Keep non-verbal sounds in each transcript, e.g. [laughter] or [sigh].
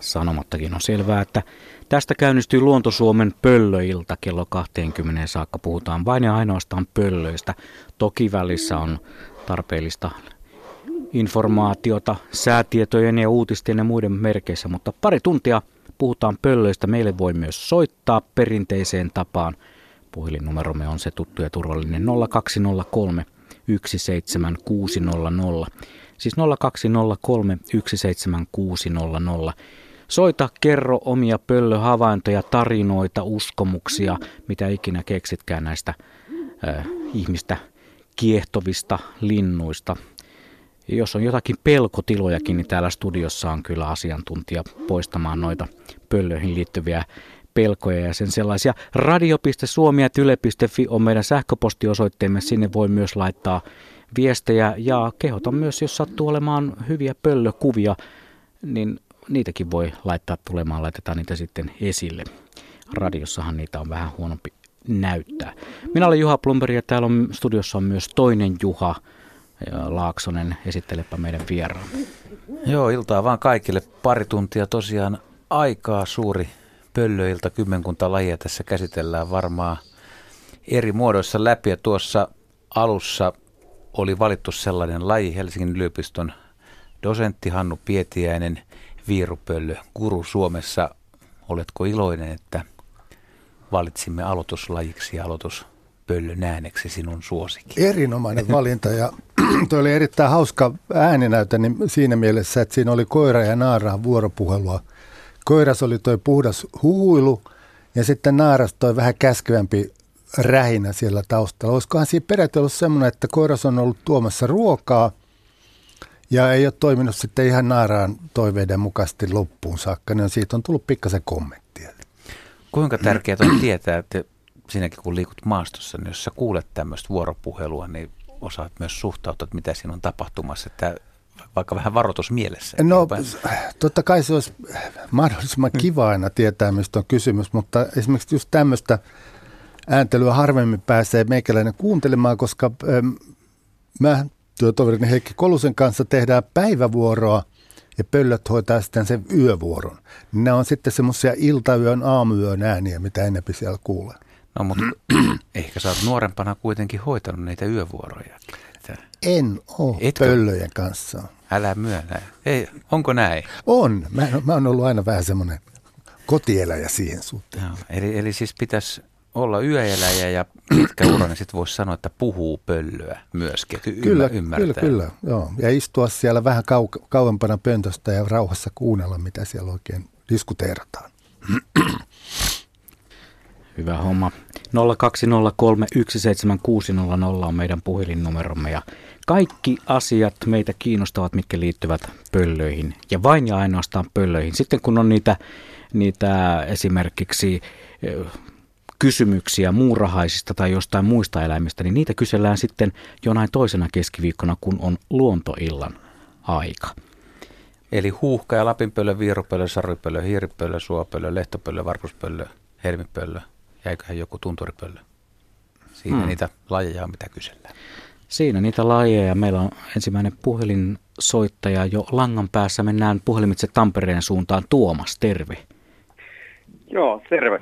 Sanomattakin on selvää, että tästä käynnistyy Luontosuomen pöllöilta kello 20 saakka. Puhutaan vain ja ainoastaan pöllöistä. Toki välissä on tarpeellista informaatiota säätietojen ja uutisten ja muiden merkeissä, mutta pari tuntia puhutaan pöllöistä. Meille voi myös soittaa perinteiseen tapaan. Puhelinnumeromme on se tuttu ja turvallinen 0203 17600. Siis 0203 17600. Soita, kerro omia pöllöhavaintoja, tarinoita, uskomuksia, mitä ikinä keksitkään näistä äh, ihmistä kiehtovista linnuista. Jos on jotakin pelkotilojakin, niin täällä studiossa on kyllä asiantuntija poistamaan noita pöllöihin liittyviä pelkoja ja sen sellaisia. Radio.suomi.yle.fi on meidän sähköpostiosoitteemme. Sinne voi myös laittaa viestejä ja kehotan myös, jos sattuu olemaan hyviä pöllökuvia, niin niitäkin voi laittaa tulemaan, laitetaan niitä sitten esille. Radiossahan niitä on vähän huonompi näyttää. Minä olen Juha Plumberi ja täällä on studiossa on myös toinen Juha Laaksonen. Esittelepä meidän vieraan. Joo, iltaa vaan kaikille. Pari tuntia tosiaan aikaa suuri pöllöilta. Kymmenkunta lajia tässä käsitellään varmaan eri muodoissa läpi. Ja tuossa alussa oli valittu sellainen laji Helsingin yliopiston dosentti Hannu Pietiäinen, viirupöllö, guru Suomessa. Oletko iloinen, että valitsimme aloituslajiksi ja aloituspöllön ääneksi sinun suosikin? Erinomainen valinta ja [clears throat] tuo oli erittäin hauska ääninäytä niin siinä mielessä, että siinä oli koira ja naara vuoropuhelua. Koiras oli toi puhdas huhuilu ja sitten naaras toi vähän käskevämpi rähinä siellä taustalla. Olisikohan siinä peräti ollut semmoinen, että koiras on ollut tuomassa ruokaa ja ei ole toiminut sitten ihan naaraan toiveiden mukaisesti loppuun saakka, niin siitä on tullut pikkasen kommenttia. Kuinka tärkeää on tietää, että sinäkin kun liikut maastossa, niin jos sä kuulet tämmöistä vuoropuhelua, niin osaat myös suhtautua, että mitä siinä on tapahtumassa, että vaikka vähän varoitus mielessä. No totta kai se olisi mahdollisimman kiva aina tietää, mistä on kysymys, mutta esimerkiksi just tämmöistä ääntelyä harvemmin pääsee meikäläinen kuuntelemaan, koska ähm, mä työtoverini Heikki Kolusen kanssa tehdään päivävuoroa ja pöllöt hoitaa sitten sen yövuoron. Ne on sitten semmoisia iltayön, aamuyön ääniä, mitä enempi siellä kuulee. No mutta [clears throat] ehkä sä oot nuorempana kuitenkin hoitanut niitä yövuoroja. En ole Etkö? pöllöjen kanssa. Älä myönnä. Ei, onko näin? On. Mä, mä oon ollut aina vähän semmoinen kotieläjä siihen suhteen. No, eli, eli siis pitäisi olla yöeläjä ja pitkä ura, niin sitten voisi sanoa, että puhuu pöllöä myöskin. Että kyllä, ymmärtää. kyllä, kyllä. Joo. Ja istua siellä vähän kau- kauempana pöntöstä ja rauhassa kuunnella, mitä siellä oikein diskuteerataan. [clears throat] Hyvä homma. 020317600 on meidän puhelinnumeromme ja kaikki asiat meitä kiinnostavat, mitkä liittyvät pöllöihin ja vain ja ainoastaan pöllöihin. Sitten kun on niitä, niitä esimerkiksi kysymyksiä muurahaisista tai jostain muista eläimistä, niin niitä kysellään sitten jonain toisena keskiviikkona, kun on luontoillan aika. Eli huuhka ja lapinpöllö, viirupöllö, sarvipöllö, hiiripöllö, suopöllö, lehtopöllö, varpuspöllö, helmipöllö, jäiköhän joku tunturipöllö. Siinä hmm. niitä lajeja on, mitä kysellään. Siinä niitä lajeja. Meillä on ensimmäinen puhelinsoittaja jo langan päässä. Mennään puhelimitse Tampereen suuntaan. Tuomas, terve. Joo, terve.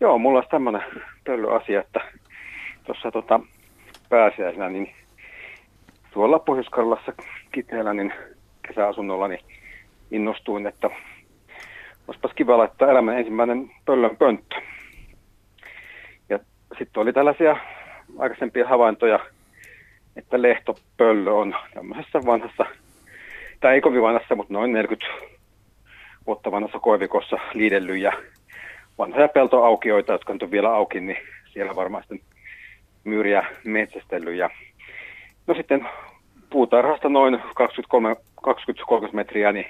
Joo, mulla olisi tämmöinen pöllyasia, että tuossa tota, pääsiäisenä, niin tuolla Pohjois-Karjalassa Kiteellä, niin kesäasunnolla, niin innostuin, että olisipas kiva laittaa elämän ensimmäinen pöllön pönttö. Sitten oli tällaisia aikaisempia havaintoja, että lehtopöllö on tämmöisessä vanhassa, tai ei kovin vanhassa, mutta noin 40 vuotta vanhassa koivikossa liidellyt ja vanhoja peltoaukioita, jotka nyt on vielä auki, niin siellä varmaan sitten myyriä metsästellyt. Ja no sitten puutarhasta noin 20-30 metriä, niin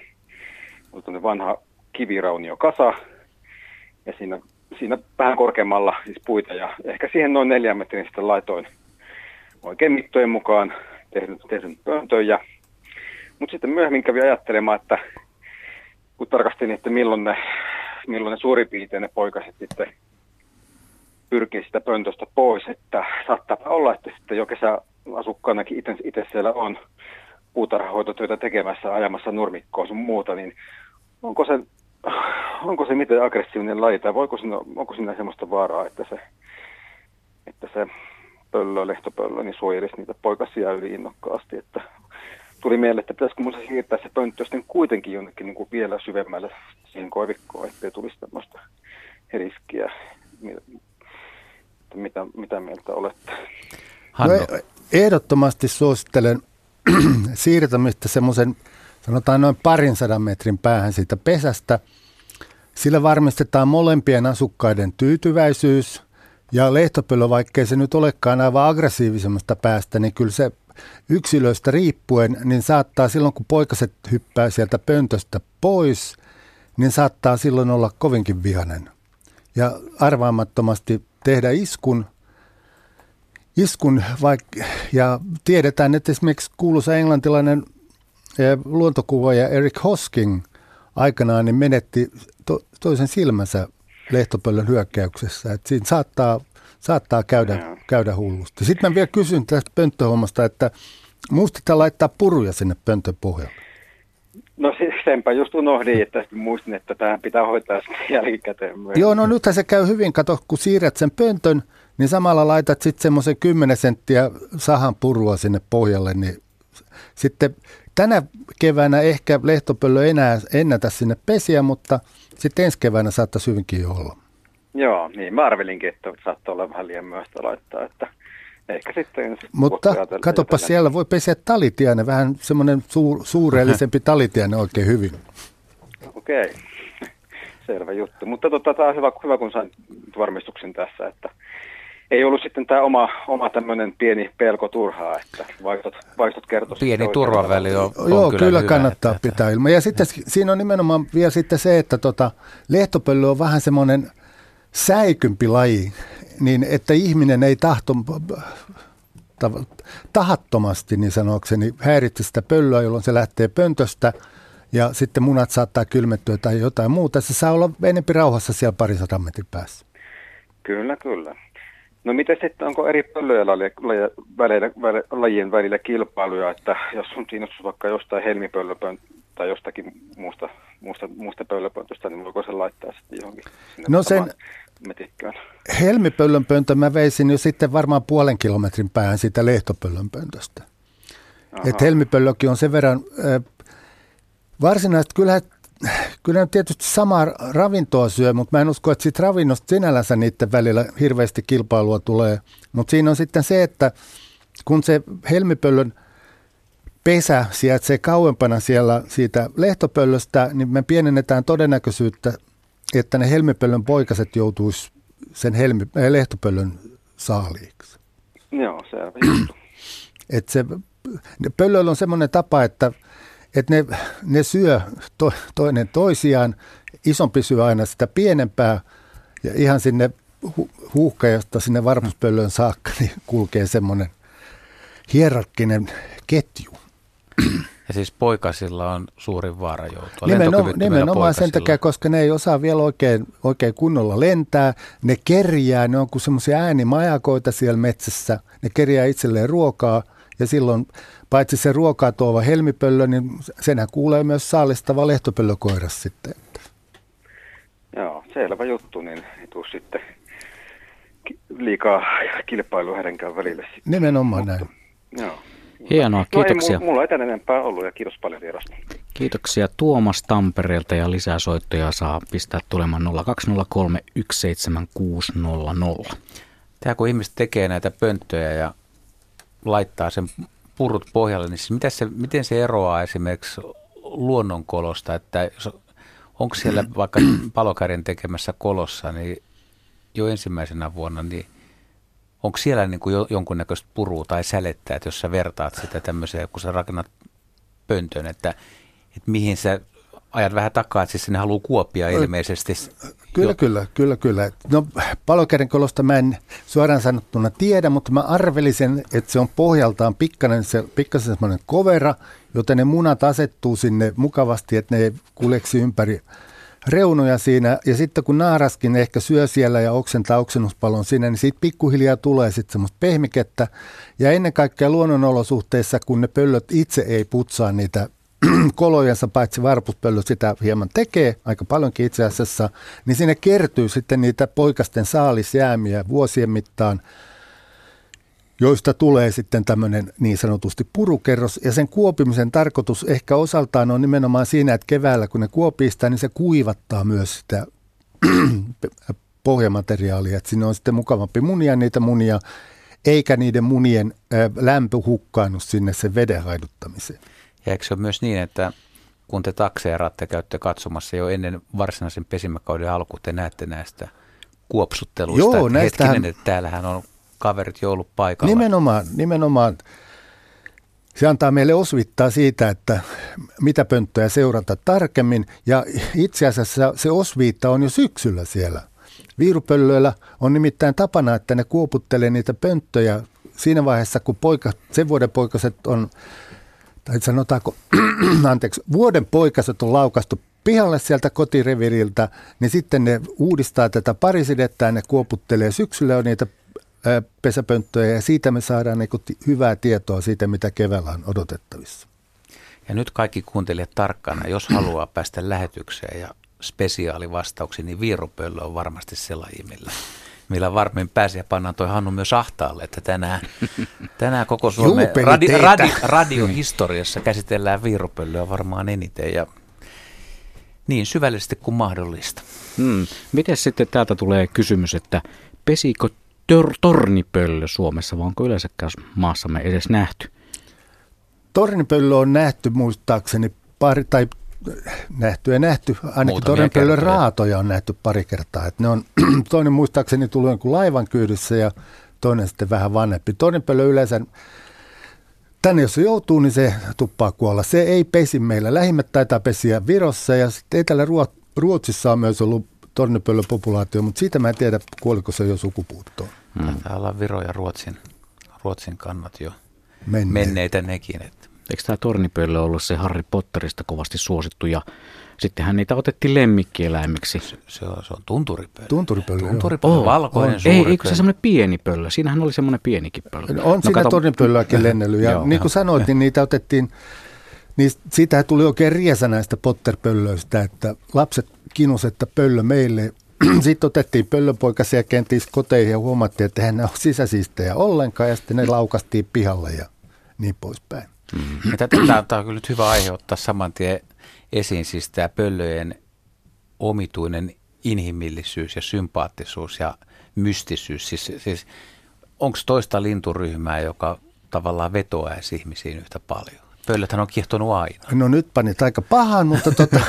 on vanha kiviraunio kasa, ja siinä, siinä vähän korkeammalla siis puita, ja ehkä siihen noin neljä metrin sitten laitoin oikein mittojen mukaan tehnyt, tehnyt pöntön, mutta sitten myöhemmin kävi ajattelemaan, että kun tarkastin, että milloin ne, milloin ne suurin piirtein ne poikaset sitten pyrkii sitä pöntöstä pois, että saattaa olla, että sitten jo kesäasukkaanakin itse, itse siellä on puutarhahoitotyötä tekemässä, ajamassa nurmikkoa sun muuta, niin onko se, onko se miten aggressiivinen laji, tai voiko siinä, onko siinä semmoista vaaraa, että se, että se pöllö, lehtopöllö, niin suojelisi niitä poikasia yli innokkaasti, että tuli mieleen, että pitäisikö mun se siirtää se pönttö sitten kuitenkin jonnekin niin kuin vielä syvemmälle siihen koivikkoon, ettei tulisi tämmöistä riskiä. Mitä, mitä mieltä olette? No, ehdottomasti suosittelen [clears throat] siirtämistä semmoisen, sanotaan noin parin sadan metrin päähän siitä pesästä. Sillä varmistetaan molempien asukkaiden tyytyväisyys ja lehtopöllö, vaikkei se nyt olekaan aivan aggressiivisemmasta päästä, niin kyllä se yksilöistä riippuen, niin saattaa silloin kun poikaset hyppää sieltä pöntöstä pois, niin saattaa silloin olla kovinkin vihanen. Ja arvaamattomasti tehdä iskun, iskun vaik- ja tiedetään, että esimerkiksi kuuluisa englantilainen luontokuvaaja Eric Hosking aikanaan niin menetti to- toisen silmänsä lehtopöllön hyökkäyksessä. Et siinä saattaa, saattaa käydä, käydä hullusti. Sitten mä vielä kysyn tästä pönttöhommasta, että muistetaan laittaa puruja sinne pöntön pohjalle. No senpä just unohdin, että muistin, että tähän pitää hoitaa jälkikäteen myös. Joo, no nythän se käy hyvin. Kato, kun siirrät sen pöntön, niin samalla laitat sitten semmoisen 10 senttiä sahan purua sinne pohjalle, niin sitten tänä keväänä ehkä lehtopöllö enää ennätä sinne pesiä, mutta sitten ensi keväänä saattaisi hyvinkin olla. Joo, niin mä arvelinkin, että saattaa olla vähän liian myöstä laittaa, että ehkä sitten... Mutta katsopa siellä voi pesiä talitiainen, vähän semmoinen suur, suureellisempi [laughs] talitiainen oikein hyvin. Okei, okay. [laughs] selvä juttu. Mutta tota, tämä on hyvä, hyvä, kun sain varmistuksen tässä, että ei ollut sitten tämä oma, oma tämmöinen pieni pelko turhaa, että vaihtot, vaihtot kertoisivat. Pieni turvaväli on, on Joo, kyllä, kyllä hyvä, kannattaa että... pitää ilman. Ja sitten siinä on nimenomaan vielä sitten se, että tota, lehtopöllö on vähän semmoinen säikympi laji, niin että ihminen ei tahto, tahattomasti, niin sanokseni, häiritse sitä pöllöä, jolloin se lähtee pöntöstä ja sitten munat saattaa kylmettyä tai jotain muuta. Se saa olla enempi rauhassa siellä parisadan metrin päässä. Kyllä, kyllä. No miten sitten, onko eri pöllöjen välillä, välillä, lajien välillä kilpailuja, että jos on kiinnostus vaikka jostain helmipöllöpön tai jostakin muusta, muusta, muusta pöllöpöntöstä, niin voiko se laittaa sitten johonkin No sen metikköön? Helmipöllönpöntö mä veisin jo sitten varmaan puolen kilometrin päähän siitä lehtopöllönpöntöstä. Että helmipöllökin on sen verran, äh, varsinaisesti kyllähän kyllä ne tietysti samaa ravintoa syö, mutta mä en usko, että siitä ravinnosta sinällänsä niiden välillä hirveästi kilpailua tulee. Mutta siinä on sitten se, että kun se helmipöllön pesä sijaitsee kauempana siellä siitä lehtopöllöstä, niin me pienennetään todennäköisyyttä, että ne helmipöllön poikaset joutuisi sen helmi, äh, lehtopöllön saaliiksi. Joo, selvä [clears throat] Et se, pöllöllä on semmoinen tapa, että että ne, ne syö to, toinen toisiaan, isompi syö aina sitä pienempää ja ihan sinne hu, huuhkajasta sinne varmuuspöllön saakka niin kulkee semmoinen hierarkkinen ketju. Ja siis poikasilla on suurin vaara joutua Nimenomaan, nimenomaan sen takia, koska ne ei osaa vielä oikein, oikein kunnolla lentää. Ne kerjää, ne on kuin semmoisia äänimajakoita siellä metsässä. Ne kerjää itselleen ruokaa ja silloin paitsi se ruokaa tuova helmipöllö, niin senhän kuulee myös saalistava lehtopöllökoiras sitten. Joo, selvä juttu, niin ei tule sitten liikaa kilpailua heidänkään välille. Sitten. Nimenomaan Mutta, näin. Joo. Hienoa, kiitoksia. No ei, mulla ei tänne enempää ollut ja kiitos paljon vierasta. Kiitoksia Tuomas Tampereelta ja lisää soittoja saa pistää tulemaan 0203 17600. Tämä kun ihmiset tekee näitä pönttöjä ja laittaa sen purut pohjalle, niin siis mitä se, miten se eroaa esimerkiksi luonnonkolosta, että onko siellä [clears throat] vaikka palokärjen tekemässä kolossa, niin jo ensimmäisenä vuonna, niin onko siellä niin kuin jo, jonkunnäköistä purua tai sälettä, että jos sä vertaat sitä tämmöiseen, kun sä rakennat pöntön, että, että mihin sä ajat vähän takaa, että siis sinne haluaa kuopia ilmeisesti Kyllä, Jo. kyllä, kyllä, kyllä. No palokäden kolosta mä en suoraan sanottuna tiedä, mutta mä arvelisin, että se on pohjaltaan pikkainen, se, pikkasen semmoinen kovera, joten ne munat asettuu sinne mukavasti, että ne ei kuleksi ympäri reunoja siinä. Ja sitten kun naaraskin ehkä syö siellä ja oksentaa oksennuspalon sinne, niin siitä pikkuhiljaa tulee sitten semmoista pehmikettä. Ja ennen kaikkea luonnonolosuhteissa, kun ne pöllöt itse ei putsaa niitä [clears throat] kolojensa, paitsi varpuspöllö sitä hieman tekee, aika paljonkin itse asiassa, niin sinne kertyy sitten niitä poikasten saalisjäämiä vuosien mittaan, joista tulee sitten tämmöinen niin sanotusti purukerros. Ja sen kuopimisen tarkoitus ehkä osaltaan on nimenomaan siinä, että keväällä kun ne kuopii sitä, niin se kuivattaa myös sitä [clears throat] pohjamateriaalia, että sinne on sitten mukavampi munia niitä munia, eikä niiden munien lämpö hukkaannut sinne sen veden haiduttamiseen. Ja eikö se ole myös niin, että kun te takseeraatte, käytte katsomassa jo ennen varsinaisen pesimäkauden alku, te näette näistä kuopsutteluista. Joo, että näistähän- Hetkinen, että täällähän on kaverit jo ollut paikalla. Nimenomaan, nimenomaan. Se antaa meille osvittaa siitä, että mitä pönttöjä seurata tarkemmin. Ja itse asiassa se osviitta on jo syksyllä siellä. Viirupöllöillä on nimittäin tapana, että ne kuoputtelee niitä pönttöjä siinä vaiheessa, kun poika, sen vuoden poikaset on, tai sanotaanko, [clears throat] anteeksi, vuoden poikaset on laukastu pihalle sieltä kotireviriltä, niin sitten ne uudistaa tätä parisidettä ja ne kuoputtelee syksyllä jo niitä pesäpönttöjä ja siitä me saadaan niin hyvää tietoa siitä, mitä keväällä on odotettavissa. Ja nyt kaikki kuuntelijat tarkkana, jos haluaa päästä lähetykseen ja spesiaalivastauksiin, niin viirupöllö on varmasti se laji, millä, millä varmin pääsee ja pannaan toi Hannu myös ahtaalle, että tänään, [laughs] tänään koko Suomen radi, radi, [laughs] radiohistoriassa käsitellään viirupöllöä varmaan eniten ja niin syvällisesti kuin mahdollista. Hmm. Miten sitten täältä tulee kysymys, että pesikö tör- tornipöllö Suomessa, vai onko yleensäkään maassamme edes nähty? Tornipöllö on nähty muistaakseni pari, tai nähty ja nähty, ainakin kertoja. raatoja on nähty pari kertaa. Et ne on, [clears throat] toinen muistaakseni tullut jonkun laivan kyydissä ja toinen sitten vähän vanhempi. Tornipöllö yleensä, tänne jos se joutuu, niin se tuppaa kuolla. Se ei pesi meillä. Lähimmät taitaa pesiä Virossa ja sitten Etelä-Ruotsissa on myös ollut tornipöllöpopulaatio, mutta siitä mä en tiedä, kuoliko se jo sukupuuttoon. Mm. Taitaa olla Viro ja Ruotsin, Ruotsin kannat jo Menneet. menneitä nekin. Että Eikö tämä tornipöllö ollut se Harry Potterista kovasti suosittu ja sittenhän niitä otettiin lemmikkieläimiksi. se on, se on tunturipöllö. Tunturipöllö. Tunturipöllö, Oo, valkoinen on. suuri Ei, eikö se semmoinen pieni pöllö? Siinähän oli semmoinen pienikin pöllö. On no, siinä kato- tornipöllöäkin lennellyt. Ja Joo, niin kuin sanoit, niin niitä otettiin, niin siitä tuli oikein riesa näistä potterpöllöistä, että lapset kinus, että pöllö meille. [clears throat] Sitten otettiin pöllöpoikasia kenties koteihin ja huomattiin, että eihän ne ole sisäsiistejä ollenkaan ja sitten ne laukastiin pihalle ja niin poispäin. Ja tätä, tämä, tämä on kyllä nyt hyvä aihe ottaa saman tien esiin, siis tämä pöllöjen omituinen inhimillisyys ja sympaattisuus ja mystisyys. Siis, siis onko toista linturyhmää, joka tavallaan vetoaisi ihmisiin yhtä paljon? Pöllöthän on kiehtonut aina. No nyt panit aika pahan, mutta tota,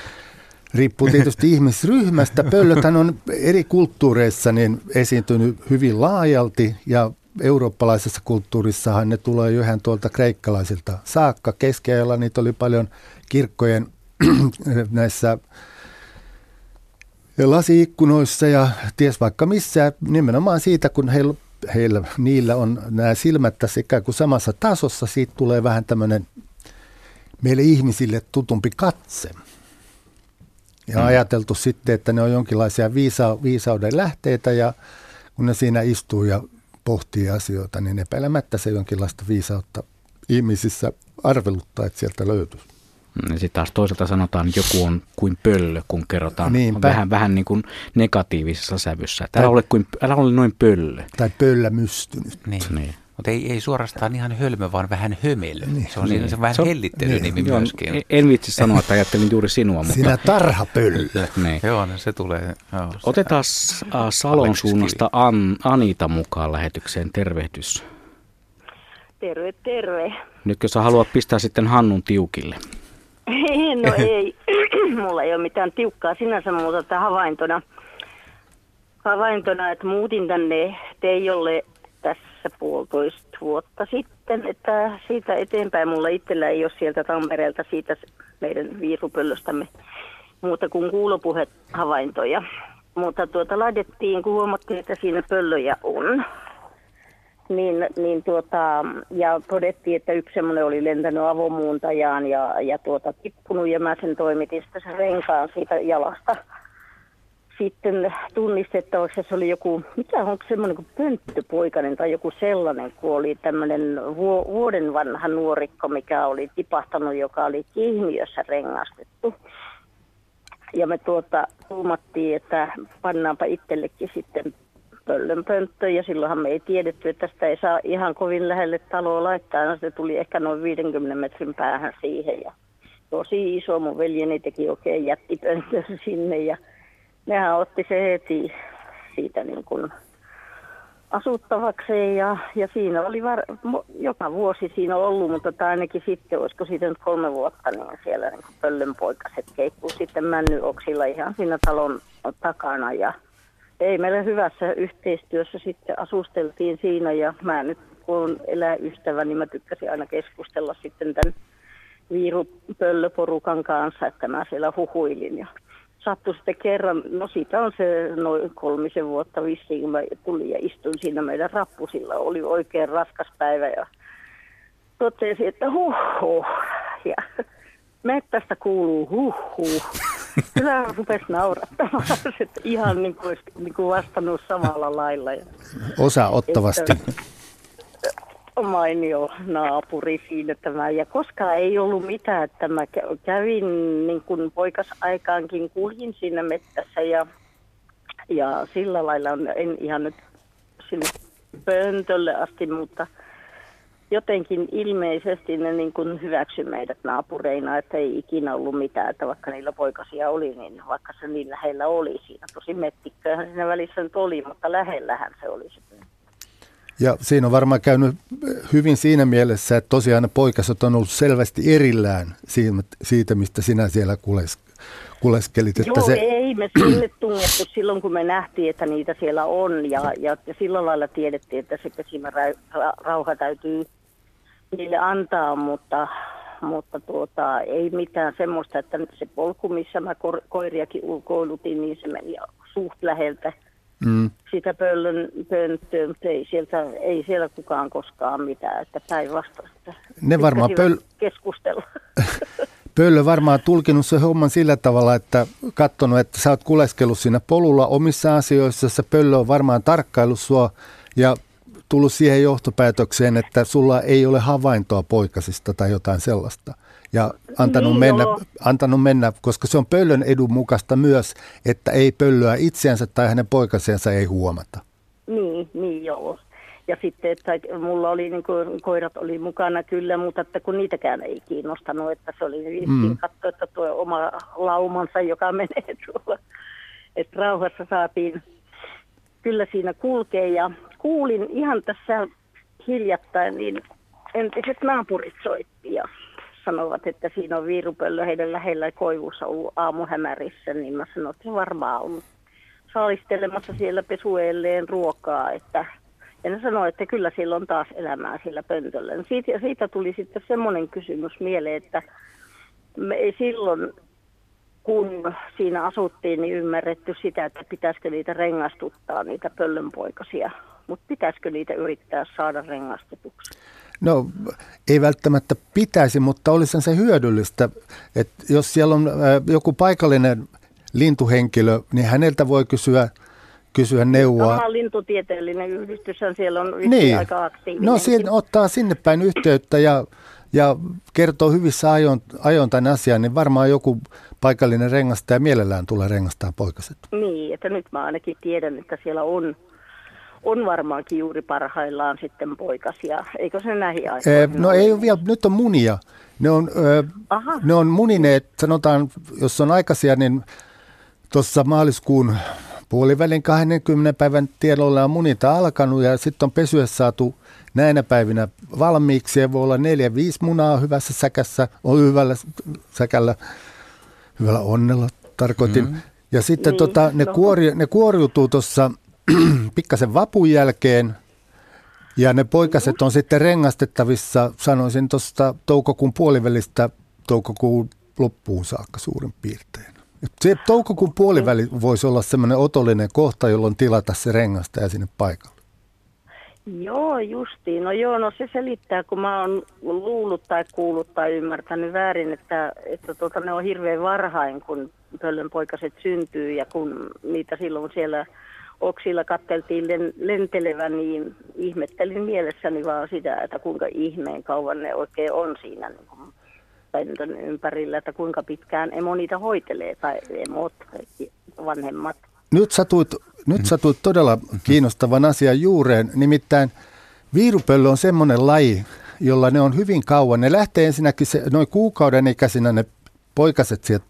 [laughs] riippuu tietysti ihmisryhmästä. Pöllöthän on eri kulttuureissa niin esiintynyt hyvin laajalti ja eurooppalaisessa kulttuurissahan ne tulee jo ihan tuolta kreikkalaisilta saakka. Keskiajalla niitä oli paljon kirkkojen [clears throat] näissä lasiikkunoissa ja ties vaikka missä. Nimenomaan siitä, kun heillä, heillä niillä on nämä silmät tässä ikään kuin samassa tasossa, siitä tulee vähän tämmöinen meille ihmisille tutumpi katse. Ja mm. ajateltu sitten, että ne on jonkinlaisia viisa- viisauden lähteitä ja kun ne siinä istuu ja pohtii asioita, niin epäilemättä se jonkinlaista viisautta ihmisissä arveluttaa, että sieltä löytyisi. Mm, sitten taas toisaalta sanotaan, että joku on kuin pöllö, kun kerrotaan Niinpä. vähän, vähän niin kuin negatiivisessa sävyssä. Että älä, ole kuin, älä ole noin pöllö. Tai pöllämystynyt. Niin. Niin. Mutta ei, ei suorastaan ihan hölmö, vaan vähän hömelö. Niin. Se on, Niin. niin. se on vähän Se on- hellittelynimi Joo, myöskin. en- en vitsi sanoa, että ajattelin juuri sinua, mutta Sinä tarhapöllö. [laughs] niin. Joo, no se tulee. Joo, se- Otetaan äh, Salon suunnasta An, Anita mukaan lähetykseen. Tervehdys. Terve, terve. Nyt jos sä haluat pistää sitten Hannun tiukille. [laughs] No ei, [clears throat] mulla ei ole mitään tiukkaa sinänsä, mutta että havaintona, havaintona, että muutin tänne Teijolle tässä puolitoista vuotta sitten, että siitä eteenpäin mulla itsellä ei ole sieltä Tampereelta siitä meidän viirupöllöstämme muuta kuin kuulopuhehavaintoja. Mutta tuota laitettiin, kun huomattiin, että siinä pöllöjä on, niin, niin tuota, ja todettiin, että yksi semmoinen oli lentänyt avomuuntajaan ja, ja tuota, tippunut ja mä sen toimitin sitten sen renkaan siitä jalasta. Sitten tunnistettavaksi se oli joku, mikä on semmoinen kuin pönttöpoikainen tai joku sellainen, kun oli tämmöinen vuoden vanha nuorikko, mikä oli tipahtanut, joka oli kihmiössä rengastettu. Ja me tuota tuumattiin, että pannaanpa itsellekin sitten pöllönpönttö ja silloinhan me ei tiedetty, että sitä ei saa ihan kovin lähelle taloa laittaa. No, se tuli ehkä noin 50 metrin päähän siihen ja tosi iso. Mun veljeni teki oikein jättipönttö sinne ja nehän otti se heti siitä niin kuin asuttavakseen ja, ja siinä oli var, joka vuosi siinä ollut, mutta tämä ainakin sitten, olisiko siitä nyt kolme vuotta, niin siellä niin pöllönpoikaset keikkuu sitten männyoksilla ihan siinä talon takana ja ei meillä hyvässä yhteistyössä sitten asusteltiin siinä ja mä nyt kun olen eläystävä, niin mä tykkäsin aina keskustella sitten tämän viirupöllöporukan kanssa, että mä siellä huhuilin ja sattui sitten kerran, no siitä on se noin kolmisen vuotta vissiin, kun mä tulin ja istuin siinä meidän rappusilla. Oli oikein raskas päivä ja totesin, että huh huh. Ja [laughs] mettästä kuuluu huh huh. Kyllä rupesi naurattamaan, [laughs] että ihan niin kuin olisi niin kuin vastannut samalla lailla. Osa ottavasti. Että, mainio naapuri siinä tämä. Ja koskaan ei ollut mitään, että mä kävin niin kuin poikasaikaankin, kuljin siinä mettässä ja, ja sillä lailla en ihan nyt sinne pöntölle asti, mutta jotenkin ilmeisesti ne niin kuin hyväksy meidät naapureina, että ei ikinä ollut mitään, että vaikka niillä poikasia oli, niin vaikka se niin lähellä oli siinä. Tosi mettikköhän siinä välissä nyt oli, mutta lähellähän se oli sitten. Ja siinä on varmaan käynyt hyvin siinä mielessä, että tosiaan ne poikaset on ollut selvästi erillään siitä, mistä sinä siellä kules, kuleskelit. Että Joo, se... ei me sinne tungettu silloin, kun me nähtiin, että niitä siellä on. Ja, ja, ja sillä lailla tiedettiin, että se rauha täytyy niille antaa, mutta, mutta tuota, ei mitään semmoista, että se polku, missä mä koiriakin ulkoilutin, niin se meni suht läheltä mm. sitä pöllön pönttöä, mutta ei, sieltä, ei siellä kukaan koskaan mitään, että päinvastoin. Ne varmaan pöl... keskustella. [laughs] Pöllö varmaan tulkinut se homman sillä tavalla, että katsonut, että sä oot kuleskellut siinä polulla omissa asioissa, se pöllö on varmaan tarkkaillut sua ja tullut siihen johtopäätökseen, että sulla ei ole havaintoa poikasista tai jotain sellaista ja antanut, niin mennä, antanut mennä, koska se on pöllön edun mukaista myös, että ei pöllöä itseänsä tai hänen poikasensa ei huomata. Niin, niin joo. Ja sitten, että mulla oli, niin kuin, koirat oli mukana kyllä, mutta että kun niitäkään ei kiinnostanut, että se oli niin mm. katsoa, että tuo oma laumansa, joka menee [laughs] tuolla. Että rauhassa saatiin kyllä siinä kulkea ja kuulin ihan tässä hiljattain, niin entiset naapurit soitti ja sanovat, että siinä on viirupöllö heidän lähellä koivussa ollut aamuhämärissä, niin mä sanoin, että varmaan on saalistelemassa siellä pesueelleen ruokaa, että ja ne sanoi, että kyllä siellä on taas elämää siellä pöntöllä. Siitä, siitä tuli sitten semmoinen kysymys mieleen, että me ei silloin, kun siinä asuttiin, niin ymmärretty sitä, että pitäisikö niitä rengastuttaa, niitä pöllönpoikasia. Mutta pitäisikö niitä yrittää saada rengastetuksi? No ei välttämättä pitäisi, mutta olisi se hyödyllistä, että jos siellä on joku paikallinen lintuhenkilö, niin häneltä voi kysyä kysyä neuvoa. Sama lintutieteellinen yhdistys siellä on niin. aika aktiivinen. No siinä ottaa sinne päin yhteyttä ja, ja kertoo hyvissä ajoin, ajoin tämän asian, niin varmaan joku paikallinen rengastaja mielellään tulee rengastaa poikaset. Niin, että nyt mä ainakin tiedän, että siellä on on varmaankin juuri parhaillaan sitten poikasia. Eikö se näihin aikoihin? No ei ole vielä, nyt on munia. Ne on, Aha. ne on munineet, sanotaan, jos on aikaisia, niin tuossa maaliskuun puolivälin 20 päivän tiedolla on munita alkanut ja sitten on pesyä saatu näinä päivinä valmiiksi. Ja voi olla neljä, viisi munaa hyvässä säkässä, on hyvällä säkällä, hyvällä onnella tarkoitin. Mm-hmm. Ja sitten niin, tota, ne, no. kuori, ne kuoriutuu tuossa [clears throat] pikkasen vapun jälkeen ja ne poikaset on sitten rengastettavissa, sanoisin tuosta toukokuun puolivälistä toukokuun loppuun saakka suurin piirtein. Se toukokuun puoliväli voisi olla semmoinen otollinen kohta, jolloin tilata se rengasta ja sinne paikalle. Joo, justiin. No joo, no se selittää, kun mä oon luullut tai kuullut tai ymmärtänyt väärin, että, että tota, ne on hirveän varhain, kun pöllönpoikaset syntyy ja kun niitä silloin siellä oksilla katteltiin len, lentelevän, niin ihmettelin mielessäni vaan sitä, että kuinka ihmeen kauan ne oikein on siinä niin kuin ympärillä, että kuinka pitkään emo niitä hoitelee tai emot, vanhemmat. Nyt satuit, nyt satuit todella kiinnostavan asian juureen, nimittäin viirupöllö on semmoinen laji, jolla ne on hyvin kauan. Ne lähtee ensinnäkin se, noin kuukauden ikäisinä ne poikaset sieltä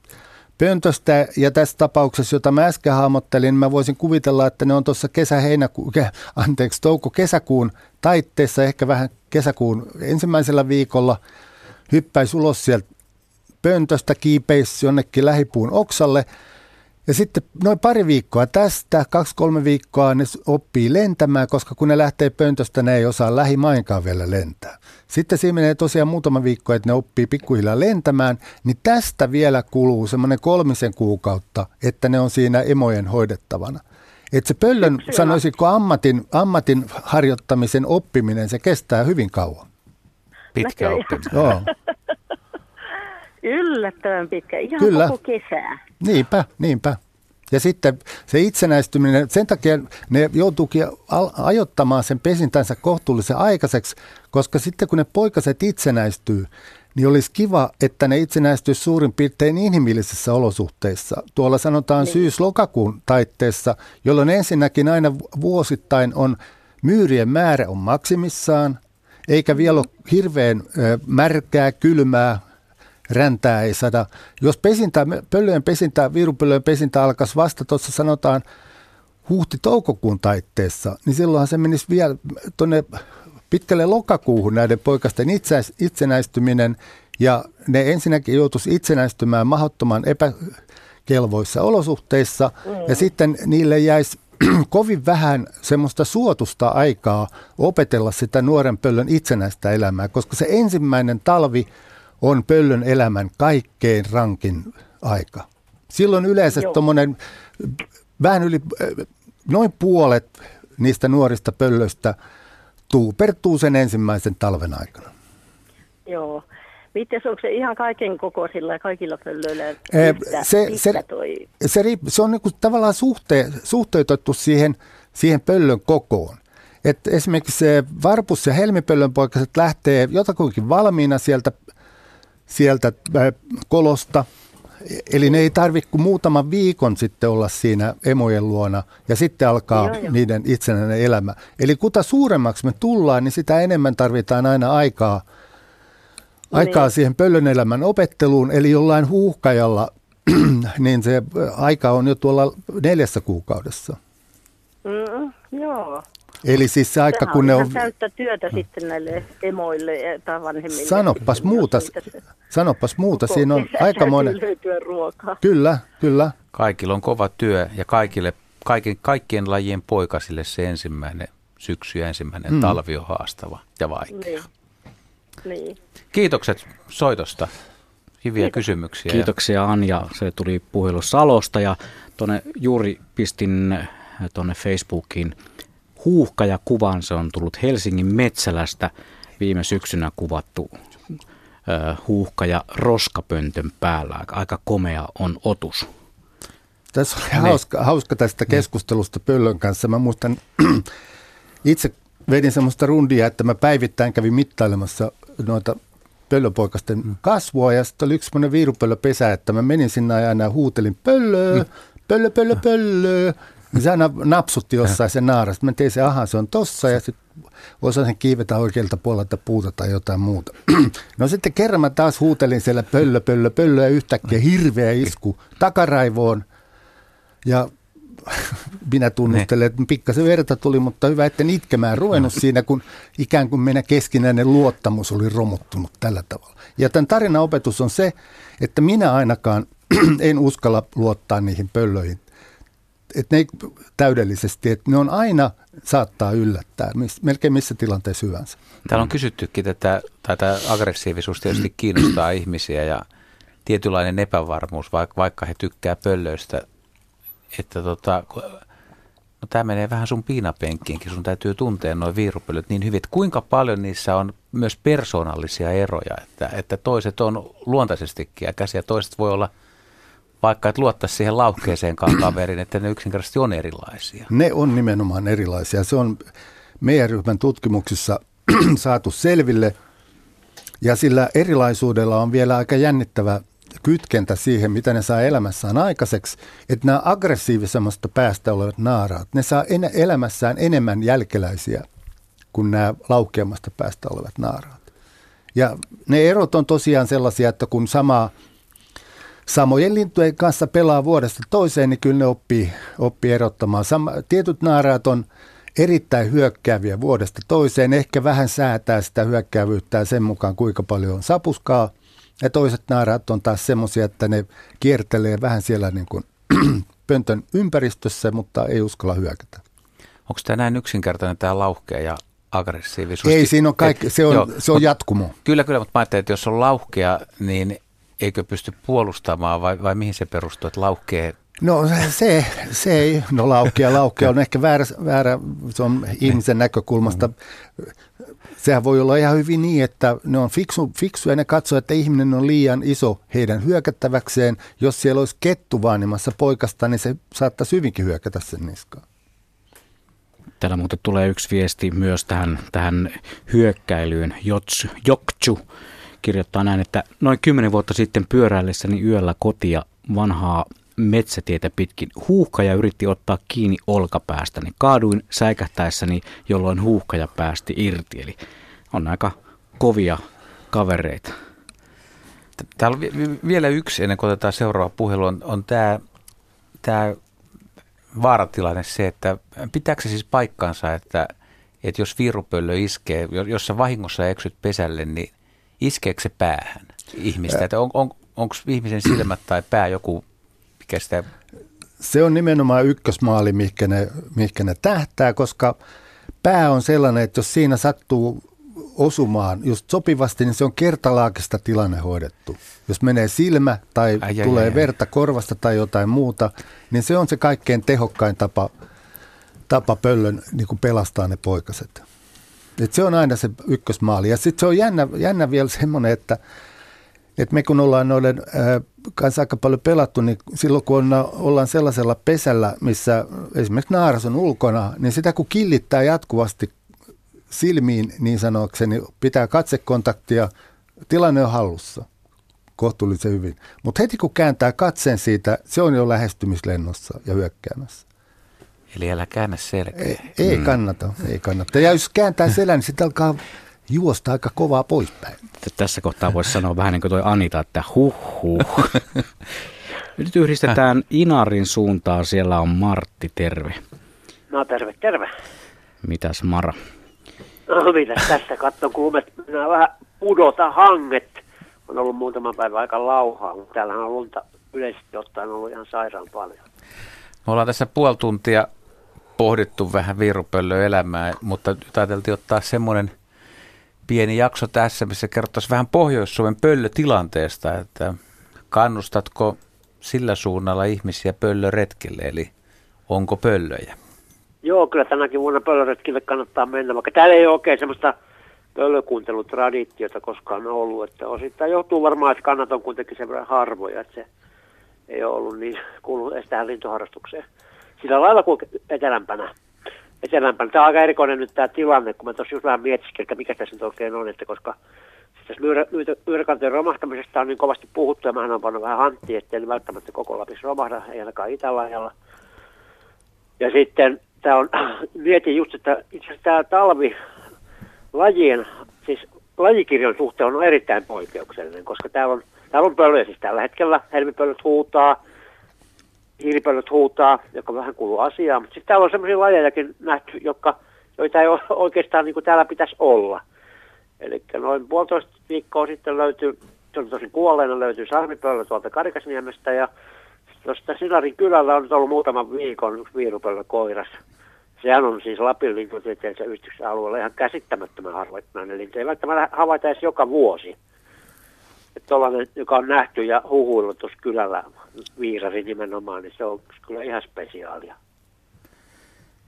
pöntöstä ja tässä tapauksessa, jota mä äsken hahmottelin, mä voisin kuvitella, että ne on tuossa kesä-heinäkuun, anteeksi, touko-kesäkuun taitteessa, ehkä vähän kesäkuun ensimmäisellä viikolla, hyppäisi ulos sieltä pöntöstä, kiipeisi jonnekin lähipuun oksalle – ja sitten noin pari viikkoa tästä, kaksi-kolme viikkoa ne oppii lentämään, koska kun ne lähtee pöntöstä, ne ei osaa lähimainkaan vielä lentää. Sitten siinä menee tosiaan muutama viikko, että ne oppii pikkuhiljaa lentämään, niin tästä vielä kuluu semmoinen kolmisen kuukautta, että ne on siinä emojen hoidettavana. Että se pöllön, sanoisiko ammatin, ammatin harjoittamisen oppiminen, se kestää hyvin kauan. Pitkä oppiminen. Joo. [laughs] Yllättävän pitkä, ihan Kyllä. koko kesää. Niinpä, niinpä. Ja sitten se itsenäistyminen, sen takia ne joutuukin ajottamaan sen pesintänsä kohtuullisen aikaiseksi, koska sitten kun ne poikaset itsenäistyy, niin olisi kiva, että ne itsenäistyisi suurin piirtein inhimillisissä olosuhteissa. Tuolla sanotaan niin. syys-lokakuun taitteessa, jolloin ensinnäkin aina vuosittain on myyrien määrä on maksimissaan, eikä vielä ole hirveän märkää, kylmää, räntää ei sada. Jos pesintä, pöllöjen pesintä, viirupöllöjen pesintä alkaisi vasta tuossa sanotaan huhti-toukokuun taitteessa, niin silloinhan se menisi vielä tuonne pitkälle lokakuuhun näiden poikasten itsenäistyminen ja ne ensinnäkin joutuisi itsenäistymään mahdottoman epäkelvoissa olosuhteissa mm. ja sitten niille jäisi [clears throat] kovin vähän semmoista suotusta aikaa opetella sitä nuoren pöllön itsenäistä elämää, koska se ensimmäinen talvi on pöllön elämän kaikkein rankin aika. Silloin yleensä tuommoinen vähän yli noin puolet niistä nuorista pöllöistä tuupertuu sen ensimmäisen talven aikana. Joo. Miten onko se ihan kaiken kokoisilla ja kaikilla pöllöillä yhtä, se, se, toi? se, se on niinku tavallaan suhte, suhteutettu siihen, siihen pöllön kokoon. Et esimerkiksi se varpus- ja helmipöllön poikaset lähtee jotakuinkin valmiina sieltä sieltä äh, kolosta. Eli ne ei tarvitse kuin muutaman viikon sitten olla siinä emojen luona ja sitten alkaa joo, joo. niiden itsenäinen elämä. Eli kuta suuremmaksi me tullaan, niin sitä enemmän tarvitaan aina aikaa, aikaa niin. siihen pöllön elämän opetteluun. Eli jollain huuhkajalla, [clears throat] niin se aika on jo tuolla neljässä kuukaudessa. Mm, joo. Eli siis se aika, kun ne on... täyttä työtä sitten näille emoille tai vanhemmille. Sanopas muuta, sanopas muuta. siinä on aika monen... löytyä ruokaa. Kyllä, kyllä. Kaikilla on kova työ ja kaikille, kaiken, kaikkien lajien poikasille se ensimmäinen syksy ja ensimmäinen mm. talvi on haastava ja vaikea. Niin. niin. Kiitokset soitosta. Hyviä Kiitos. kysymyksiä. Kiitoksia Anja. Se tuli puhelu Salosta ja tuonne juuri pistin tuonne Facebookiin kuvan se on tullut Helsingin Metsälästä viime syksynä kuvattu huuhkaja roskapöntön päällä. Aika komea on otus. Tässä oli hauska, hauska tästä mm. keskustelusta Pöllön kanssa. Mä muistan, [clears throat] itse vedin semmoista rundia, että mä päivittäin kävin mittailemassa noita pöllöpoikasten mm. kasvua ja sitten oli yksi semmoinen viirupöllöpesä, että mä menin sinne ja aina huutelin pöllö, pöllö, pöllö, pöllö. Niin se aina napsutti jossain se naarasta. Mä tein se, aha, se on tossa ja sitten osasin kiivetä oikealta puolelta puuta tai jotain muuta. [clears throat] No sitten kerran mä taas huutelin siellä pöllö, pöllö, pöllö ja yhtäkkiä hirveä isku takaraivoon. Ja [laughs] minä tunnustelen, että pikkasen verta tuli, mutta hyvä, että itkemään ruvennut siinä, kun ikään kuin meidän keskinäinen luottamus oli romuttunut tällä tavalla. Ja tämän tarinan opetus on se, että minä ainakaan [clears throat] en uskalla luottaa niihin pöllöihin että ne ei täydellisesti, että ne on aina saattaa yllättää, miss, melkein missä tilanteessa hyvänsä. Täällä on kysyttykin tätä, tätä aggressiivisuus tietysti [clears throat] kiinnostaa ihmisiä ja tietynlainen epävarmuus, vaikka, vaikka he tykkää pöllöistä, että tota, no tämä menee vähän sun piinapenkkiinkin, sun täytyy tuntea noin viirupöllöt niin hyvin, että kuinka paljon niissä on myös persoonallisia eroja, että, että toiset on luontaisestikin käsiä, toiset voi olla vaikka et luottaisi siihen laukkeeseen [clears throat] kaverin, että ne yksinkertaisesti on erilaisia. Ne on nimenomaan erilaisia. Se on meidän ryhmän tutkimuksissa [clears throat] saatu selville. Ja sillä erilaisuudella on vielä aika jännittävä kytkentä siihen, mitä ne saa elämässään aikaiseksi, että nämä aggressiivisemmasta päästä olevat naaraat, ne saa en, elämässään enemmän jälkeläisiä kuin nämä laukeammasta päästä olevat naaraat. Ja ne erot on tosiaan sellaisia, että kun sama, samojen lintujen kanssa pelaa vuodesta toiseen, niin kyllä ne oppii, oppii erottamaan. Sama, tietyt naaraat on erittäin hyökkääviä vuodesta toiseen, ehkä vähän säätää sitä hyökkäävyyttä sen mukaan, kuinka paljon on sapuskaa. Ja toiset naaraat on taas semmoisia, että ne kiertelee vähän siellä niin kuin [clears throat] pöntön ympäristössä, mutta ei uskalla hyökätä. Onko tämä näin yksinkertainen tämä lauhkea ja aggressiivisuus? Ei, siinä on kaikki, se on, joo, se on jatkumo. Kyllä, kyllä, mutta mä ajattelin, että jos on lauhkea, niin eikö pysty puolustamaan vai, vai mihin se perustuu, että lauhkea No se, se ei, no laukea, laukea on ehkä väärä, väärä, se on ihmisen näkökulmasta. Sehän voi olla ihan hyvin niin, että ne on fiksu, fiksuja ja ne katsoo, että ihminen on liian iso heidän hyökättäväkseen. Jos siellä olisi kettu vaanimassa poikasta, niin se saattaisi hyvinkin hyökätä sen niskaan. Täällä muuten tulee yksi viesti myös tähän, tähän hyökkäilyyn. Jots, Jokchu kirjoittaa näin, että noin kymmenen vuotta sitten pyöräillessäni yöllä kotia vanhaa metsätietä pitkin. Huuhkaja yritti ottaa kiinni olkapäästäni. Kaaduin säikähtäessäni, jolloin huuhkaja päästi irti. Eli on aika kovia kavereita. Täällä on vielä yksi, ennen kuin otetaan seuraava puhelu, on, on tämä, tämä vaaratilanne se, että pitääkö se siis paikkansa, että, että jos viirupöllö iskee, jos sä vahingossa eksyt pesälle, niin iskeekö se päähän ihmistä? Että on, on, onko ihmisen silmät tai pää joku mikä sitä... Se on nimenomaan ykkösmaali, mihinkä ne, mihinkä ne tähtää, koska pää on sellainen, että jos siinä sattuu osumaan just sopivasti, niin se on kertalaakista tilanne hoidettu. Jos menee silmä tai ai, tulee ai, ai, verta korvasta tai jotain muuta, niin se on se kaikkein tehokkain tapa, tapa pöllön niin kuin pelastaa ne poikaset. Et se on aina se ykkösmaali. Ja sitten se on jännä, jännä vielä semmoinen, että et me kun ollaan noiden äh, kanssa aika paljon pelattu, niin silloin kun on, ollaan sellaisella pesällä, missä esimerkiksi naaras on ulkona, niin sitä kun killittää jatkuvasti silmiin niin sanokseni, pitää katsekontaktia, tilanne on hallussa kohtuullisen hyvin. Mutta heti kun kääntää katseen siitä, se on jo lähestymislennossa ja hyökkäämässä. Eli älä käännä selkeä. Ei, ei mm. kannata, ei kannata. Ja jos kääntää selän, niin sitten alkaa juosta aika kovaa poispäin. Tässä kohtaa voisi sanoa vähän niin kuin toi Anita, että huh huh. [laughs] Nyt yhdistetään Inarin suuntaan. Siellä on Martti, terve. No terve, terve. Mitäs Mara? No mitä tässä katso kuumet, minä vähän pudota hanget. On ollut muutama päivä aika lauhaa, mutta täällä on lunta yleisesti ottaen ollut ihan sairaan paljon. Me ollaan tässä puoli tuntia pohdittu vähän viirupöllöelämää, mutta nyt ajateltiin ottaa semmoinen – pieni jakso tässä, missä kerrottaisiin vähän Pohjois-Suomen pöllötilanteesta, että kannustatko sillä suunnalla ihmisiä pöllöretkelle, eli onko pöllöjä? Joo, kyllä tänäkin vuonna pöllöretkille kannattaa mennä, vaikka täällä ei ole oikein semmoista pöllökuuntelutraditiota koskaan ollut, että osittain johtuu varmaan, että kannat on kuitenkin sen verran harvoja, että se ei ole ollut niin kuulunut edes tähän lintuharrastukseen. Sillä lailla kuin etelämpänä etelämpänä. Tämä on aika erikoinen nyt tämä tilanne, kun mä tuossa just vähän mietiskin, että mikä tässä nyt oikein on, että koska tässä myyrä, romahtamisesta on niin kovasti puhuttu ja mä on pannut vähän hanttia, ettei välttämättä koko Lapissa romahda, ei ainakaan Itä-Laajalla. Ja sitten tämä on, [clears throat] mietin just, että itse asiassa tämä talvi lajien, siis lajikirjon suhteen on erittäin poikkeuksellinen, koska täällä on, täällä on siis tällä hetkellä, helmipöllöt huutaa, hiilipöllöt huutaa, joka vähän kuuluu asiaan. Mutta sitten täällä on sellaisia lajejakin nähty, jotka, joita ei oikeastaan niin kuin täällä pitäisi olla. Eli noin puolitoista viikkoa sitten löytyi, se oli tosi kuolleena, löytyi sarmipöllö tuolta Karikasniemestä ja tuosta Sinarin kylällä on nyt ollut muutaman viikon yksi koiras. Sehän on siis Lapin linkutieteellisen yhdistyksen alueella ihan käsittämättömän harvoittunainen lintu. Ei välttämättä havaita edes joka vuosi. Tollainen, joka on nähty ja huhuillut tuossa kylällä, viirari nimenomaan, niin se on kyllä ihan spesiaalia.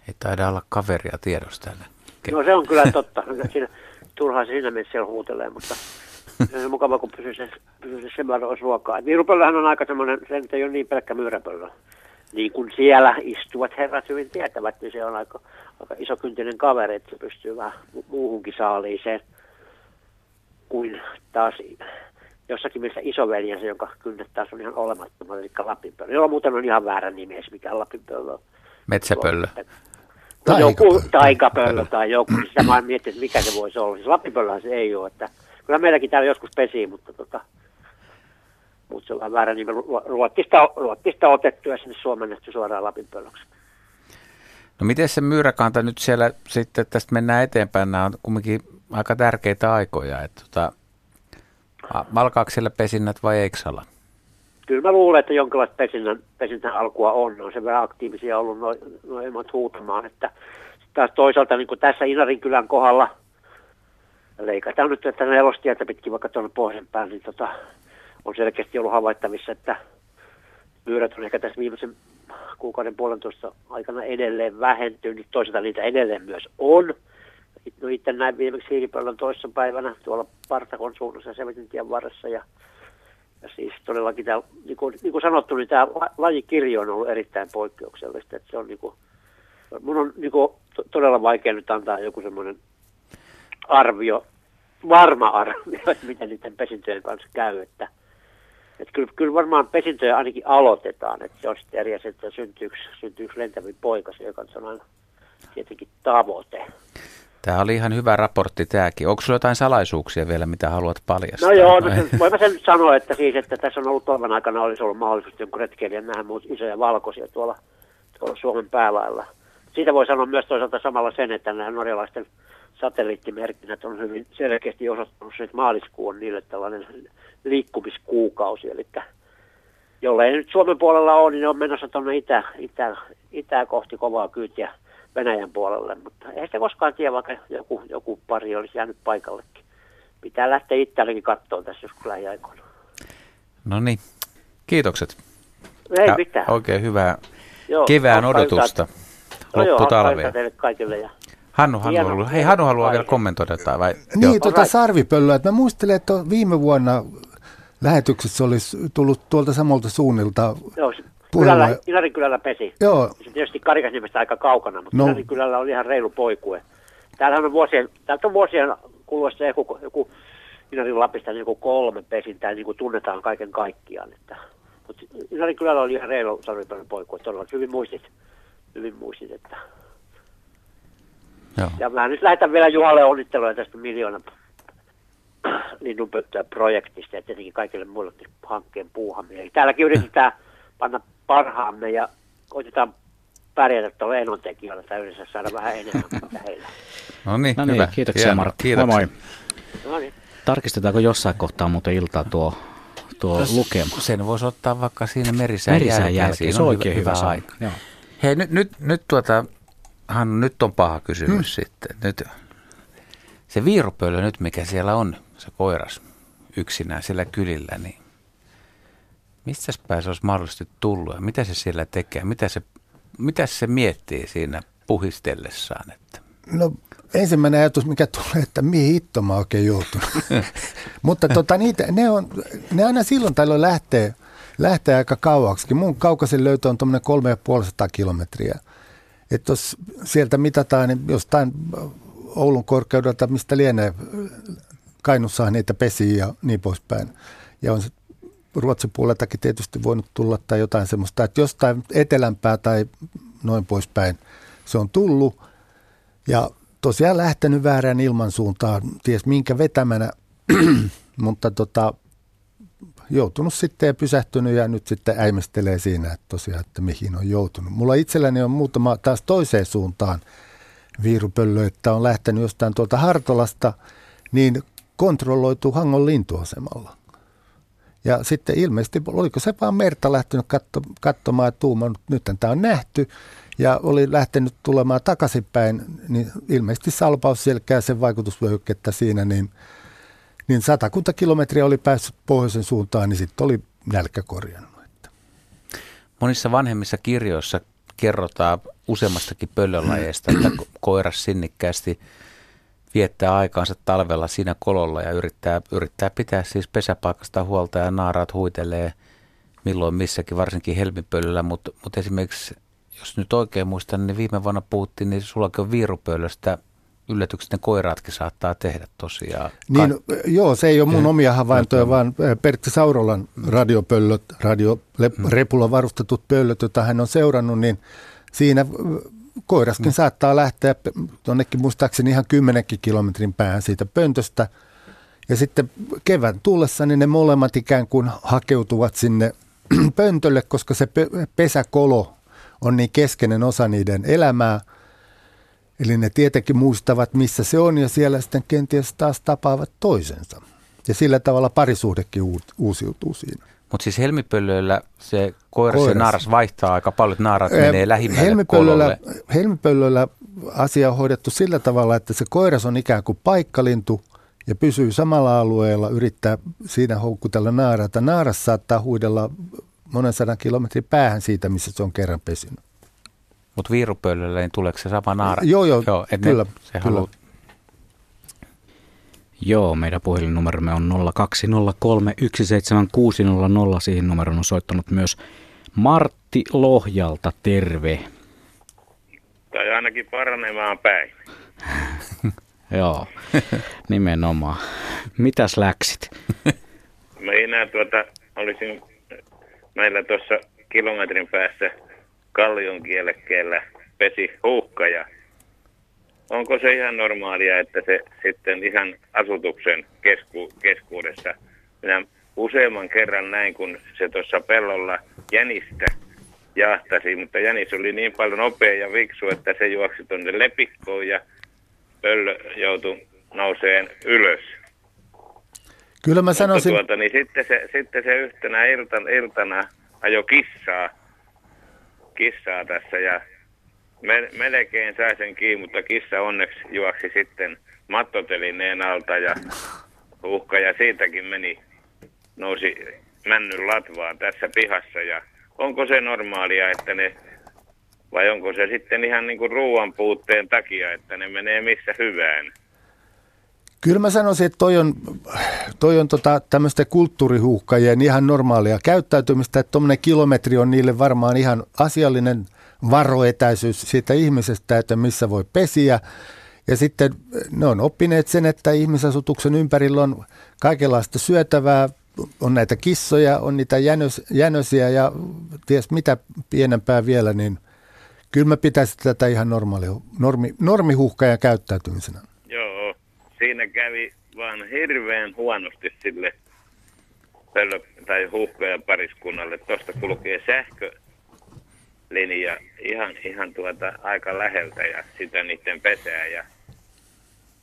Ei taida olla kaveria tiedossa täällä. No se on kyllä totta. [laughs] Siinä, turhaa siinä mielessä siellä huutelee, mutta se on mukava, kun pysyy se, pysyy se sen verran olisi ruokaa. Viirupöllöhän on aika semmoinen, se ei ole niin pelkkä myyräpöllö. Niin kuin siellä istuvat herrat hyvin tietävät, niin se on aika, aika isokyntinen kaveri, että se pystyy vähän muuhunkin saaliiseen kuin taas jossakin mielessä isoveljensä, jonka kynnet taas on ihan olemattomat, eli Lapinpöllö. Jolla muuten on ihan väärä nimi, mikä Lapinpöllö on. Metsäpöllö. No joku taikapöllö tai joku, niin sitä mä miettinyt, että mikä se voisi olla. Siis Lapinpöllöhän se ei ole, että kyllä meilläkin täällä joskus pesii, mutta tota, mutta se on vähän väärä nimi. Ruottista, Ruottista otettu ja sinne suomennettu suoraan Lapinpöllöksi. No miten se myyräkanta nyt siellä sitten, tästä mennään eteenpäin, nämä on kumminkin aika tärkeitä aikoja, että tota, alkaako siellä pesinnät vai eikö ala? Kyllä mä luulen, että jonkinlaista pesinnän, pesinnän alkua on. On se vähän aktiivisia ollut noin no emot huutamaan. Että taas toisaalta niin kuin tässä Inarin kylän kohdalla leikataan nyt että nelostietä pitkin vaikka tuonne pohjanpäin, niin tota, on selkeästi ollut havaittavissa, että myyrät on ehkä tässä viimeisen kuukauden puolentoista aikana edelleen vähentynyt. Toisaalta niitä edelleen myös on. No itse näin viimeksi hiilipöllön toissa päivänä tuolla Partakon suunnassa Sevetintien varressa ja ja siis todellakin tämä, niin kuin, niin kuin sanottu, niin tämä lajikirjo on ollut erittäin poikkeuksellista. Että se on niin kuin, mun on niin kuin, todella vaikea nyt antaa joku semmoinen arvio, varma arvio, [laughs] että miten niiden pesintöjen kanssa käy. Että, että kyllä, kyllä varmaan pesintöjä ainakin aloitetaan, että se on sitten eri asia, että syntyykö, syntyykö lentäviä poikasi, joka on aina tietenkin tavoite. Tämä oli ihan hyvä raportti tämäkin. Onko sinulla jotain salaisuuksia vielä, mitä haluat paljastaa? No joo, no sen, voin mä sen sanoa, että, siis, että tässä on ollut toivon aikana olisi ollut mahdollisuus jonkun retkeilijän nähdä muut isoja valkoisia tuolla, tuolla Suomen päälailla. Siitä voi sanoa myös toisaalta samalla sen, että nämä norjalaisten satelliittimerkinnät on hyvin selkeästi osoittanut että maaliskuu on niille tällainen liikkumiskuukausi, eli jollei nyt Suomen puolella ole, niin ne on menossa tuonne itä, itä, itää kohti kovaa kyytiä Venäjän puolelle, mutta ei sitä koskaan tiedä, vaikka joku, joku pari olisi jäänyt paikallekin. Pitää lähteä itsellekin katsoa tässä joskus lähiaikoina. No niin, kiitokset. Ei ja mitään. Oikein hyvää Joo, kevään odotusta no lopputalvea. teille kaikille ja Hannu, Hannu, Hannu, hei, Hannu haluaa vielä kommentoida jotain. Vai? Niin, Joo. tuota sarvipöllöä. Että mä muistelen, että viime vuonna lähetyksessä olisi tullut tuolta samalta suunnilta Joo, Kylällä, Inarin kylällä pesi. Joo. Se tietysti Karikasniemestä aika kaukana, mutta no. Inarin kylällä oli ihan reilu poikue. Täällähän on vuosien, täältä on vuosien kuluessa joku, joku Inarin Lapista niin joku kolme pesintää, niin kuin tunnetaan kaiken kaikkiaan. Että, mutta Inarin kylällä oli ihan reilu sarvipäinen poikue, todella hyvin muistit, hyvin muistit, että Joo. Ja mä nyt lähetän vielä Juhalle onnitteluja tästä miljoona [clears throat] linnunpönttöä-projektista ja tietenkin kaikille muillekin hankkeen puuhamia. Täälläkin yritetään panna parhaamme ja koitetaan pärjätä tuolla enontekijöillä tai yleensä saada vähän enemmän kuin heillä. [laughs] No niin, no niin hyvä. kiitoksia Martti. Kiitoksia. Moi moi. No niin. Tarkistetaanko jossain kohtaa muuten iltaa tuo, tuo lukema? Sen voisi ottaa vaikka siinä merisään, merisään jälkeen. jälkeen. Se on oikein hyvä, hyvä aika. Joo. Hei, nyt, nyt, nyt, tuota, Hannu, nyt on paha kysymys hmm. sitten. Nyt, se viirupöllö nyt, mikä siellä on, se koiras yksinään siellä kylillä, niin Mistä päin se olisi mahdollisesti tullut ja mitä se siellä tekee? Mitä se, mitä se miettii siinä puhistellessaan? Että? No ensimmäinen ajatus, mikä tulee, että mihin hitto mä oikein joutunut. [laughs] Mutta tota, niitä, ne, on, ne aina silloin tällöin lähtee, lähtee aika kauaksi. Mun kaukaisin löytö on tuommoinen 3500 kilometriä. Että jos sieltä mitataan, niin jostain Oulun korkeudelta, mistä lienee, Kainussahan niitä pesiä ja niin poispäin. Ja on Ruotsin puoleltakin tietysti voinut tulla tai jotain semmoista, että jostain etelämpää tai noin poispäin se on tullut. Ja tosiaan lähtenyt väärään ilmansuuntaan, ties minkä vetämänä, [clears throat] mutta tota, joutunut sitten ja pysähtynyt ja nyt sitten äimestelee siinä, että tosiaan, että mihin on joutunut. Mulla itselläni on muutama taas toiseen suuntaan viirupöllö, että on lähtenyt jostain tuolta Hartolasta, niin kontrolloitu Hangon lintuasemalla. Ja sitten ilmeisesti, oliko se vaan Merta lähtenyt katso, katsomaan, että tuuma, nyt tämä on nähty, ja oli lähtenyt tulemaan takaisinpäin, niin ilmeisesti salpaus selkää sen vaikutusvyöhykettä siinä, niin niin satakunta kilometriä oli päässyt pohjoisen suuntaan, niin sitten oli nälkä korjannut. Monissa vanhemmissa kirjoissa kerrotaan useammastakin pöllönlajeista, että koiras sinnikkäästi viettää aikaansa talvella siinä kololla ja yrittää, yrittää pitää siis pesäpaikasta huolta ja naaraat huitelee milloin missäkin, varsinkin helmipöllöllä, mutta, mutta esimerkiksi jos nyt oikein muistan, niin viime vuonna puhuttiin, niin sullakin on viirupöllöstä yllätykset ne koiraatkin saattaa tehdä tosiaan. Niin, Ka- joo, se ei ole mun omia havaintoja, vaan Pertti Saurolan radiopöllöt, radiorepulla hmm. varustetut pöllöt, joita hän on seurannut, niin siinä koiraskin mm. saattaa lähteä jonnekin muistaakseni ihan kymmenenkin kilometrin päähän siitä pöntöstä. Ja sitten kevään tullessa niin ne molemmat ikään kuin hakeutuvat sinne [clears throat] pöntölle, koska se pesäkolo on niin keskeinen osa niiden elämää. Eli ne tietenkin muistavat, missä se on ja siellä sitten kenties taas tapaavat toisensa. Ja sillä tavalla parisuhdekin uusiutuu siinä. Mutta siis helmipöllöillä se koiras, koiras. ja naaras vaihtaa aika paljon, että naarat äh, menee lähimmälle helmipöllöillä, helmipöllöillä asia on hoidettu sillä tavalla, että se koiras on ikään kuin paikkalintu ja pysyy samalla alueella, yrittää siinä houkutella naarata. Naaras saattaa huidella monen sadan kilometrin päähän siitä, missä se on kerran pesinyt. Mutta viirupöllöllä, niin tuleeko se sama naara? Joo, joo, joo kyllä. Ne, se kyllä. Haluaa Joo, meidän puhelinnumeromme on 020317600. Siihen numeron on soittanut myös Martti Lohjalta. Terve. Tai ainakin paranemaan päin. [laughs] Joo, nimenomaan. Mitäs läksit? Minä tuota, olisin meillä tuossa kilometrin päässä Kallion kielekkeellä pesi huuhka ja onko se ihan normaalia, että se sitten ihan asutuksen kesku, keskuudessa, minä useamman kerran näin, kun se tuossa pellolla jänistä jahtasi, mutta jänis oli niin paljon nopea ja viksu, että se juoksi tuonne lepikkoon ja pöllö joutui nouseen ylös. Kyllä mä sanoisin... tuota, niin sitten, se, sitten se yhtenä iltana, iltana ajo kissaa, kissaa tässä ja melkein sai sen kiinni, mutta kissa onneksi juoksi sitten mattotelineen alta ja uhka ja siitäkin meni, nousi männyn latvaan tässä pihassa ja onko se normaalia, että ne, vai onko se sitten ihan niin kuin ruoan puutteen takia, että ne menee missä hyvään? Kyllä mä sanoisin, että toi on, toi on tota, tämmöistä kulttuurihuhkajien ihan normaalia käyttäytymistä, että tuommoinen kilometri on niille varmaan ihan asiallinen – varoetäisyys siitä ihmisestä, että missä voi pesiä. Ja sitten ne on oppineet sen, että ihmisasutuksen ympärillä on kaikenlaista syötävää, on näitä kissoja, on niitä jänös, jänösiä ja ties mitä pienempää vielä, niin kyllä mä pitäisin tätä ihan normaali, normi, normihuhkajan käyttäytymisenä. Joo, siinä kävi vaan hirveän huonosti sille pöllö- tai huhkajan pariskunnalle. Tuosta kulkee sähkö linja ihan, ihan tuota aika läheltä ja sitä niiden pesää. Ja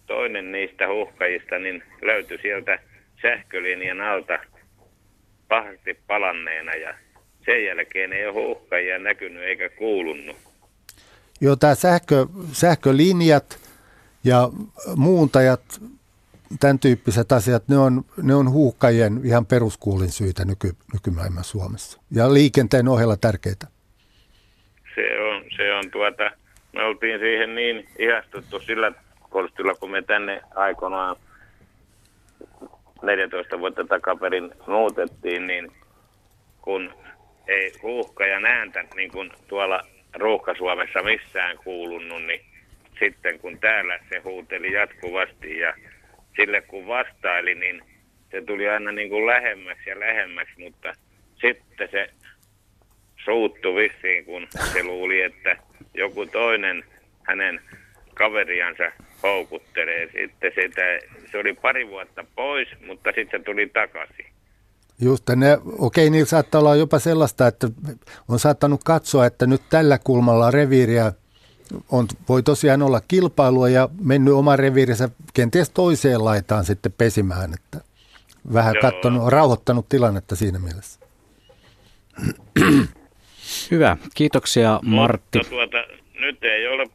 toinen niistä huhkajista niin löytyi sieltä sähkölinjan alta pahasti palanneena ja sen jälkeen ei ole huhkajia näkynyt eikä kuulunut. Joo, tämä sähkö, sähkölinjat ja muuntajat, tämän tyyppiset asiat, ne on, ne on huuhkajien ihan peruskuulin syitä nyky, nykymaailman Suomessa. Ja liikenteen ohella tärkeitä se on, se on tuota, me oltiin siihen niin ihastuttu sillä konstilla, kun me tänne aikoinaan 14 vuotta takaperin muutettiin, niin kun ei ruuhka ja nääntä niin kuin tuolla ruuhka-Suomessa missään kuulunut, niin sitten kun täällä se huuteli jatkuvasti ja sille kun vastaili, niin se tuli aina niin kuin lähemmäksi ja lähemmäksi, mutta sitten se suuttu vissiin, kun se luuli, että joku toinen hänen kaveriansa houkuttelee. Sitten sitä, se oli pari vuotta pois, mutta sitten se tuli takaisin. Just ne, okei, niin saattaa olla jopa sellaista, että on saattanut katsoa, että nyt tällä kulmalla reviiriä on, voi tosiaan olla kilpailua ja mennyt oma reviirinsä kenties toiseen laitaan sitten pesimään, että vähän katsonut, rauhoittanut tilannetta siinä mielessä. Hyvä, kiitoksia Martti. Mutta tuota, nyt ei ole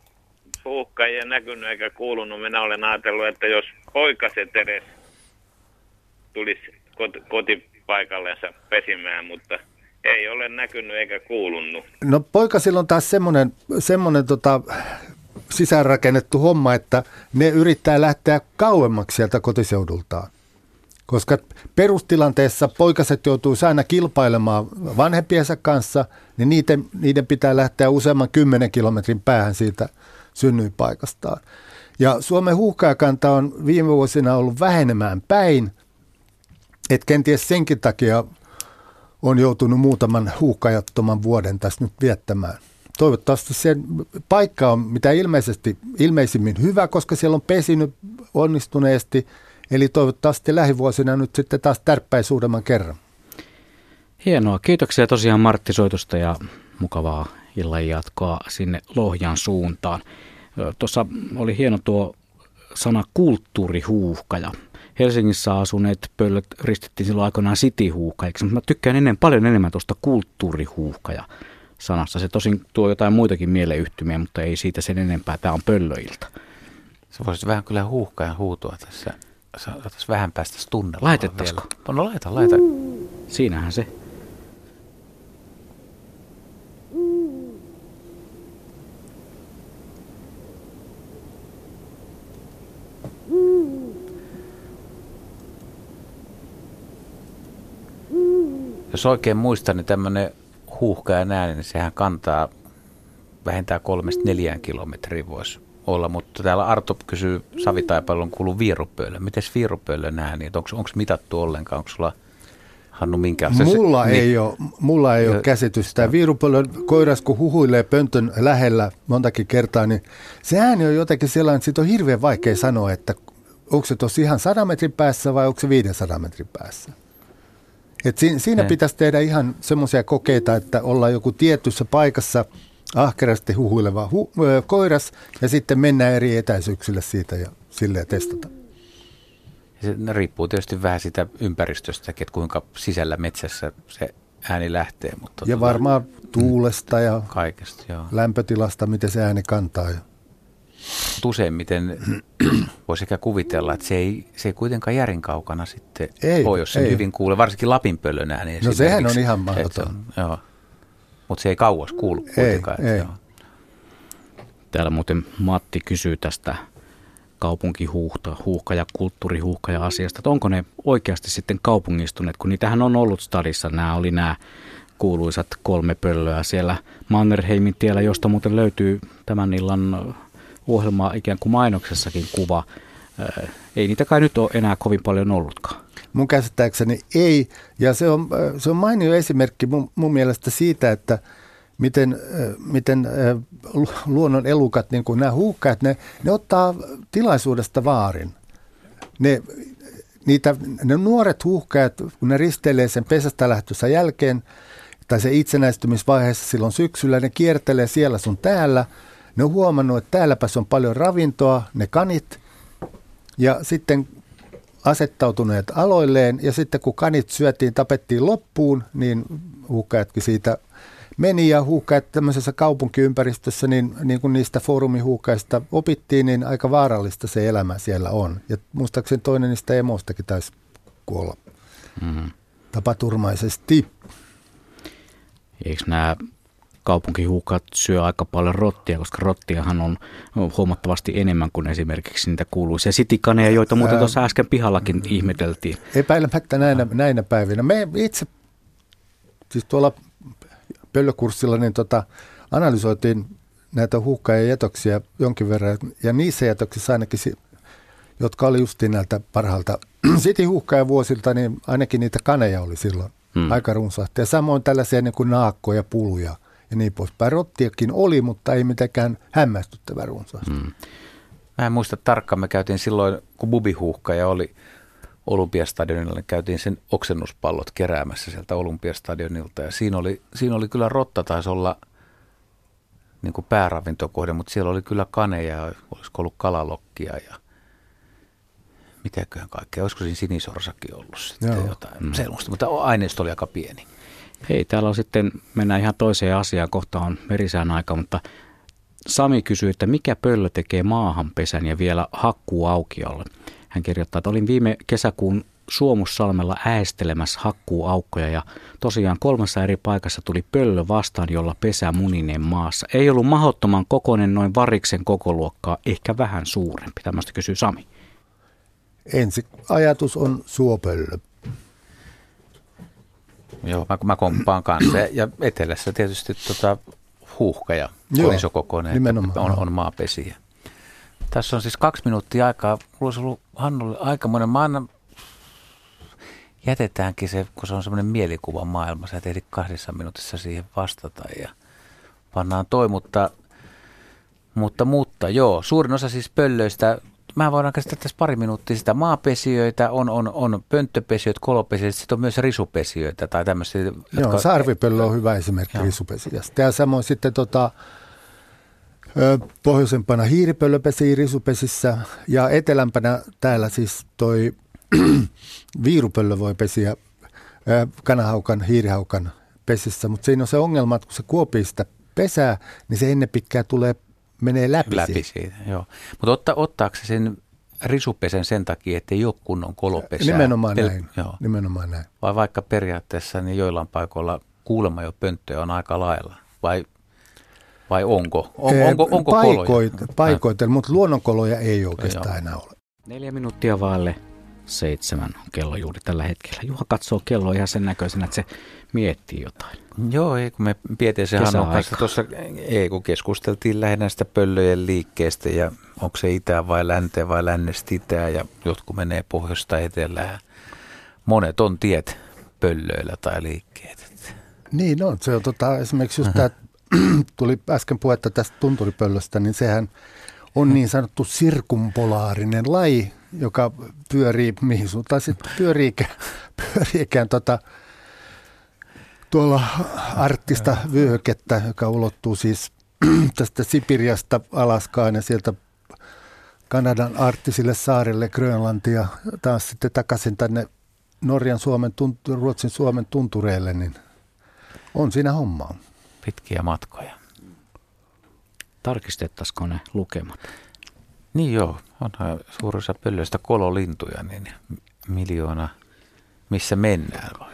puhkajia näkynyt eikä kuulunut. Minä olen ajatellut, että jos poikaset edes tulisi kot- kotipaikallensa pesimään, mutta ei ole näkynyt eikä kuulunut. No poika silloin taas semmoinen, semmoinen tota, sisäänrakennettu homma, että ne yrittää lähteä kauemmaksi sieltä kotiseudultaan. Koska perustilanteessa poikaset joutuu aina kilpailemaan vanhempiensa kanssa, niin niiden, niiden pitää lähteä useamman kymmenen kilometrin päähän siitä synnyinpaikastaan. Ja Suomen huuhkajakanta on viime vuosina ollut vähenemään päin, että kenties senkin takia on joutunut muutaman huuhkajattoman vuoden tässä nyt viettämään. Toivottavasti se paikka on mitä ilmeisesti, ilmeisimmin hyvä, koska siellä on pesinyt onnistuneesti. Eli toivottavasti lähivuosina nyt sitten taas tärppäisi uudemman kerran. Hienoa. Kiitoksia tosiaan Martti Soitusta ja mukavaa illan jatkoa sinne Lohjan suuntaan. Tuossa oli hieno tuo sana kulttuurihuuhkaja. Helsingissä asuneet pöllöt ristittiin silloin aikoinaan cityhuuhkajiksi, mutta mä tykkään ennen, paljon enemmän tuosta kulttuurihuuhkaja sanasta. Se tosin tuo jotain muitakin mieleyhtymiä, mutta ei siitä sen enempää. Tämä on pöllöiltä. Se voisi vähän kyllä huuhkajan huutua tässä. Saataisiin vähän päästä tunnella. Laitettaisiko? No laita, laita. Siinähän se. Jos oikein muistan, niin tämmöinen huuhkajan ääni, niin sehän kantaa vähintään kolmesta neljään kilometriä voisi olla, mutta täällä Arto kysyy Savitaipallon kuuluu viirupöylö. Miten viirupöylön ääni, onko mitattu ollenkaan, onko sulla Hannu minkäänlaista? Mulla, se, ei niin, ole, mulla ei ole käsitystä. Viirupöllön koiras, kun huhuilee pöntön lähellä montakin kertaa, niin se ääni on jotenkin sellainen, että siitä on hirveän vaikea sanoa, että onko se tuossa ihan 100 metrin päässä vai onko se 500 metrin päässä. Et si- siinä pitäisi tehdä ihan semmoisia kokeita, että ollaan joku tietyssä paikassa ahkerasti huhuileva hu- koiras ja sitten mennään eri etäisyyksille siitä ja silleen testata. Se riippuu tietysti vähän sitä ympäristöstä, että kuinka sisällä metsässä se ääni lähtee. Mutta ja tuota, varmaan tuulesta ja kaikesta, joo. lämpötilasta, miten se ääni kantaa. Useimmiten [clears throat] voisi ehkä kuvitella, että se ei, se ei kuitenkaan järin kaukana sitten ei, ole, jos sen ei. hyvin kuulee, varsinkin Lapin pöllön ääni. No sehän on ihan mahdoton. Joo. Mutta se ei kauas kuulu kuitenkaan. Ei, ei. Täällä muuten Matti kysyy tästä kaupunkihuuhta, huuhka ja kulttuurihuuhka ja asiasta, että onko ne oikeasti sitten kaupungistuneet, kun niitähän on ollut stadissa, nämä oli nämä kuuluisat kolme pöllöä siellä Mannerheimin tiellä, josta muuten löytyy tämän illan ohjelmaa ikään kuin mainoksessakin kuva. Ei niitä kai nyt ole enää kovin paljon ollutkaan. Mun käsittääkseni ei, ja se on, se on mainio esimerkki mun, mun mielestä siitä, että miten, miten luonnon elukat, niin kuin nämä huukkaat, ne, ne ottaa tilaisuudesta vaarin. Ne, niitä, ne nuoret huuhkajat, kun ne risteilee sen pesästä lähtössä jälkeen, tai se itsenäistymisvaiheessa silloin syksyllä, ne kiertelee siellä sun täällä – ne on huomannut, että täälläpäs on paljon ravintoa, ne kanit, ja sitten asettautuneet aloilleen, ja sitten kun kanit syötiin, tapettiin loppuun, niin huuhkajatkin siitä meni, ja huuhkajat tämmöisessä kaupunkiympäristössä, niin, niin kuin niistä foorumihuuhkajista opittiin, niin aika vaarallista se elämä siellä on. Ja muistaakseni toinen niistä emoistakin taisi kuolla mm-hmm. tapaturmaisesti. Eikö nämä kaupunkihuukat syö aika paljon rottia, koska rottiahan on huomattavasti enemmän kuin esimerkiksi niitä kuuluisia sitikaneja, joita muuten tuossa äsken pihallakin ihmeteltiin. Epäilemättä näinä, näinä päivinä. Me itse, siis tuolla pöllökurssilla, niin tota, analysoitiin näitä huukka- ja jätoksia jonkin verran, ja niissä jätoksissa ainakin, jotka oli justiin näiltä parhaalta [clears throat] sitihuhka- vuosilta, niin ainakin niitä kaneja oli silloin hmm. aika runsaasti. Ja samoin tällaisia niin kuin naakkoja, ja puluja – ja niin poispäin. Rottiakin oli, mutta ei mitenkään hämmästyttävä runsaasti. Mm. Mä en muista tarkkaan, me käytiin silloin, kun bubihuuhkaja oli Olympiastadionilla, niin käytiin sen oksennuspallot keräämässä sieltä Olympiastadionilta. Ja siinä oli, siinä oli kyllä rotta, taisi olla niin kuin pääravintokohde, mutta siellä oli kyllä kaneja, olisiko ollut kalalokkia ja mitäköhän kaikkea. Olisiko siinä sinisorsakin ollut sitten Joo. jotain mm. mutta aineisto oli aika pieni. Hei, täällä on sitten, mennään ihan toiseen asiaan, kohta on merisään aika, mutta Sami kysyy, että mikä pöllö tekee maahanpesän ja vielä hakkuu aukiolle. Hän kirjoittaa, että olin viime kesäkuun Suomussalmella äästelemässä hakkuuaukkoja ja tosiaan kolmessa eri paikassa tuli pöllö vastaan, jolla pesä munineen maassa. Ei ollut mahottoman kokoinen noin variksen kokoluokkaa, ehkä vähän suurempi. Tämmöistä kysyy Sami. Ensi ajatus on suopöllö. Joo, mä, mä komppaan kanssa. Ja etelässä tietysti tota, huuhkaja Joo, on isokokoinen, on, on maapesiä. Tässä on siis kaksi minuuttia aikaa. Mulla olisi ollut Hannulle aikamoinen. Mä annan, jätetäänkin se, kun se on semmoinen mielikuva maailma. Sä ehdit kahdessa minuutissa siihen vastata ja pannaan toi, mutta, mutta, mutta joo, suurin osa siis pöllöistä mä voidaan käsittää tässä pari minuuttia sitä maapesijöitä, on, on, on pönttöpesijöitä, kolopesijöitä, sitten on myös risupesijöitä tai tämmöisiä. Joo, jotka... sarvipöllö on hyvä esimerkki Joo. risupesijästä. Ja samoin sitten tota, pohjoisempana hiiripöllö pesii risupesissä ja etelämpänä täällä siis toi [clears throat] viirupöllö voi pesiä kanahaukan, hiirihaukan pesissä, mutta siinä on se ongelma, että kun se kuopii sitä pesää, niin se ennen pitkään tulee menee läpi, läpi siitä. siitä joo. Mutta otta, ottaako se sen risupesen sen takia, että ei ole kunnon kolopesää? Nimenomaan Pel- näin. Joo. Nimenomaan näin. Vai vaikka periaatteessa niin joillain paikoilla kuulemma jo pönttöjä on aika lailla? Vai, vai onko? On, onko, onko Paikoit, koloja? Paikoitella, mutta luonnonkoloja ei oikeastaan joo. enää ole. Neljä minuuttia vaalle seitsemän kello juuri tällä hetkellä. Juha katsoo kelloa ihan sen näköisenä, että se miettii jotain. Joo, ei, kun me Pieteisen Hannon kanssa tuossa ei, kun keskusteltiin lähinnä sitä pöllöjen liikkeestä ja onko se itä vai länteen vai lännestä itää ja jotkut menee pohjoista etelään. Monet on tiet pöllöillä tai liikkeet. Niin on, se on tota, esimerkiksi just tämä, [clears throat] tuli äsken puhetta tästä tunturipöllöstä, niin sehän on niin sanottu sirkumpolaarinen laji, joka pyörii mihin suuntaan sitten pyöriikään, [laughs] pyöriikään tota, tuolla arktista vyöhykettä, joka ulottuu siis [clears throat] tästä Sipiriasta Alaskaan ja sieltä Kanadan arktisille saarille Grönlantia taas sitten takaisin tänne Norjan, Suomen, Ruotsin, Suomen tuntureille, niin on siinä hommaa. Pitkiä matkoja. Tarkistettaisiko ne lukemat? Niin joo, onhan suurissa pöllöistä kololintuja, niin miljoona, missä mennään vai?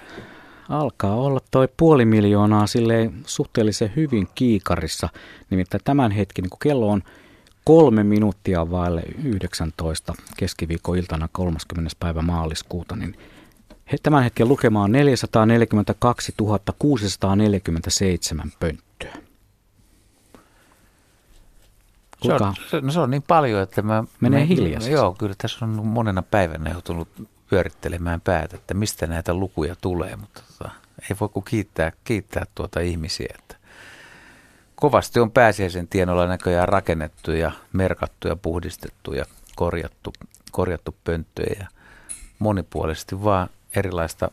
alkaa olla toi puoli miljoonaa silleen suhteellisen hyvin kiikarissa. Nimittäin tämän hetken, niin kun kello on kolme minuuttia vaille 19 keskiviikkoiltana 30. päivä maaliskuuta, niin tämän hetken lukema on 442 647 pönttöä. Se on, se, no se on niin paljon, että mä... Menee hiljaisesti. Joo, kyllä tässä on monena päivänä joutunut pyörittelemään päätä, että mistä näitä lukuja tulee, mutta tota, ei voi kuin kiittää, kiittää tuota ihmisiä. Että kovasti on pääsiäisen tienoilla näköjään rakennettu ja merkattu ja puhdistettu ja korjattu, korjattu pönttöjä ja monipuolisesti vaan erilaista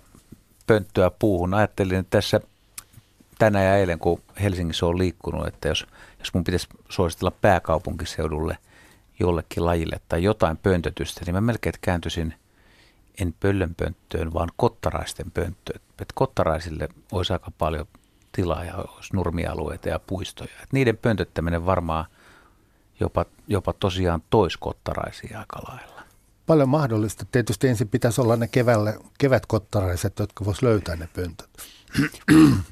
pönttöä puuhun. Ajattelin, että tässä tänä ja eilen, kun Helsingissä on liikkunut, että jos, jos mun pitäisi suositella pääkaupunkiseudulle jollekin lajille tai jotain pöntötystä, niin mä melkein kääntyisin – en pöllönpönttöön, vaan kottaraisten pönttöön. Että kottaraisille olisi aika paljon tilaa ja olisi nurmialueita ja puistoja. Et niiden pöntöttäminen varmaan jopa, jopa tosiaan toiskottaraisia aika lailla. Paljon mahdollista. Tietysti ensin pitäisi olla ne kevälle, kevätkottaraiset, jotka vois löytää ne pöntöt.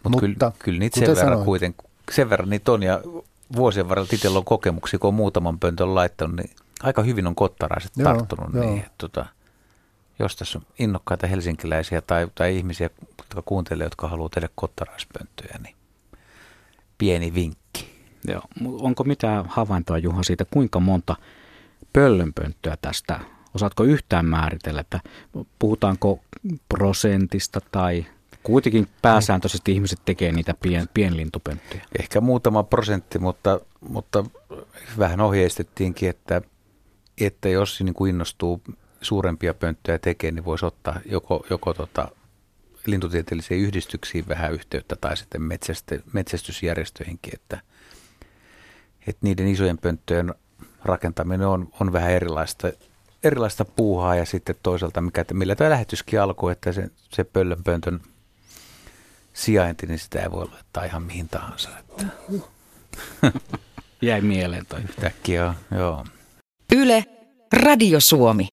Mut Mutta kyllä, niitä sen verran, kuitenkin, sen verran niitä on ja vuosien varrella itsellä on kokemuksia, kun on muutaman pöntön laittanut, niin aika hyvin on kottaraiset joo, tarttunut joo. niin. Tota, jos tässä on innokkaita helsinkiläisiä tai, tai ihmisiä, jotka kuuntelee, jotka haluaa tehdä kottaraispönttöjä, niin pieni vinkki. Joo. Onko mitään havaintoa, Juha, siitä, kuinka monta pöllönpönttöä tästä, osaatko yhtään määritellä, että puhutaanko prosentista tai kuitenkin pääsääntöisesti ihmiset tekee niitä pien, pienlintupönttöjä? Ehkä muutama prosentti, mutta, mutta vähän ohjeistettiinkin, että, että jos niin kuin innostuu suurempia pönttöjä tekee, niin voisi ottaa joko, joko tota, lintutieteellisiin yhdistyksiin vähän yhteyttä tai sitten metsästysjärjestöihinkin, että, että niiden isojen pönttöjen rakentaminen on, on vähän erilaista, erilaista puuhaa ja sitten toisaalta, mikä, millä tämä lähetyskin alkoi, että se, se pöllönpöntön sijainti, niin sitä ei voi laittaa ihan mihin tahansa. Että. [laughs] Jäi mieleen toi yhtäkkiä, joo. Yle, Radio Suomi.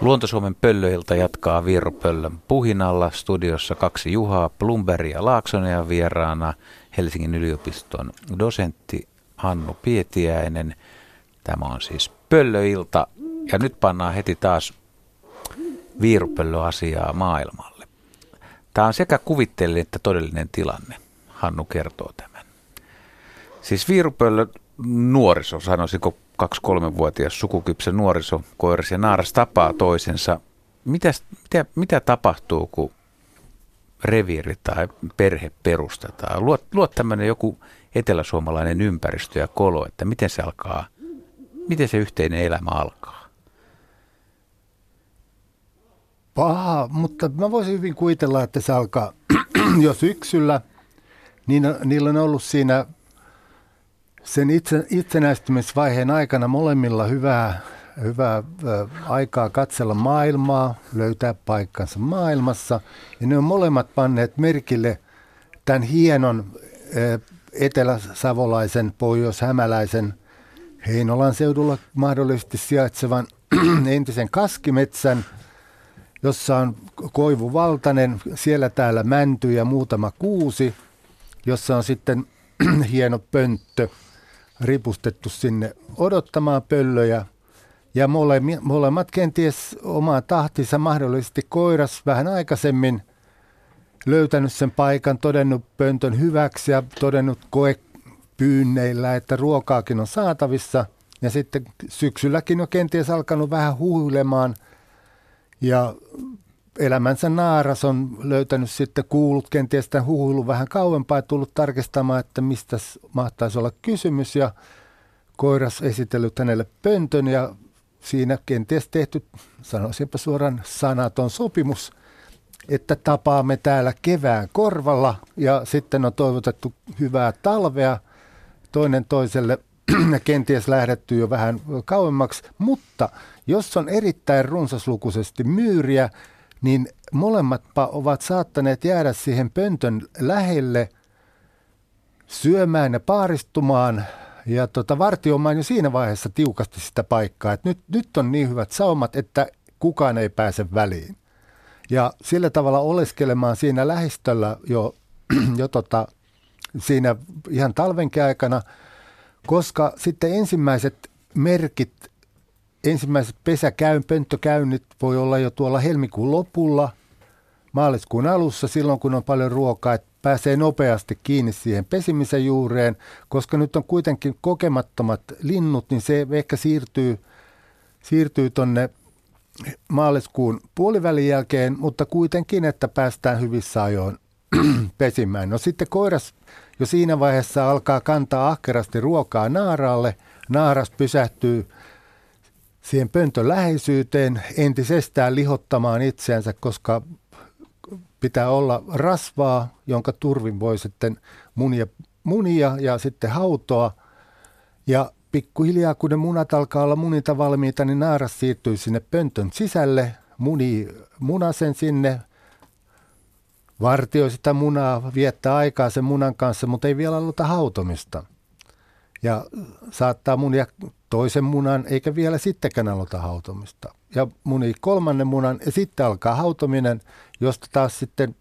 Luontosuomen pöllöiltä jatkaa Virro Pöllön puhinalla. Studiossa kaksi Juhaa, Plumberia ja Laaksonen ja vieraana Helsingin yliopiston dosentti Hannu Pietiäinen. Tämä on siis Pöllöilta ja nyt pannaan heti taas viirupöllöasiaa maailmalle. Tämä on sekä kuvitteellinen että todellinen tilanne. Hannu kertoo tämän. Siis viirupöllö nuoriso, sanoisinko 2-3-vuotias sukukypsä nuoriso, koiras ja naaras tapaa toisensa. Mitäs, mitä, mitä tapahtuu, kun reviiri tai perhe perustetaan? Luot, luot tämmöinen joku eteläsuomalainen ympäristö ja kolo, että miten se alkaa, miten se yhteinen elämä alkaa? Paha, mutta mä voisin hyvin kuvitella, että se alkaa [clears throat] jo syksyllä. Niin, niillä on ollut siinä sen itse, itsenäistymisvaiheen aikana molemmilla hyvää, hyvää aikaa katsella maailmaa, löytää paikkansa maailmassa. Ja ne on molemmat panneet merkille tämän hienon etelä-savolaisen, pohjois-hämäläisen Heinolan seudulla mahdollisesti sijaitsevan [clears throat] entisen kaskimetsän, jossa on koivuvaltainen, siellä täällä mänty ja muutama kuusi, jossa on sitten [clears throat] hieno pönttö – ripustettu sinne odottamaan pöllöjä. Ja mole, molemmat kenties omaa tahtinsa mahdollisesti koiras vähän aikaisemmin löytänyt sen paikan, todennut pöntön hyväksi ja todennut koepyynneillä, että ruokaakin on saatavissa. Ja sitten syksylläkin on kenties alkanut vähän huilemaan ja elämänsä naaras on löytänyt sitten kuullut kenties tämän huhuilun vähän kauempaa ja tullut tarkistamaan, että mistä mahtaisi olla kysymys ja koiras esitellyt hänelle pöntön ja siinä kenties tehty, sanoisinpa suoraan sanaton sopimus, että tapaamme täällä kevään korvalla ja sitten on toivotettu hyvää talvea toinen toiselle [clears throat] kenties lähdetty jo vähän kauemmaksi, mutta jos on erittäin runsaslukuisesti myyriä, niin molemmatpa ovat saattaneet jäädä siihen pöntön lähelle syömään ja paaristumaan ja tota, vartioimaan jo siinä vaiheessa tiukasti sitä paikkaa, että nyt, nyt on niin hyvät saumat, että kukaan ei pääse väliin. Ja sillä tavalla oleskelemaan siinä lähistöllä jo, [clears throat] jo tota, siinä ihan talvenkin aikana, koska sitten ensimmäiset merkit ensimmäiset pesäkäyn, pönttökäynnit voi olla jo tuolla helmikuun lopulla, maaliskuun alussa, silloin kun on paljon ruokaa, että pääsee nopeasti kiinni siihen pesimisen juureen, koska nyt on kuitenkin kokemattomat linnut, niin se ehkä siirtyy, siirtyy tuonne maaliskuun puolivälin jälkeen, mutta kuitenkin, että päästään hyvissä ajoin [clears throat] pesimään. No sitten koiras jo siinä vaiheessa alkaa kantaa ahkerasti ruokaa naaraalle. Naaras pysähtyy siihen pöntön läheisyyteen entisestään lihottamaan itseänsä, koska pitää olla rasvaa, jonka turvin voi sitten munia, munia ja sitten hautoa. Ja pikkuhiljaa, kun ne munat alkaa olla munita valmiita, niin naaras siirtyy sinne pöntön sisälle, muni munasen sinne, vartioi sitä munaa, viettää aikaa sen munan kanssa, mutta ei vielä aloita hautomista. Ja saattaa munia toisen munan, eikä vielä sittenkään aloita hautomista. Ja muni kolmannen munan ja sitten alkaa hautominen, josta taas sitten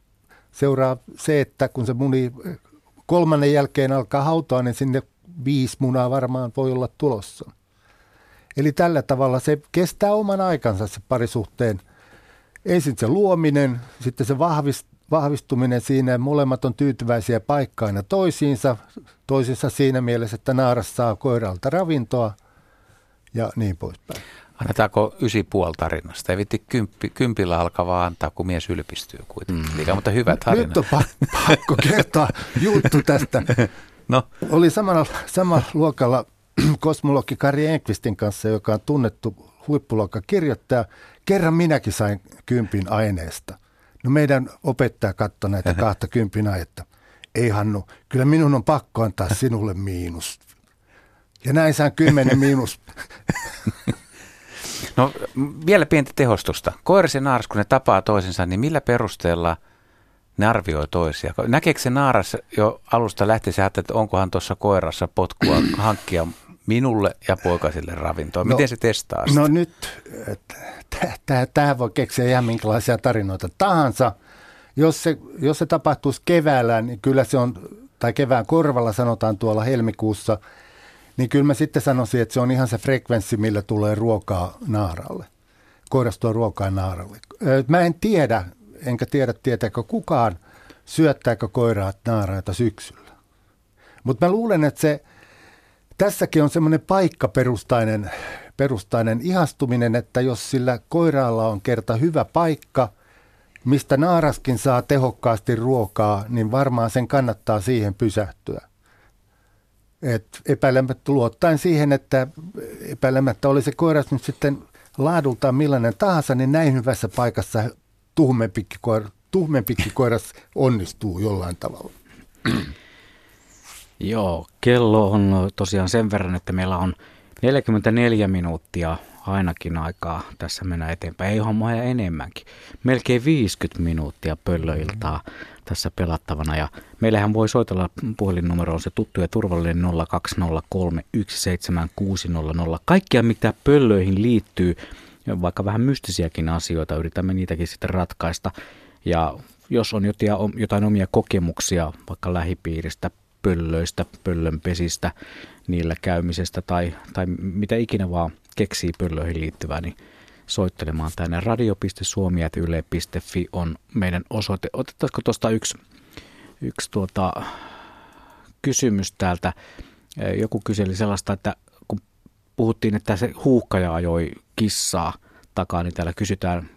seuraa se, että kun se muni kolmannen jälkeen alkaa hautoa, niin sinne viisi munaa varmaan voi olla tulossa. Eli tällä tavalla se kestää oman aikansa se parisuhteen. Ensin se luominen, sitten se vahvistuminen siinä, molemmat on tyytyväisiä paikkaina toisiinsa, toisissa siinä mielessä, että naaras saa koiralta ravintoa ja niin poispäin. Annetaanko ysi puoli tarinasta? Ei vitti kymppi, kympillä alkavaa antaa, kun mies ylpistyy kuitenkin. Mm. Liikaa, mutta hyvä tarina. Nyt on pakko kertoa juttu tästä. [laughs] no. Oli samalla, samalla luokalla [clears throat] kosmologi Kari Enqvistin kanssa, joka on tunnettu huippuluokkakirjoittaja. Kerran minäkin sain kympin aineesta. No meidän opettaja katsoi näitä kahta kympin aihetta. Ei Hannu, kyllä minun on pakko antaa sinulle miinus ja näin saan kymmenen miinus. [laughs] No vielä pientä tehostusta. Koiras ja naaras, kun ne tapaa toisensa, niin millä perusteella ne arvioi toisia? Näkeekö se naaras jo alusta lähtien, että onkohan tuossa koirassa potkua hankkia minulle ja poikasille ravintoa. Miten no, se testaa sitä? No nyt, tähän voi keksiä ihan minkälaisia tarinoita tahansa. Jos se, jos se tapahtuisi keväällä, niin kyllä se on, tai kevään korvalla sanotaan tuolla helmikuussa, niin kyllä mä sitten sanoisin, että se on ihan se frekvenssi, millä tulee ruokaa naaralle. Koirastua ruokaa naaralle. Mä en tiedä, enkä tiedä tietääkö kukaan, syöttääkö koiraa naaraita syksyllä. Mutta mä luulen, että se tässäkin on semmoinen paikkaperustainen perustainen ihastuminen, että jos sillä koiraalla on kerta hyvä paikka, mistä naaraskin saa tehokkaasti ruokaa, niin varmaan sen kannattaa siihen pysähtyä. Et epäilemättä luottaen siihen, että epäilemättä oli se koiras nyt sitten laadultaan millainen tahansa, niin näin hyvässä paikassa tuhmempikin koiras onnistuu jollain tavalla. Joo, kello on tosiaan sen verran, että meillä on 44 minuuttia ainakin aikaa tässä mennä eteenpäin. Ei homma ja enemmänkin. Melkein 50 minuuttia pöllöiltaa tässä pelattavana. Ja meillähän voi soitella puhelinnumero on se tuttu ja turvallinen 020317600. Kaikkia mitä pöllöihin liittyy, vaikka vähän mystisiäkin asioita, yritämme niitäkin sitten ratkaista. Ja jos on jotain omia kokemuksia vaikka lähipiiristä, pöllöistä, pöllönpesistä, niillä käymisestä tai, tai mitä ikinä vaan keksii pöllöihin liittyvää, niin soittelemaan tänne. radio.suomi.yle.fi on meidän osoite. Otettaisiko tuosta yksi, yksi tuota, kysymys täältä. Joku kyseli sellaista, että kun puhuttiin, että se huuhkaja ajoi kissaa takaa, niin täällä kysytään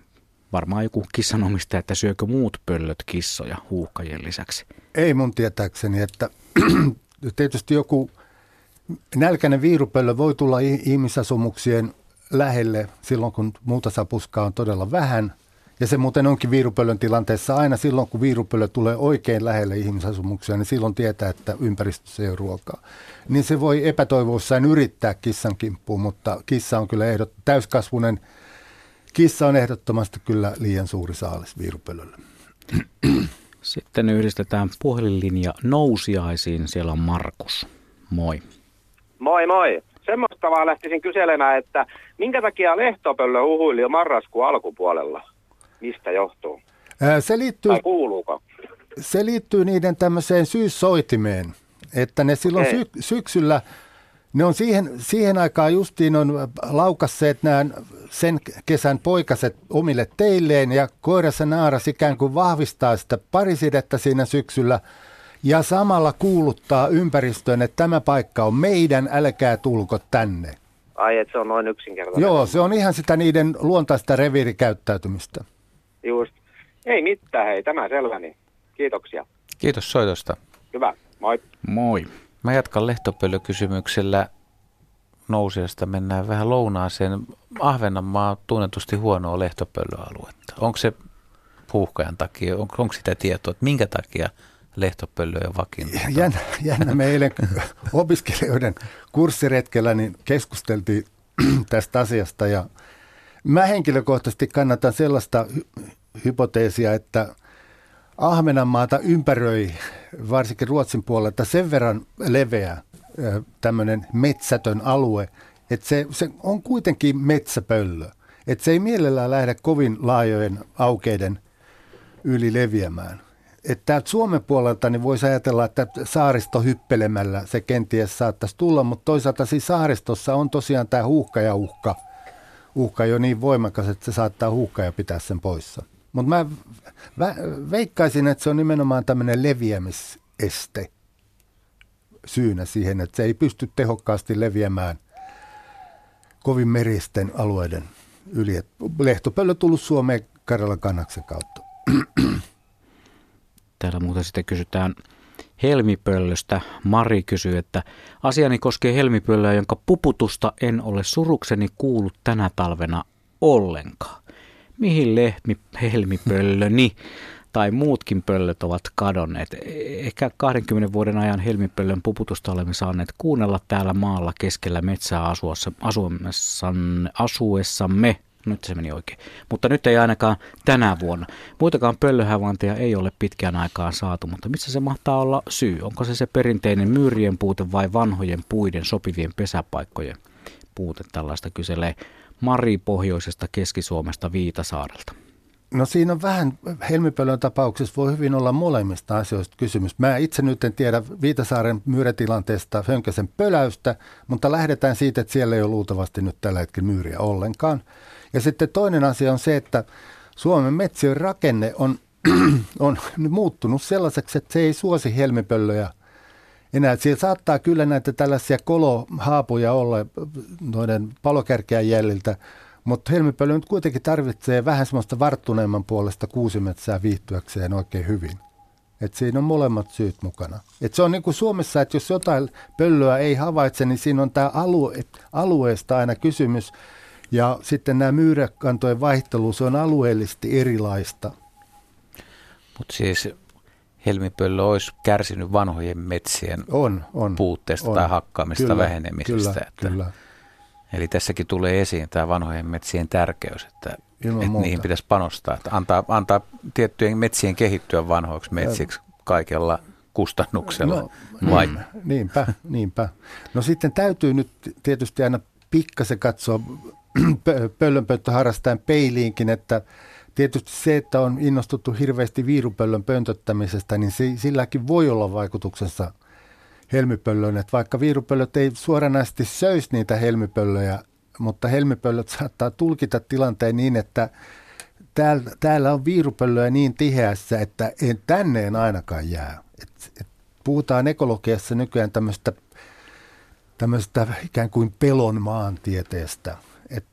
varmaan joku kissanomistaja, että syökö muut pöllöt kissoja huuhkajien lisäksi? Ei mun tietääkseni, että [clears throat] tietysti joku nälkäinen viirupöllö voi tulla ihmisasumuksien lähelle silloin, kun muuta sapuskaa on todella vähän. Ja se muuten onkin viirupöllön tilanteessa aina silloin, kun viirupöllö tulee oikein lähelle ihmisasumuksia, niin silloin tietää, että ympäristössä ei ole ruokaa. Niin se voi epätoivoissaan yrittää kissan kimppuun, mutta kissa on kyllä ehdot, täyskasvunen. Kissa on ehdottomasti kyllä liian suuri saalis viirupöllölle. [clears throat] Sitten yhdistetään puhelinlinja nousiaisiin. Siellä on Markus. Moi. Moi moi. Semmoista vaan lähtisin kyselemään, että minkä takia lehtopöllö huhuili jo marraskuun alkupuolella? Mistä johtuu? Ää, se liittyy, tai kuuluuko? Se liittyy niiden tämmöiseen syyssoitimeen, että ne silloin sy- syksyllä – ne on siihen, siihen aikaan justiin on laukasseet nämä sen kesän poikaset omille teilleen ja koirassa naaras ikään kuin vahvistaa sitä parisidettä siinä syksyllä ja samalla kuuluttaa ympäristöön, että tämä paikka on meidän, älkää tulko tänne. Ai, että se on noin yksinkertainen. Joo, se on ihan sitä niiden luontaista reviirikäyttäytymistä. Just. Ei mitään, hei, tämä selväni. Niin kiitoksia. Kiitos soitosta. Hyvä, moi. Moi. Mä jatkan lehtopöllökysymyksellä nousiasta mennään vähän lounaaseen. Ahvenanmaa tunnetusti huonoa lehtopöllöaluetta. Onko se puuhkajan takia, on, onko sitä tietoa, että minkä takia lehtopöllö on vakiintunut? [laughs] Jännä, jännä. Me eilen opiskelijoiden kurssiretkellä niin keskusteltiin [clears throat] tästä asiasta ja mä henkilökohtaisesti kannatan sellaista hypoteesia, että Ahvenanmaata ympäröi varsinkin Ruotsin puolelta sen verran leveä tämmöinen metsätön alue, että se, se on kuitenkin metsäpöllö. Että se ei mielellään lähde kovin laajojen aukeiden yli leviämään. Että täältä Suomen puolelta niin voisi ajatella, että saaristo hyppelemällä se kenties saattaisi tulla, mutta toisaalta siis saaristossa on tosiaan tämä huuhka ja uhka. Uhka jo niin voimakas, että se saattaa huuhka ja pitää sen poissa. Mutta mä veikkaisin, että se on nimenomaan tämmöinen leviämiseste syynä siihen, että se ei pysty tehokkaasti leviämään kovin meristen alueiden yli. Lehtopöllö tullut Suomeen Karjalan kannaksen kautta. Täällä muuten sitten kysytään helmipöllöstä. Mari kysyy, että asiani koskee helmipöllöä, jonka puputusta en ole surukseni kuullut tänä talvena ollenkaan. Mihin lehmi, helmipöllöni tai muutkin pöllöt ovat kadonneet. Ehkä 20 vuoden ajan helmipöllön puputusta olemme saaneet kuunnella täällä maalla keskellä metsää asuessa, asuessamme, Nyt se meni oikein. Mutta nyt ei ainakaan tänä vuonna. Muitakaan pöllöhävanteja ei ole pitkään aikaan saatu, mutta missä se mahtaa olla syy? Onko se se perinteinen myyrien puute vai vanhojen puiden sopivien pesäpaikkojen puute? Tällaista kyselee Mari Pohjoisesta Keski-Suomesta Viitasaarelta. No siinä on vähän, helmipöllön tapauksessa voi hyvin olla molemmista asioista kysymys. Mä itse nyt en tiedä Viitasaaren myyrätilanteesta Hönkäsen pöläystä, mutta lähdetään siitä, että siellä ei ole luultavasti nyt tällä hetkellä myyriä ollenkaan. Ja sitten toinen asia on se, että Suomen metsien rakenne on, [clears throat] on muuttunut sellaiseksi, että se ei suosi helmipöllöjä enää. Siellä saattaa kyllä näitä tällaisia kolohaapuja olla noiden palokärkeän jäljiltä, mutta helmipöly nyt kuitenkin tarvitsee vähän semmoista varttuneemman puolesta kuusimetsää viihtyäkseen oikein hyvin. Et siinä on molemmat syyt mukana. Et se on niin kuin Suomessa, että jos jotain pöllöä ei havaitse, niin siinä on tämä alue, alueesta aina kysymys. Ja sitten nämä myyräkantojen vaihtelu, se on alueellisesti erilaista. Mutta siis helmipöllö olisi kärsinyt vanhojen metsien on, on, puutteesta on. tai hakkaamista kyllä, vähenemisestä. Kyllä, että kyllä. Eli tässäkin tulee esiin tämä vanhojen metsien tärkeys, että, Ilman että muuta. niihin pitäisi panostaa. Että antaa, antaa tiettyjen metsien kehittyä vanhoiksi metsiksi kaikella kustannuksella. No, vai? mm, niinpä, niinpä. No sitten täytyy nyt tietysti aina pikkasen katsoa [clears throat] pö- pöllönpönttöharrastajan peiliinkin, että tietysti se, että on innostuttu hirveästi viirupöllön pöntöttämisestä, niin se, silläkin voi olla vaikutuksensa helmipöllöön. Että vaikka viirupöllöt ei suoranaisesti söisi niitä helmipöllöjä, mutta helmipöllöt saattaa tulkita tilanteen niin, että täällä, täällä on viirupöllöjä niin tiheässä, että en, tänne en ainakaan jää. Et, et puhutaan ekologiassa nykyään tämmöistä tämmöistä ikään kuin pelon maantieteestä. Et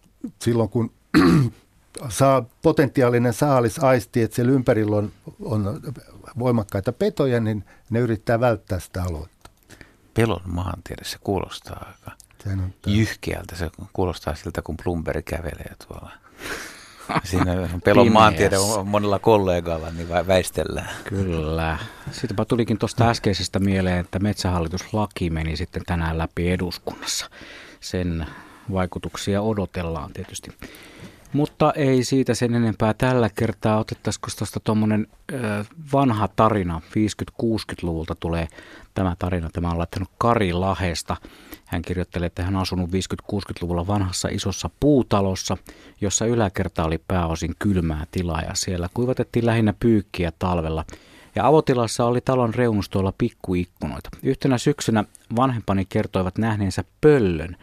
silloin kun [clears throat] saa potentiaalinen saalis aisti, että siellä ympärillä on, on voimakkaita petoja, niin ne yrittää välttää sitä aluetta. Pelon maantiede, se kuulostaa aika jyhkeältä. Se kuulostaa siltä, kun Plumberi kävelee tuolla. [laughs] Siinä pelon maantiede on monella kollegalla, niin vä- väistellään. Kyllä. Siitäpä tulikin tuosta äskeisestä mieleen, että metsähallituslaki meni sitten tänään läpi eduskunnassa. Sen vaikutuksia odotellaan tietysti. Mutta ei siitä sen enempää tällä kertaa. Otettaisiko tuosta tuommoinen vanha tarina, 50-60-luvulta tulee tämä tarina. Tämä on laittanut Kari Lahesta. Hän kirjoittelee, että hän on asunut 50-60-luvulla vanhassa isossa puutalossa, jossa yläkerta oli pääosin kylmää tilaa ja siellä kuivatettiin lähinnä pyykkiä talvella. Ja avotilassa oli talon reunustoilla pikkuikkunoita. Yhtenä syksynä vanhempani kertoivat nähneensä pöllön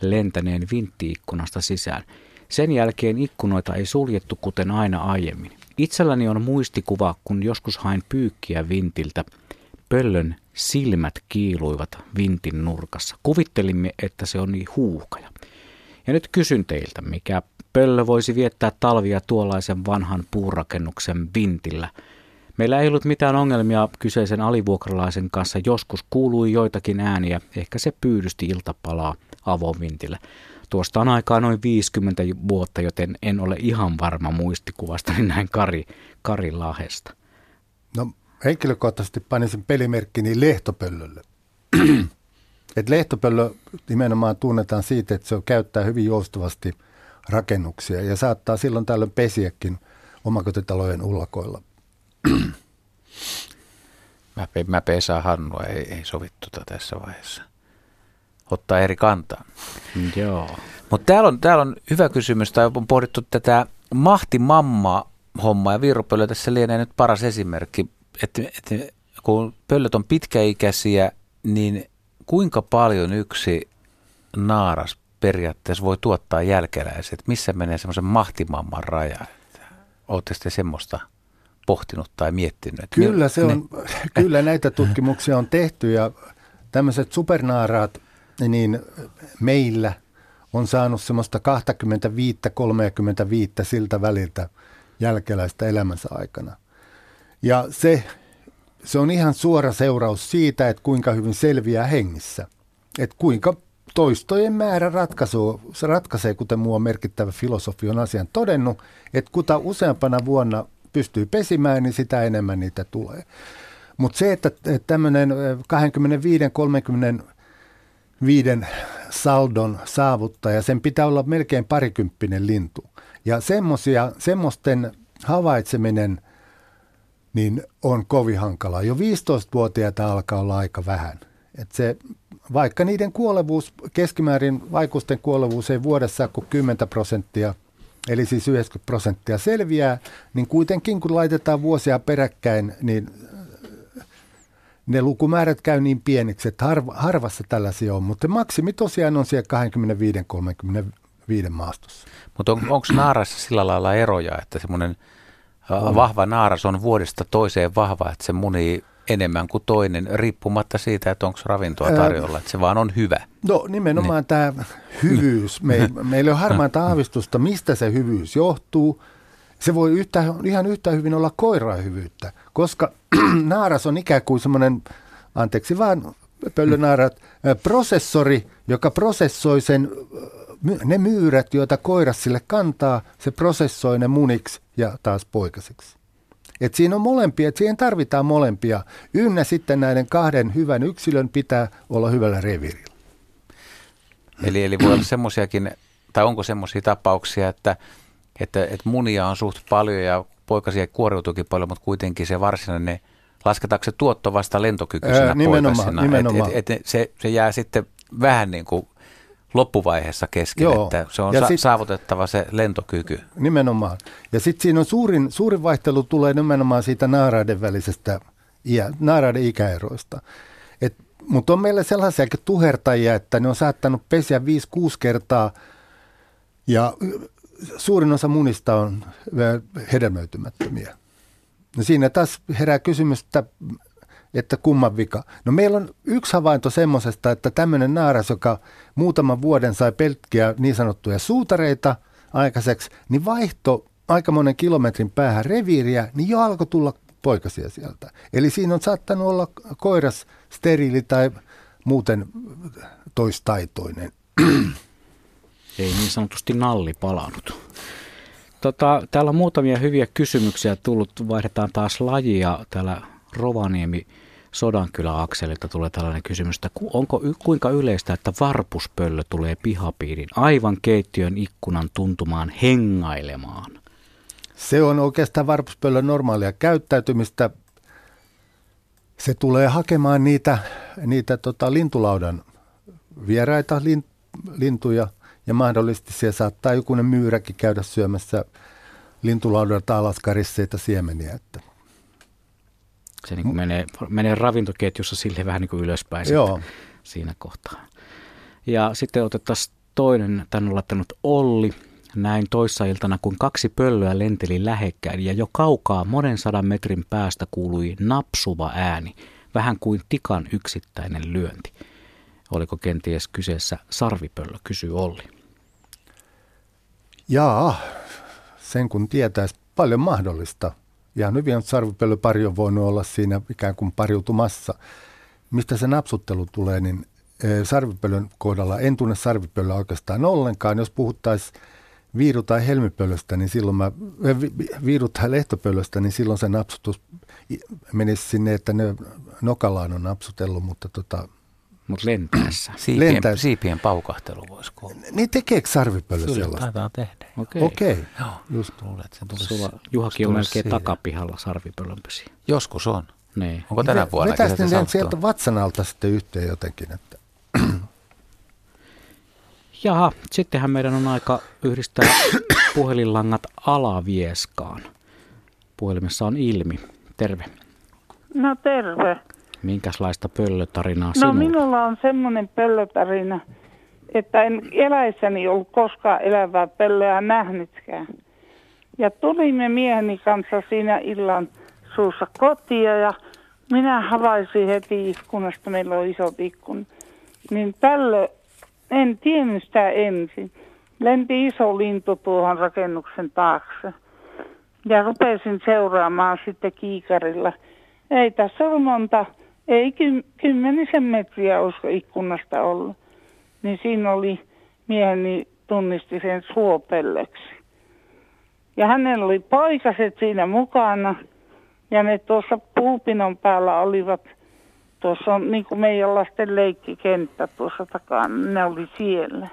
lentäneen vinttiikkunasta sisään. Sen jälkeen ikkunoita ei suljettu kuten aina aiemmin. Itselläni on muistikuva, kun joskus hain pyykkiä vintiltä. Pöllön silmät kiiluivat vintin nurkassa. Kuvittelimme, että se on niin huuhkaja. Ja nyt kysyn teiltä, mikä pöllö voisi viettää talvia tuollaisen vanhan puurakennuksen vintillä. Meillä ei ollut mitään ongelmia kyseisen alivuokralaisen kanssa. Joskus kuului joitakin ääniä, ehkä se pyydysti iltapalaa avovintillä. Tuosta on aikaa noin 50 vuotta, joten en ole ihan varma muistikuvasta, niin näin Kari, Kari Lahesta. No henkilökohtaisesti panisin pelimerkkini lehtopöllölle. [clears throat] Et lehtopöllö nimenomaan tunnetaan siitä, että se on, käyttää hyvin joustavasti rakennuksia ja saattaa silloin tällöin pesiäkin omakotitalojen ullakoilla. Mä, pe- mä pesään Hannua, ei, ei sovittu tota tässä vaiheessa. Ottaa eri kantaa. Joo. Mutta täällä on, täällä on hyvä kysymys, tai on pohdittu tätä mahtimamma-hommaa, ja viirupöllö tässä lienee nyt paras esimerkki, että, että kun pöllöt on pitkäikäisiä, niin kuinka paljon yksi naaras periaatteessa voi tuottaa jälkeläiset? Missä menee semmoisen mahtimamman raja? Oletteko te semmoista pohtinut tai miettinyt? Kyllä, se ne- on, kyllä näitä tutkimuksia on tehty ja tämmöiset supernaaraat, niin meillä on saanut semmoista 25-35 siltä väliltä jälkeläistä elämänsä aikana. Ja se, se on ihan suora seuraus siitä, että kuinka hyvin selviää hengissä. Että kuinka toistojen määrä ratkaisuu, se ratkaisee, kuten muu merkittävä filosofi on asian todennut, että kuta useampana vuonna pystyy pesimään, niin sitä enemmän niitä tulee. Mutta se, että tämmöinen 25-30 viiden saldon saavuttaja. Sen pitää olla melkein parikymppinen lintu. Ja semmosia, semmoisten havaitseminen niin on kovin hankalaa. Jo 15-vuotiaita alkaa olla aika vähän. Et se, vaikka niiden kuolevuus, keskimäärin vaikusten kuolevuus ei vuodessa kuin 10 prosenttia, eli siis 90 prosenttia selviää, niin kuitenkin kun laitetaan vuosia peräkkäin, niin ne lukumäärät käy niin pieniksi, että harva, harvassa tällaisia on, mutta maksimi tosiaan on siellä 25-35 maastossa. Mutta on, onko naarassa sillä lailla eroja, että semmoinen vahva naaras on vuodesta toiseen vahva, että se munii enemmän kuin toinen, riippumatta siitä, että onko ravintoa tarjolla, että se vaan on hyvä. No nimenomaan niin. tämä hyvyys. Me, [laughs] meillä on harmainta aavistusta, mistä se hyvyys johtuu. Se voi yhtä, ihan yhtä hyvin olla koiraa hyvyyttä, koska [clears throat] naaras on ikään kuin semmoinen, anteeksi vaan pöllönaarat, prosessori, joka prosessoi sen, ne myyrät, joita koiras sille kantaa, se prosessoi ne muniksi ja taas poikasiksi. Et siinä on molempia, että siihen tarvitaan molempia. Ynnä sitten näiden kahden hyvän yksilön pitää olla hyvällä revirillä. Eli, eli voi olla semmoisiakin, tai onko semmoisia tapauksia, että, että, että munia on suht paljon ja poikasia kuoriutuukin paljon, mutta kuitenkin se varsinainen, lasketaanko se tuotto vasta lentokykyisenä Ää, nimenomaan, poikasena? Nimenomaan. Et, et, et se, se jää sitten vähän niin kuin loppuvaiheessa kesken, Joo. että se on ja sa- sit, saavutettava se lentokyky. Nimenomaan. Ja sitten siinä on suurin, suurin vaihtelu tulee nimenomaan siitä naaraiden välisestä iä, naaraiden ikäeroista. Mutta on meillä sellaisia tuhertajia, että ne on saattanut pesiä 5-6 kertaa ja suurin osa munista on hedelmöitymättömiä. No siinä taas herää kysymys, että että kumman vika. No meillä on yksi havainto semmoisesta, että tämmöinen naaras, joka muutaman vuoden sai pelkkiä niin sanottuja suutareita aikaiseksi, niin vaihto aika monen kilometrin päähän reviiriä, niin jo alkoi tulla poikasia sieltä. Eli siinä on saattanut olla koiras steriili tai muuten toistaitoinen. Ei niin sanotusti nalli palannut. Tota, täällä on muutamia hyviä kysymyksiä tullut. Vaihdetaan taas lajia. Täällä Rovaniemi Sodankylä-akselilta tulee tällainen kysymys, että onko, kuinka yleistä, että varpuspöllö tulee pihapiirin aivan keittiön ikkunan tuntumaan hengailemaan? Se on oikeastaan varpuspöllön normaalia käyttäytymistä. Se tulee hakemaan niitä, niitä tota, lintulaudan vieraita lin, lintuja ja mahdollisesti siellä saattaa jokunen myyräkin käydä syömässä lintulaudalta alas karisseita siemeniä. Että se niin kuin menee, menee ravintoketjussa sille vähän niin kuin ylöspäin Joo. siinä kohtaa. Ja sitten otettaisiin toinen, tämän on laittanut Olli. Näin toissa iltana, kun kaksi pöllöä lenteli lähekkäin ja jo kaukaa monen sadan metrin päästä kuului napsuva ääni, vähän kuin tikan yksittäinen lyönti. Oliko kenties kyseessä sarvipöllö, kysyy Olli. Jaa, sen kun tietäisi paljon mahdollista ihan hyvin sarvipöllöpari on voinut olla siinä ikään kuin pariutumassa. Mistä se napsuttelu tulee, niin e, sarvipöllön kohdalla en tunne sarvipöllöä oikeastaan ollenkaan. Jos puhuttaisiin viiru- tai helmipöllöstä, niin silloin mä, e, viiru- tai lehtopöllöstä, niin silloin se napsutus menisi sinne, että ne nokallaan on napsutellut, mutta tota, mutta lentäessä. [clears throat] Siipien, lentäessä. siipien paukahtelu voisi kuulua. Niin tekeekö sarvipöllö sellaista? Taitaa tehdä. Okei. Okay. Okay. Joo, just luulet, se tulisi, Sulla Juhakin on melkein siihen. takapihalla sarvipöllönpysi. Joskus on. Niin. Onko tänä vuonna? Vetäisi ne sieltä vatsan alta sitten yhteen jotenkin. Että. [clears throat] Jaha, sittenhän meidän on aika yhdistää [coughs] puhelinlangat alavieskaan. Puhelimessa on Ilmi. Terve. No terve. Minkälaista pöllötarinaa no, sinulla? No minulla on semmoinen pöllötarina, että en eläissäni ollut koskaan elävää pöllöä nähnytkään. Ja tulimme mieheni kanssa siinä illan suussa kotia ja minä havaisin heti ikkunasta, meillä on isot ikkun, niin pöllö, en tiennyt sitä ensin. Lenti iso lintu tuohon rakennuksen taakse. Ja rupesin seuraamaan sitten kiikarilla. Ei tässä ole monta ei ky- kymmenisen metriä olisiko ikkunasta ollut. Niin siinä oli mieheni tunnisti sen suopellöksi. Ja hänellä oli poikaset siinä mukana. Ja ne tuossa puupinon päällä olivat Tuossa on niin kuin meidän lasten leikkikenttä tuossa takana, ne oli siellä.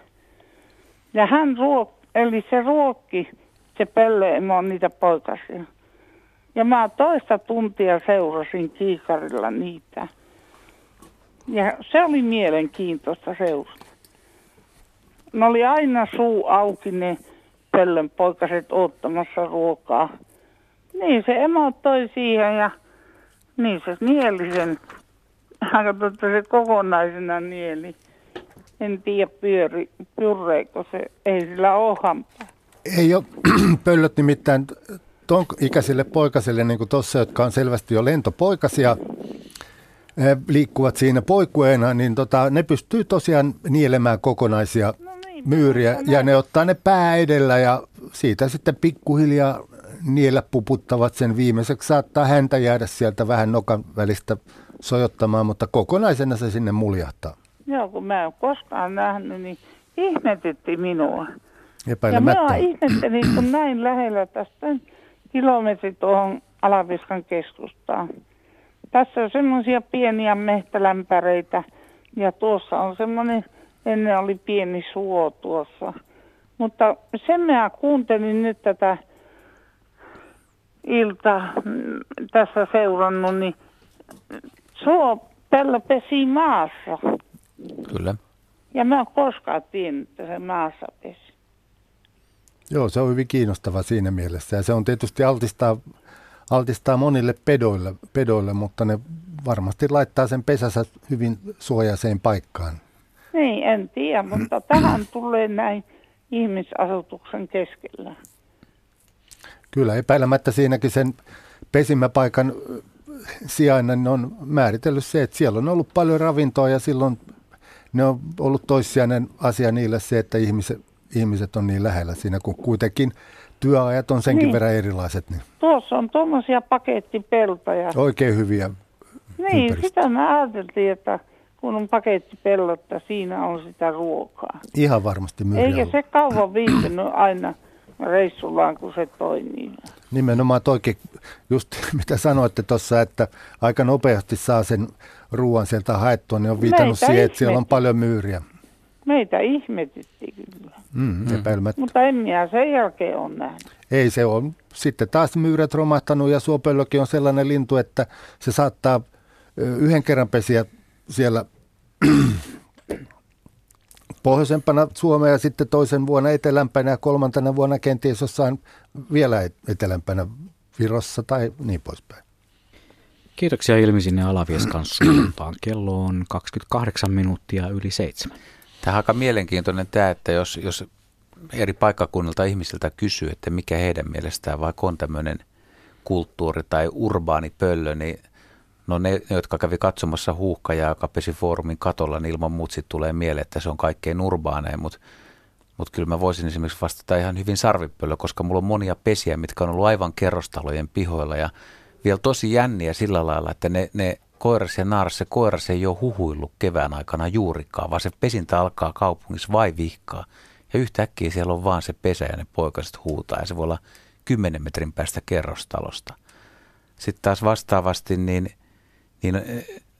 Ja hän ruok, eli se ruokki, se pöllöemo on niitä poikasia. Ja mä toista tuntia seurasin kiikarilla niitä. Ja se oli mielenkiintoista seurata. Ne oli aina suu auki ne pöllön poikaset ottamassa ruokaa. Niin se emo toi siihen ja niin se nieli sen. Katsotaan, se kokonaisena nieli. En tiedä pyöri, pyrreekö se, ei sillä ole hampaa. Ei ole [clears throat] pöllöt nimittäin ton ikäisille poikasille, niin kuin tuossa, jotka on selvästi jo lentopoikasia, liikkuvat siinä poikueena, niin tota, ne pystyy tosiaan nielemään kokonaisia no niin, myyriä ja ne ottaa ne pää edellä ja siitä sitten pikkuhiljaa niellä puputtavat sen viimeiseksi. Saattaa häntä jäädä sieltä vähän nokan välistä sojottamaan, mutta kokonaisena se sinne muljahtaa. Joo, kun mä en koskaan nähnyt, niin ihmetytti minua. Ja mä ihmettelin, kun näin lähellä tästä kilometri tuohon Alaviskan keskustaan. Tässä on semmoisia pieniä mehtälämpäreitä ja tuossa on semmoinen, ennen oli pieni suo tuossa. Mutta sen mä kuuntelin nyt tätä ilta mm, tässä seurannut, niin suo tällä pesi maassa. Kyllä. Ja mä en koskaan tiennyt, että se maassa pesi. Joo, se on hyvin kiinnostava siinä mielessä. Ja se on tietysti altistaa, altistaa monille pedoille, pedoille, mutta ne varmasti laittaa sen pesänsä hyvin suojaiseen paikkaan. Niin, en tiedä, mutta tähän tulee näin ihmisasutuksen keskellä. Kyllä, epäilemättä siinäkin sen pesimäpaikan sijainnan on määritellyt se, että siellä on ollut paljon ravintoa ja silloin ne on ollut toissijainen asia niille se, että ihmiset, ihmiset on niin lähellä siinä, kun kuitenkin työajat on senkin niin. verran erilaiset. Niin. Tuossa on tuommoisia pakettipeltoja. Oikein hyviä Niin, ympäristö. sitä mä ajattelin, että kun on pakettipellotta, siinä on sitä ruokaa. Ihan varmasti myös. Eikä se kauan viipynyt aina reissullaan, kun se toimii. Nimenomaan toikin, just [laughs] mitä sanoitte tuossa, että aika nopeasti saa sen ruoan sieltä haettua, niin on viitannut Meitä siihen, että siellä on paljon myyriä. Meitä ihmetytti kyllä. Mm, epäilemättä. Mutta en minä sen jälkeen ole nähnyt. Ei se on. Sitten taas myyrät romahtanut ja suopöllökin on sellainen lintu, että se saattaa yhden kerran pesiä siellä [clears throat] pohjoisempana Suomea ja sitten toisen vuonna etelämpänä ja kolmantena vuonna kenties jossain vielä etelämpänä Virossa tai niin poispäin. Kiitoksia Ilmi sinne Alavieskan suuntaan. Kello on 28 minuuttia yli seitsemän. Tämä on aika mielenkiintoinen tämä, että jos, jos eri paikkakunnilta ihmisiltä kysyy, että mikä heidän mielestään vaikka on tämmöinen kulttuuri tai urbaani pöllö, niin no ne, jotka kävi katsomassa huuhkajaa, joka pesi foorumin katolla, niin ilman muut sitten tulee mieleen, että se on kaikkein urbaanein, mutta mutta kyllä mä voisin esimerkiksi vastata ihan hyvin sarvipöllö, koska mulla on monia pesiä, mitkä on ollut aivan kerrostalojen pihoilla ja vielä tosi jänniä sillä lailla, että ne, ne koiras ja naaras, se koiras ei ole huhuillut kevään aikana juurikaan, vaan se pesintä alkaa kaupungissa vai vihkaa. Ja yhtäkkiä siellä on vaan se pesä ja ne poikaset huutaa ja se voi olla 10 metrin päästä kerrostalosta. Sitten taas vastaavasti, niin, niin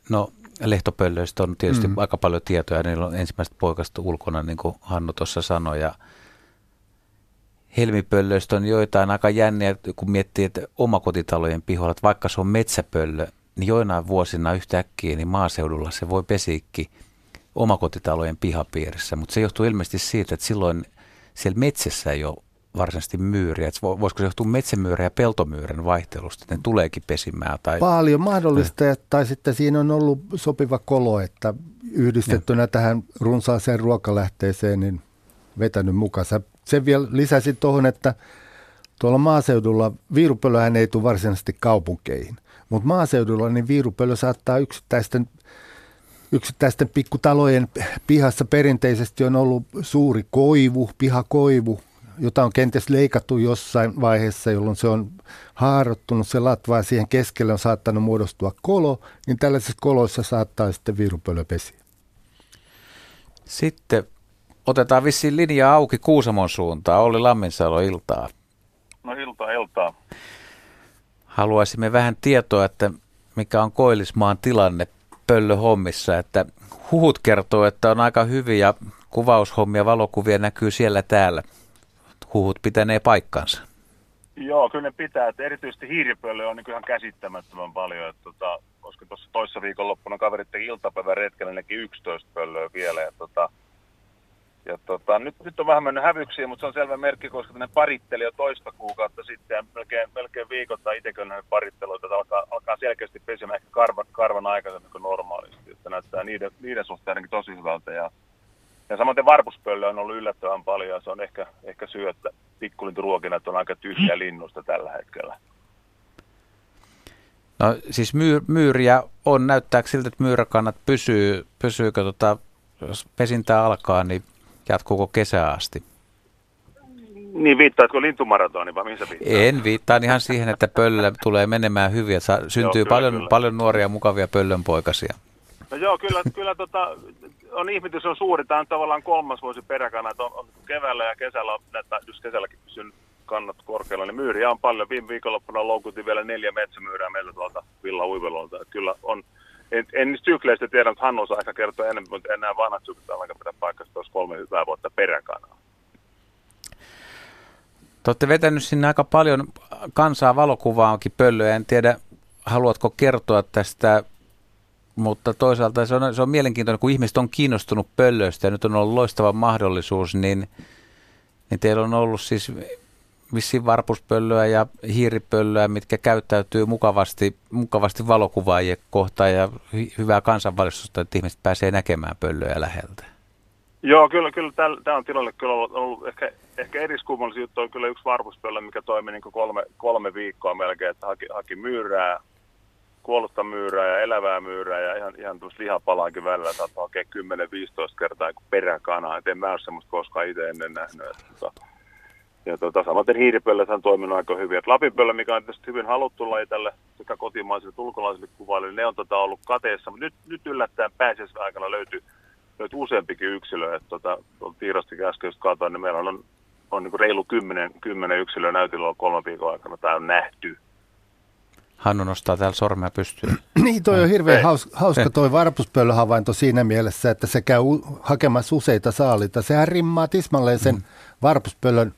no lehtopöllöistä on tietysti mm. aika paljon tietoja. Niillä on ensimmäiset poikaset ulkona, niin kuin Hannu tuossa sanoi. Ja helmipöllöistä on joitain aika jänniä, kun miettii, että omakotitalojen pihoilla, että vaikka se on metsäpöllö, niin joinain vuosina yhtäkkiä niin maaseudulla se voi pesiikki omakotitalojen pihapiirissä. Mutta se johtuu ilmeisesti siitä, että silloin siellä metsässä ei ole varsinaisesti myyriä. Että voisiko se johtua metsämyyrän ja peltomyyrän vaihtelusta, että ne tuleekin pesimään? Tai... Paljon mahdollista, tai, tai sitten siinä on ollut sopiva kolo, että yhdistettynä ja. tähän runsaaseen ruokalähteeseen, niin vetänyt mukaan. Sen vielä lisäsin tuohon, että tuolla maaseudulla viirupölöhän ei tule varsinaisesti kaupunkeihin. Mutta maaseudulla niin viirupölö saattaa yksittäisten, yksittäisten pikkutalojen pihassa perinteisesti on ollut suuri koivu, pihakoivu, jota on kenties leikattu jossain vaiheessa, jolloin se on haarottunut se latva ja siihen keskelle on saattanut muodostua kolo, niin tällaisissa koloissa saattaa sitten viirupölö pesiä. Sitten otetaan vissiin linja auki Kuusamon suuntaan. Olli Lamminsalo, iltaa. No iltaa, iltaa. Haluaisimme vähän tietoa, että mikä on Koillismaan tilanne pöllöhommissa, että huhut kertoo, että on aika hyviä kuvaushommia, valokuvia näkyy siellä täällä. Huhut pitänee paikkansa. Joo, kyllä ne pitää. Että erityisesti hiiripöllö on niin ihan käsittämättömän paljon. Että, tota, koska tuossa toissa viikonloppuna kaverit teki iltapäivän retkellä, nekin 11 pöllöä vielä. Ja, tota, ja tota, nyt, nyt on vähän mennyt hävyksiin, mutta se on selvä merkki, koska ne paritteli jo toista kuukautta sitten ja melkein, melkein viikoittain itsekin on paritteluita, että alkaa, alkaa selkeästi pesimään ehkä karvan, karvan aikaisemmin kuin normaalisti. Että näyttää niiden, niiden suhteen ainakin tosi hyvältä. Ja, ja samaten varpuspöllö on ollut yllättävän paljon ja se on ehkä, ehkä syy, että pikkulinturuokina on aika tyhjä linnusta tällä hetkellä. No siis myy, myyriä on, näyttääkö siltä, että myyräkannat pysyy, pysyykö tota, jos pesintää alkaa, niin jatkuuko kesää asti? Niin viittaatko lintumaratoni vai mihin sä viittaat? En viittaa ihan siihen, että pöllö tulee menemään hyvin, että syntyy joo, kyllä, paljon, kyllä. paljon nuoria mukavia pöllönpoikasia. No joo, kyllä, kyllä tota, on ihmetys on suuri. Tämä on tavallaan kolmas vuosi peräkana, että on, on keväällä ja kesällä, näitä, just kesälläkin pysyn kannat korkealla, niin myyriä on paljon. Viime viikonloppuna loukutin vielä neljä metsämyyrää meillä tuolta Villa Uivelolta. Kyllä on, en, en niistä sykleistä tiedä, mutta Hannu osaa ehkä kertoa enemmän, mutta enää vanhat syklit aika pitää paikasta, olisi kolme hyvää vuotta peräkanaa. Te olette vetänyt sinne aika paljon kansaa valokuvaankin pöllöä. En tiedä, haluatko kertoa tästä, mutta toisaalta se on, se on mielenkiintoinen, kun ihmiset on kiinnostunut pöllöistä ja nyt on ollut loistava mahdollisuus, niin, niin teillä on ollut siis vissiin varpuspöllöä ja hiiripöllöä, mitkä käyttäytyy mukavasti, mukavasti valokuvaajien kohtaan ja hy- hyvää kansanvalistusta, että ihmiset pääsee näkemään pöllöä läheltä. Joo, kyllä, kyllä tämä on tilanne kyllä ollut, ollut ehkä, ehkä eriskummallisia juttu on kyllä yksi varpuspöllö, mikä toimi niin kolme, kolme viikkoa melkein, että haki, haki myyrää, kuollutta myyrää ja elävää myyrää ja ihan, ihan tuossa lihapalaakin välillä saattaa hakea 10-15 kertaa peräkanaa, et en mä ole semmoista koskaan itse ennen nähnyt. Että, tota, ja tota, samaten hiiripöllöt on toiminut aika hyvin. Et lapinpöllö, mikä on tietysti hyvin haluttu laji tälle sekä kotimaisille että ulkolaisille kuvaille, niin ne on tota, ollut kateessa. Mutta nyt, nyt yllättäen pääsiäisen aikana löytyy, löytyy useampikin yksilö. Että tota, Tiirastakin äsken just katsoin, niin meillä on, on, on niin reilu kymmenen, kymmenen yksilöä näytillä kolme viikon aikana. Tämä on nähty. Hannu nostaa täällä sormea pystyyn. [clears throat] niin, toi on hirveän hauska, hauska toi varpuspöllöhavainto siinä mielessä, että se käy hakemassa useita saalita. Sehän rimmaa tismalleen sen mm. varpuspöllön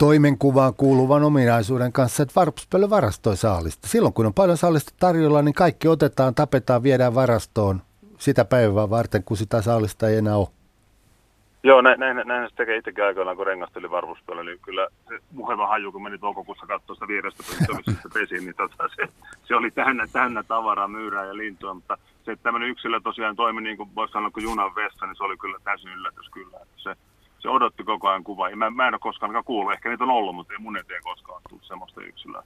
toimenkuvaan kuuluvan ominaisuuden kanssa, että varpuspöllö varastoi saalista. Silloin kun on paljon saalista tarjolla, niin kaikki otetaan, tapetaan, viedään varastoon sitä päivää varten, kun sitä saalista ei enää ole. Joo, näin, näin, näin se tekee itsekin aikoinaan, kun rengasteli varvuspöllö, niin kyllä se muheva haju, kun meni toukokuussa katsoa sitä vierestä, missä pesi, niin tota, se, se, oli täynnä, täynnä tavaraa, myyrää ja lintua, mutta se, että tämmöinen yksilö tosiaan toimi niin kuin voisi sanoa kuin junan vessa, niin se oli kyllä täysin yllätys kyllä. Että se, se odotti koko ajan kuvaa. Mä, mä en ole koskaan kuullut, ehkä niitä on ollut, mutta ei mun eteen koskaan tullut semmoista yksilöä.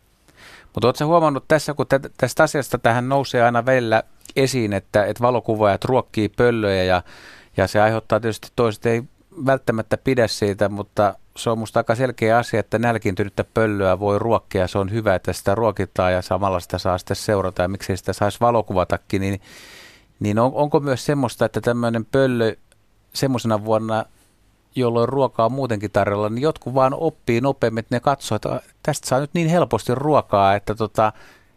Mutta oletko huomannut tässä, kun tä, tästä asiasta tähän nousee aina välillä esiin, että, että valokuvaajat ruokkii pöllöjä ja, ja se aiheuttaa tietysti toiset ei välttämättä pidä siitä, mutta se on musta aika selkeä asia, että nälkiintynyttä pöllöä voi ruokkia. Se on hyvä, että sitä ruokitaan ja samalla sitä saa sitten seurata ja miksei sitä saisi valokuvatakin. Niin, niin on, onko myös semmoista, että tämmöinen pöllö semmoisena vuonna jolloin ruokaa on muutenkin tarjolla, niin jotkut vaan oppii nopeammin, että ne katsoo, että tästä saa nyt niin helposti ruokaa, että, tota,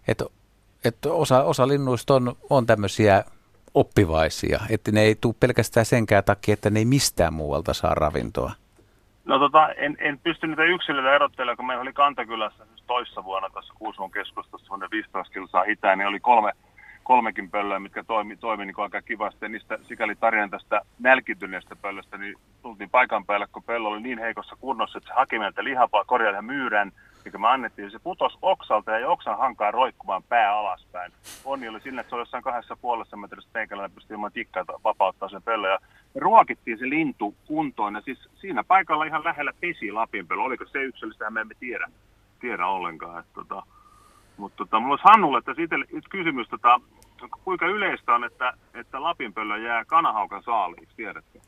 että, että osa, osa linnuista on, on tämmöisiä oppivaisia, että ne ei tule pelkästään senkään takia, että ne ei mistään muualta saa ravintoa. No tota, en, en pysty niitä yksilöitä erottelemaan, kun meillä oli Kantakylässä siis toissa vuonna tässä Kuusuun keskustassa, semmoinen 15 kilsaa itään, niin oli kolme kolmekin pöllöä, mitkä toimi, toimi niin aika kivasti. Ja niistä sikäli tarinan tästä nälkityneestä pöllöstä, niin tultiin paikan päälle, kun pöllö oli niin heikossa kunnossa, että se haki meiltä lihapaa, korjaa myyrän, mikä me annettiin. Se putos oksalta ja oksan hankaa roikkumaan pää alaspäin. Onni oli sinne, että se oli jossain kahdessa puolessa metrissä peikällä, pystyi ilman tikkaa vapauttaa sen pöllö. Ja me ruokittiin se lintu kuntoon ja siis siinä paikalla ihan lähellä pesi lapinpöllö. Oliko se yksilöstä, me emme tiedä, tiedä ollenkaan. Että, tota, mutta tota, mulla olisi Hannulle tässä itse kysymys, tota, kuinka yleistä on, että, että Lapinpöllö jää kanahaukan saaliiksi, tiedätkö?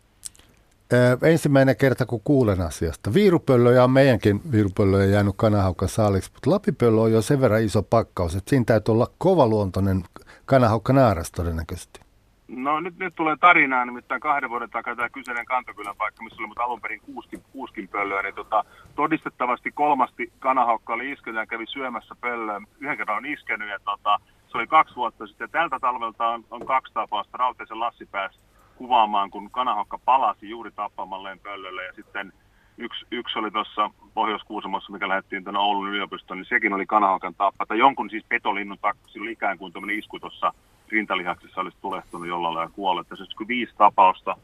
Öö, ensimmäinen kerta, kun kuulen asiasta. Viirupöllöjä on meidänkin viirupöllöjä jäänyt kanahaukan saaliksi, mutta lapipöllö on jo sen verran iso pakkaus, että siinä täytyy olla kovaluontoinen kanahaukka naaras todennäköisesti. No nyt, nyt tulee tarinaa, nimittäin kahden vuoden takaa tämä kyseinen Kantokylän paikka, missä oli mutta alun perin kuuskin, kuuskin pöllöä, niin tota, todistettavasti kolmasti kanahaukka oli iskenyt ja kävi syömässä pöllöä. Yhden kerran on iskenyt ja tota, Se oli kaksi vuotta sitten. Tältä talvelta on, on kaksi tapausta. Rauteisen Lassi pääsi kuvaamaan, kun kanahokka palasi juuri tappamalleen pöllölle ja sitten yksi, yksi oli tuossa Pohjois-Kuusamossa, mikä lähdettiin tuonne Oulun yliopistoon, niin sekin oli kanahakan tappa. Tai jonkun siis petolinnun taksi oli ikään kuin tämmöinen isku tuossa rintalihaksessa olisi tulehtunut jollain lailla kuollut. Tässä olisi viisi tapausta.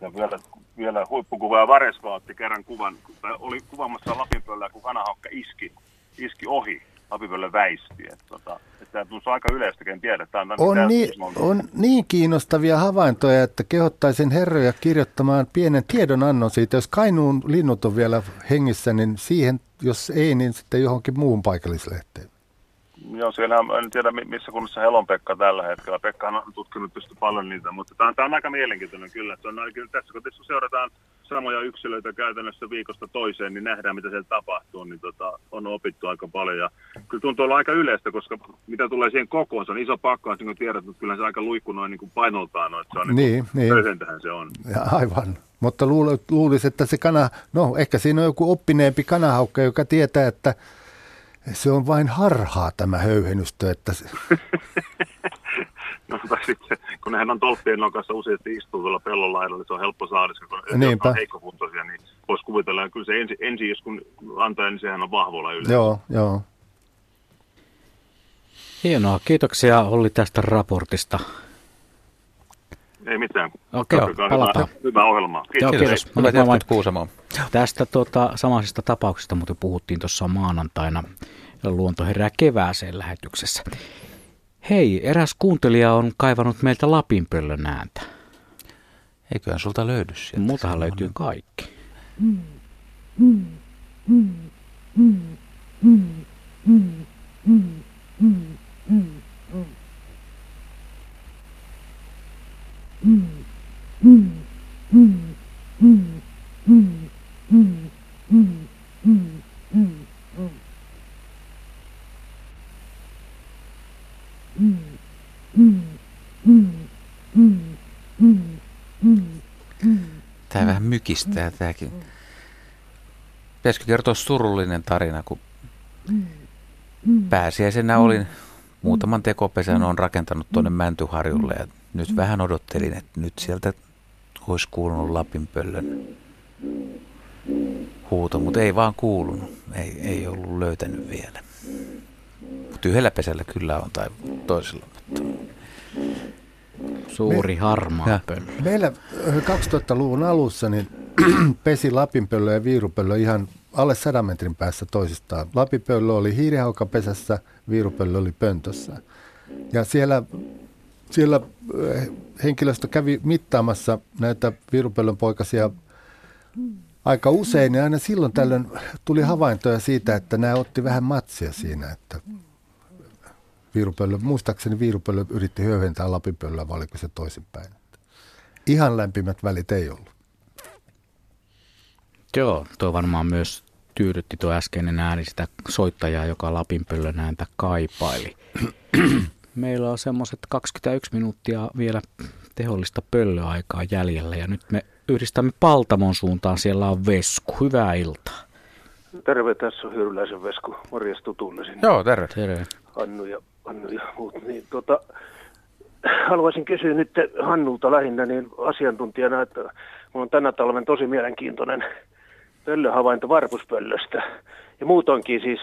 Ja vielä, vielä huippukuva Varesva otti kerran kuvan, oli kuvaamassa Lapinpöllää, kun kanahokka iski, iski ohi Lapinpöllön väisti. Että, tota, että tämä on aika yleistä, ken tiedä. Tämä on, on, niin, on niin kiinnostavia havaintoja, että kehottaisin herroja kirjoittamaan pienen tiedonannon siitä. Jos Kainuun linnut on vielä hengissä, niin siihen, jos ei, niin sitten johonkin muuhun paikallislehteen. Joo, siellä en tiedä missä kunnossa Helon Pekka tällä hetkellä. Pekka on tutkinut tietysti paljon niitä, mutta tämä on, tämä on aika mielenkiintoinen kyllä. Että on, tässä kun tässä seurataan samoja yksilöitä käytännössä viikosta toiseen, niin nähdään mitä siellä tapahtuu, niin tota, on opittu aika paljon. Ja kyllä tuntuu olla aika yleistä, koska mitä tulee siihen kokoon, se on iso pakko, niin kuin tiedät, mutta kyllä se aika luikku noin niin kuin painoltaan, no, että se on niin, niin, niin. se on. Ja aivan, mutta luulisi, että se kana, no ehkä siinä on joku oppineempi kanahaukka, joka tietää, että se on vain harhaa tämä höyhenystö. Että [laughs] no, tai sitten, kun nehän on tolppien nokassa useasti istuu tuolla pellon laidalla, niin se on helppo saada, kun Niinpä. on heikkokuntoisia, niin voisi kuvitella, että kyllä se ensi, ensi kun antaa, niin sehän on vahvoilla yleensä. Joo, joo. Hienoa. Kiitoksia Olli tästä raportista. Ei mitään. Okei, okay, palataan. Hyvä, hyvä ohjelma. Kiitos. Joo, kiitos. kiitos. Mä Tästä tuota, samaisesta tapauksesta muuten puhuttiin tuossa maanantaina Luonto herää kevääseen lähetyksessä. Hei, eräs kuuntelija on kaivannut meiltä Lapinpöllön ääntä. Eiköhän sulta löydy sieltä. Multahan löytyy kaikki. Mm. Mm. Tämä vähän mykistää tämäkin. Pitäisikö kertoa surullinen tarina, kun pääsiäisenä olin muutaman tekopesän on rakentanut tuonne Mäntyharjulle ja nyt vähän odottelin, että nyt sieltä olisi kuulunut Lapinpöllön huuto, mutta ei vaan kuulunut. Ei, ei ollut löytänyt vielä. Mutta yhdellä pesällä kyllä on tai toisella. Mutta... Suuri Me, harmaa pöllö. Meillä 2000-luvun alussa niin [clears throat] pesi lapinpöllö ja viirupöllö ihan alle 100 metrin päässä toisistaan. Lapinpöllö oli hiirihaukapesässä, viirupöllö oli pöntössä. Ja siellä, siellä henkilöstö kävi mittaamassa näitä viirupöllön poikasia aika usein, ja aina silloin tällöin tuli havaintoja siitä, että nämä otti vähän matsia siinä, että viirupöllö, muistaakseni viirupöllö yritti hyödyntää lapipöllöä, vai oliko se toisinpäin. Ihan lämpimät välit ei ollut. Joo, tuo varmaan myös tyydytti tuo äskeinen ääni sitä soittajaa, joka Lapinpöllön ääntä kaipaili. [clears throat] Meillä on semmoiset 21 minuuttia vielä tehollista pöllöaikaa jäljellä ja nyt me yhdistämme Paltamon suuntaan. Siellä on Vesku. Hyvää iltaa. Terve, tässä on Hyryläisen Vesku. Morjes tutulle sinne. Joo, terve. terve. Hannu ja, Hannu ja muut. Niin, tota, haluaisin kysyä nyt Hannulta lähinnä niin asiantuntijana, että minulla on tänä talven tosi mielenkiintoinen pöllöhavainto varpuspöllöstä. Ja muutoinkin siis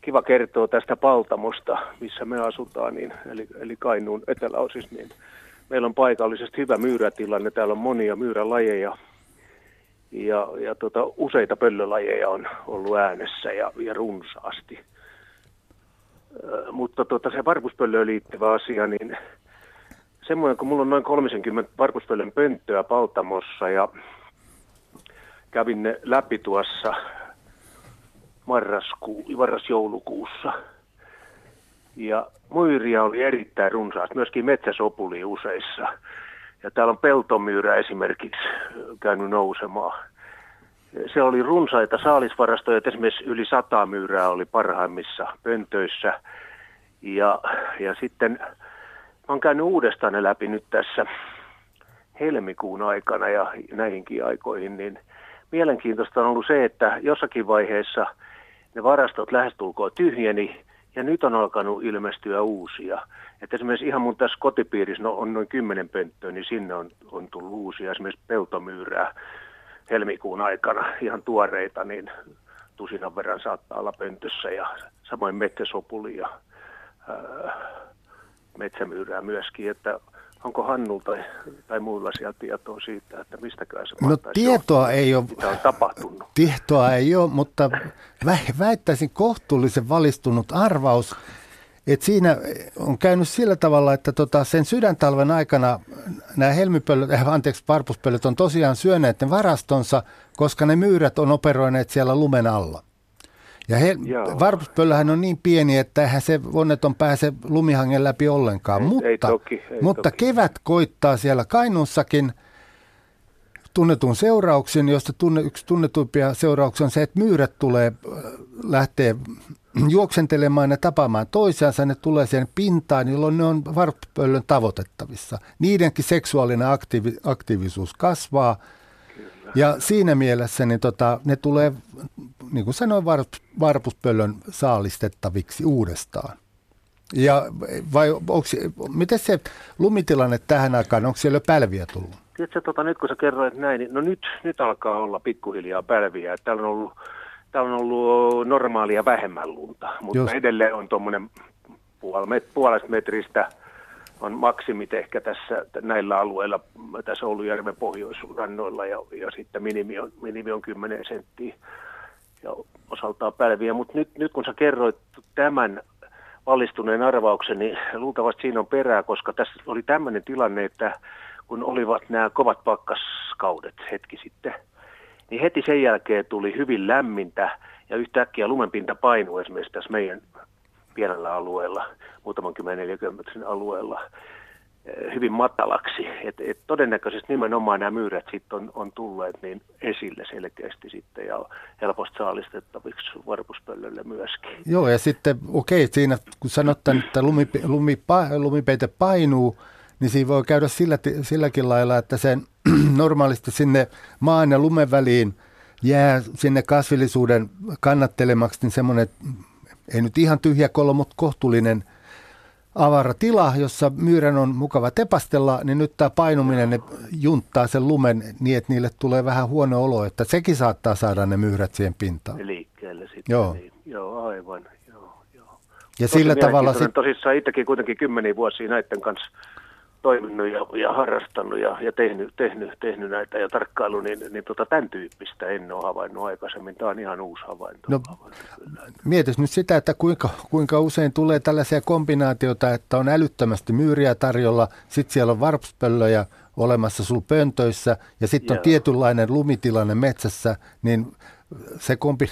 kiva kertoa tästä Paltamosta, missä me asutaan, niin, eli, eli Kainuun eteläosissa, niin meillä on paikallisesti hyvä myyrätilanne. Täällä on monia myyrälajeja ja, ja tota, useita pöllölajeja on ollut äänessä ja, ja runsaasti. Ö, mutta tota, se varpuspöllöön liittyvä asia, niin semmoinen, kun mulla on noin 30 varpuspöllön pönttöä Paltamossa ja kävin ne läpi tuossa marraskuu, marras-joulukuussa. Ja muiria oli erittäin runsaasti, myöskin metsäsopuli useissa. Ja täällä on peltomyyrä esimerkiksi käynyt nousemaan. Se oli runsaita saalisvarastoja, että esimerkiksi yli sata myyrää oli parhaimmissa pöntöissä. Ja, ja sitten mä oon käynyt uudestaan ne läpi nyt tässä helmikuun aikana ja näihinkin aikoihin, niin mielenkiintoista on ollut se, että jossakin vaiheessa ne varastot lähestulkoon tyhjeni Ja nyt on alkanut ilmestyä uusia. Että esimerkiksi ihan mun tässä kotipiirissä no, on noin kymmenen pönttöä, niin sinne on, on tullut uusia. Esimerkiksi peltomyyrää helmikuun aikana ihan tuoreita, niin tusinan verran saattaa olla pöntössä ja samoin metsäsopuli ja ää, metsämyyrää myöskin, että onko Hannulta tai muilla sieltä tietoa siitä, että mistäkään se No tietoa johtaa, ei ole, mitä on tapahtunut? Tietoa ei ole, mutta väittäisin kohtuullisen valistunut arvaus, että siinä on käynyt sillä tavalla, että tota sen sydäntalven aikana nämä helmipöllöt, äh, anteeksi, varpuspöllöt on tosiaan syöneet ne varastonsa, koska ne myyrät on operoineet siellä lumen alla. Ja he, varpuspöllöhän on niin pieni, että eihän se onneton pääse lumihangen läpi ollenkaan. Ei, mutta ei toki, ei mutta toki. kevät koittaa siellä Kainuussakin tunnetun seurauksen, josta tunne, yksi tunnetuimpia seurauksia on se, että myyrät tulee, lähtee juoksentelemaan ja tapaamaan toisiansa, ne tulee siihen pintaan, jolloin ne on varppöllön tavoitettavissa. Niidenkin seksuaalinen aktiivi, aktiivisuus kasvaa. Ja siinä mielessä niin tota, ne tulee, niin kuin sanoin, var, varpuspöllön saalistettaviksi uudestaan. Ja vai onko, miten se lumitilanne tähän aikaan, onko siellä jo pälviä tullut? Tiedätkö, tota, nyt kun sä kerroit näin, niin no nyt, nyt alkaa olla pikkuhiljaa pälviä. Täällä on ollut Täällä on ollut normaalia vähemmän lunta, mutta Just. edelleen on tuommoinen puolesta metristä on maksimit ehkä tässä näillä alueilla, tässä Oulujärven pohjoisrannoilla ja, ja sitten minimi on, minimi on 10 senttiä ja osaltaan pälviä. Mutta nyt, nyt kun sä kerroit tämän valistuneen arvauksen, niin luultavasti siinä on perää, koska tässä oli tämmöinen tilanne, että kun olivat nämä kovat pakkaskaudet hetki sitten – niin heti sen jälkeen tuli hyvin lämmintä ja yhtäkkiä lumenpinta painui esimerkiksi tässä meidän pienellä alueella, muutaman kymmenen neljäkymmenen alueella, eh, hyvin matalaksi. Et, et todennäköisesti nimenomaan nämä myyrät sitten on, on tulleet niin esille selkeästi sitten ja helposti saalistettaviksi varpuspöllölle myöskin. Joo ja sitten okei okay, siinä kun sanotaan, että lumi, lumi, lumipeite painuu, niin siinä voi käydä sillä, silläkin lailla, että sen [clears throat] normaalisti sinne maan ja lumen väliin jää sinne kasvillisuuden kannattelemaksi niin semmoinen, ei nyt ihan tyhjä kolo, mutta kohtuullinen avara tila, jossa myyrän on mukava tepastella, niin nyt tämä painuminen ne junttaa sen lumen niin, että niille tulee vähän huono olo, että sekin saattaa saada ne myyrät siihen pintaan. Liikkeelle sitten. Joo. Niin. Joo, aivan. Joo, joo. Ja Tosi sillä tavalla... Sit... Tosissaan itsekin kuitenkin kymmeniä vuosia näiden kanssa toiminut ja, ja harrastanut ja, ja tehnyt, tehnyt, tehnyt näitä ja tarkkailu, niin, niin tota, tämän tyyppistä en ole havainnut aikaisemmin. Tämä on ihan uusi havainto. No, mietis nyt sitä, että kuinka, kuinka usein tulee tällaisia kombinaatioita, että on älyttömästi myyriä tarjolla, sitten siellä on varpspöllöjä olemassa sul pöntöissä ja sitten on tietynlainen lumitilanne metsässä, niin se kombi,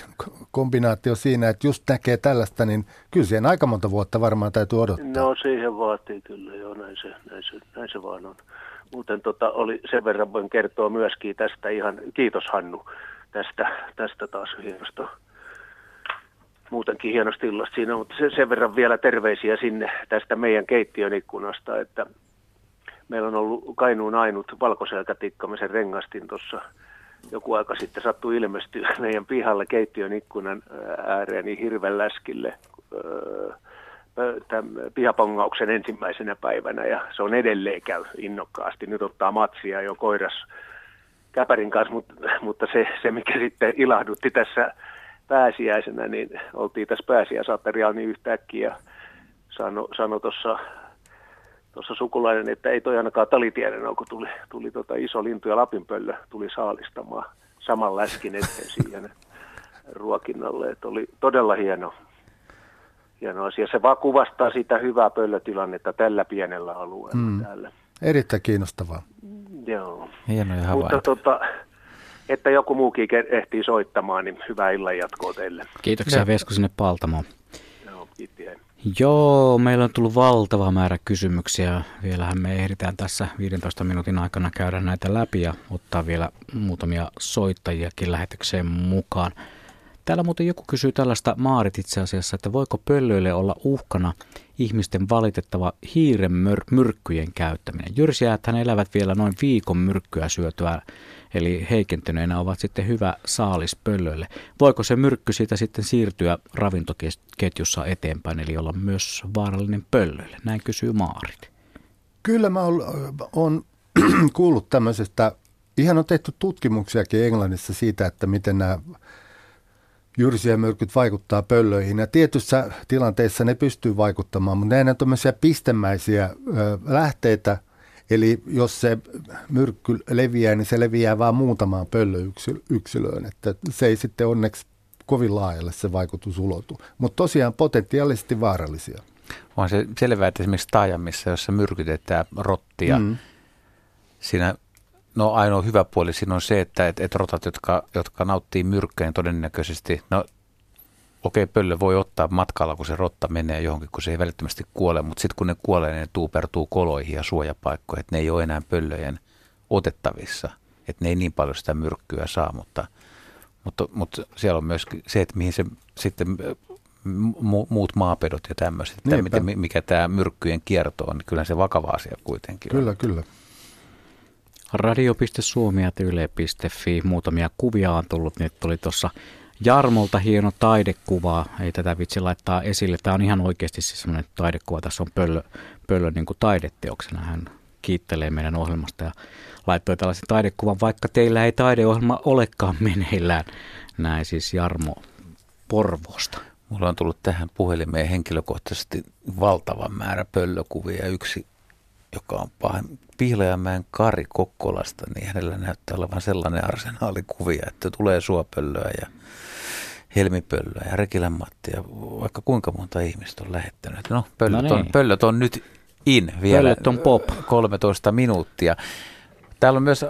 kombinaatio siinä, että just näkee tällaista, niin kyllä siihen aika monta vuotta varmaan täytyy odottaa. No siihen vaatii kyllä, joo, näin se, näin se, näin se vaan on. Muuten tota, oli, sen verran voin kertoa myöskin tästä ihan, kiitos Hannu tästä, tästä taas hienosta, muutenkin hienosta illasta siinä, mutta sen, verran vielä terveisiä sinne tästä meidän keittiön ikkunasta, että meillä on ollut Kainuun ainut valkoselkätikka, sen rengastin tuossa joku aika sitten sattui ilmestyä [laughs] meidän pihalle keittiön ikkunan ääreen niin hirven läskille tämän pihapongauksen ensimmäisenä päivänä ja se on edelleen käy innokkaasti. Nyt ottaa matsia jo koiras käpärin kanssa, mutta, mutta se, se mikä sitten ilahdutti tässä pääsiäisenä, niin oltiin tässä pääsiäisaterialla niin yhtäkkiä sano, sano tuossa tuossa sukulainen, että ei toi ainakaan talitieden kun tuli, tuli tota iso lintu ja lapinpöllö tuli saalistamaan saman läskin eteen siihen ruokinnalle. Että oli todella hieno, hieno asia. Se vaan kuvastaa sitä hyvää pöllötilannetta tällä pienellä alueella mm. täällä. Erittäin kiinnostavaa. Joo. Hienoja havaintoja. Mutta tota, että joku muukin ehtii soittamaan, niin hyvää illan jatkoa teille. Kiitoksia Vesku sinne Paltamoon. Joo, kiitti. Joo, meillä on tullut valtava määrä kysymyksiä. Vielähän me ehditään tässä 15 minuutin aikana käydä näitä läpi ja ottaa vielä muutamia soittajiakin lähetykseen mukaan. Täällä muuten joku kysyy tällaista Maarit itse asiassa, että voiko pöllöille olla uhkana ihmisten valitettava hiiren myrkkyjen käyttäminen. hän elävät vielä noin viikon myrkkyä syötyä, eli heikentyneenä ovat sitten hyvä saalis pöllöille. Voiko se myrkky siitä sitten siirtyä ravintoketjussa eteenpäin, eli olla myös vaarallinen pöllöille? Näin kysyy Maarit. Kyllä mä olen [clears throat] kuullut tämmöisestä, ihan on tehty tutkimuksiakin Englannissa siitä, että miten nämä jyrsijämyrkyt vaikuttaa pöllöihin. Ja tietyissä tilanteissa ne pystyy vaikuttamaan, mutta ne on tämmöisiä pistemäisiä lähteitä. Eli jos se myrkky leviää, niin se leviää vain muutamaan pöllöyksilöön. Että se ei sitten onneksi kovin laajalle se vaikutus ulotu. Mutta tosiaan potentiaalisesti vaarallisia. On se selvää, että esimerkiksi taajamissa, jossa myrkytetään rottia, mm. siinä No ainoa hyvä puoli siinä on se, että et, et rotat, jotka, jotka nauttii myrkkyä, niin todennäköisesti, no okei, okay, pöllö voi ottaa matkalla, kun se rotta menee johonkin, kun se ei välittömästi kuole, mutta sitten kun ne kuolee, niin ne tuupertuu koloihin ja suojapaikkoihin, että ne ei ole enää pöllöjen otettavissa, että ne ei niin paljon sitä myrkkyä saa, mutta, mutta, mutta siellä on myös se, että mihin se sitten mu, muut maapedot ja tämmöiset, että miten, mikä tämä myrkkyjen kierto on, niin kyllä se vakava asia kuitenkin Kyllä, on. kyllä. Radio.suomi ja yle.fi. Muutamia kuvia on tullut. Nyt tuli tuossa Jarmolta hieno taidekuva. Ei tätä vitsi laittaa esille. Tämä on ihan oikeasti siis semmoinen taidekuva. Tässä on pöllö, pöllö niin kuin taideteoksena. Hän kiittelee meidän ohjelmasta ja laittoi tällaisen taidekuvan, vaikka teillä ei taideohjelma olekaan meneillään. Näin siis Jarmo Porvosta. Mulla on tullut tähän puhelimeen henkilökohtaisesti valtavan määrä pöllökuvia. Yksi joka on pahin, Pihlajamäen Kari Kokkolasta, niin hänellä näyttää olevan sellainen arsenaalikuvia, että tulee suopöllöä ja helmipöllöä ja Rekilän Matti ja vaikka kuinka monta ihmistä on lähettänyt. No, pöllöt, no niin. on, pöllöt on nyt in vielä pöllöt on pop. 13 minuuttia. Täällä on myös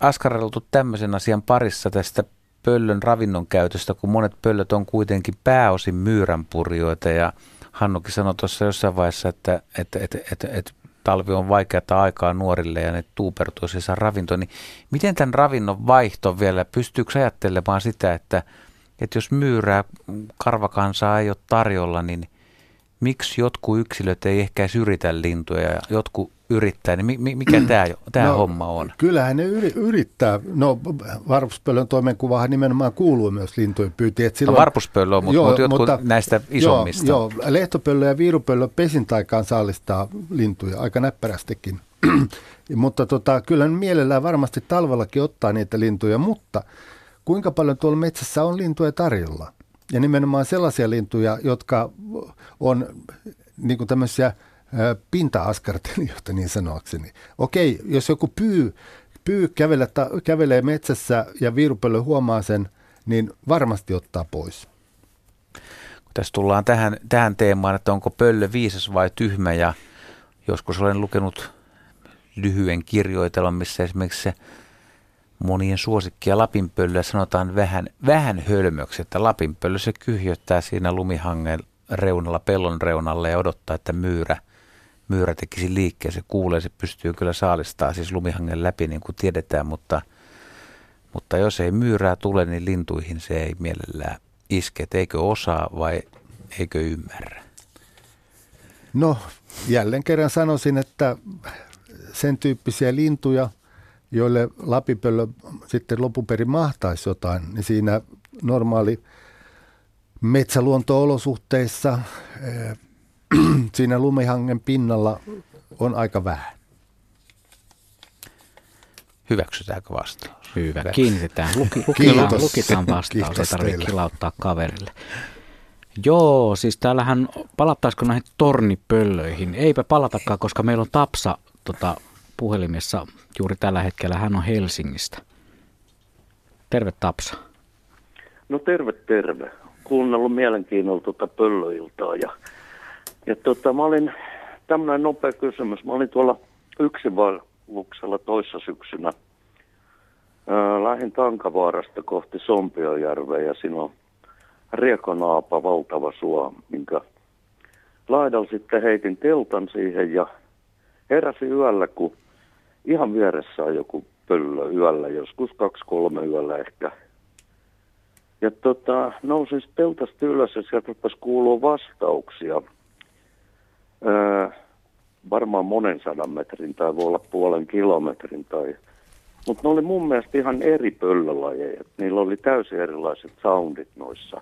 askarreltu tämmöisen asian parissa tästä pöllön ravinnon käytöstä, kun monet pöllöt on kuitenkin pääosin myyränpurjoita ja Hannukin sanoi tuossa jossain vaiheessa, että, että, että, että, että talvi on vaikeaa aikaa nuorille ja ne tuupertuu siis ravinto, niin miten tämän ravinnon vaihto vielä, pystyykö ajattelemaan sitä, että, että jos myyrää karvakansaa ei ole tarjolla, niin miksi jotkut yksilöt ei ehkä yritä lintuja ja jotkut yrittää, niin mikä [clears throat] tämä, tämä no, homma on? Kyllähän ne yrittää. No varpuspöllön toimenkuvahan nimenomaan kuuluu myös lintujen pyyntiin. No varpuspöllö on, mutta, joo, jotkut mutta, näistä isommista. Joo, joo, lehtopöllö ja viirupöllö pesintaikaan saalistaa lintuja aika näppärästikin. [clears throat] mutta tota, kyllä mielellään varmasti talvellakin ottaa niitä lintuja, mutta kuinka paljon tuolla metsässä on lintuja tarjolla? Ja nimenomaan sellaisia lintuja, jotka on niin kuin tämmöisiä pinta-askartelijoita niin sanoakseni. Okei, jos joku pyy, pyy kävelee, kävelee metsässä ja viirupöllö huomaa sen, niin varmasti ottaa pois. Tässä tullaan tähän, tähän teemaan, että onko pöllö viisas vai tyhmä ja joskus olen lukenut lyhyen kirjoitelman, missä esimerkiksi se monien suosikkia lapinpöllöä sanotaan vähän, vähän hölmöksi, että lapinpöllö se kyhjöttää siinä lumihangen reunalla, pellon reunalla ja odottaa, että myyrä, myyrä tekisi liikkeen. Se kuulee, se pystyy kyllä saalistaa siis lumihangen läpi niin kuin tiedetään, mutta, mutta jos ei myyrää tule, niin lintuihin se ei mielellään iske. Et eikö osaa vai eikö ymmärrä? No, jälleen kerran sanoisin, että sen tyyppisiä lintuja, joille lapipöllö sitten lopuperin mahtaisi jotain, niin siinä normaali metsäluonto-olosuhteissa eh, [clears throat] siinä lumihangen pinnalla on aika vähän. Hyväksytäänkö vastaus? Hyvä, Hyvä. kiinnitetään. Luki, lukitaan, lukitaan [laughs] vastaus, Kiitos ei tarvitse kilauttaa kaverille. Joo, siis täällähän, palattaisiko näihin tornipöllöihin? Eipä palatakaan, koska meillä on Tapsa tota, puhelimessa juuri tällä hetkellä. Hän on Helsingistä. Terve Tapsa. No terve, terve kuunnellut mielenkiinnolla tuota pöllöiltaa ja, ja tota, mä olin, tämmöinen nopea kysymys, mä olin tuolla yksivalluksella toissa syksynä. Lähin Tankavaarasta kohti Sompiojärveä ja siinä on riekonaapa, valtava suo, minkä laidalla sitten heitin teltan siihen ja heräsin yöllä, kun ihan vieressä on joku pöllö yöllä, joskus kaksi kolme yöllä ehkä – Ja tota, nousin teltasta ylös ja sieltä rupesi kuulua vastauksia. Öö, varmaan monen sadan metrin tai voi olla puolen kilometrin. Tai... Mutta ne oli mun mielestä ihan eri pöllölajeja. Niillä oli täysin erilaiset soundit noissa,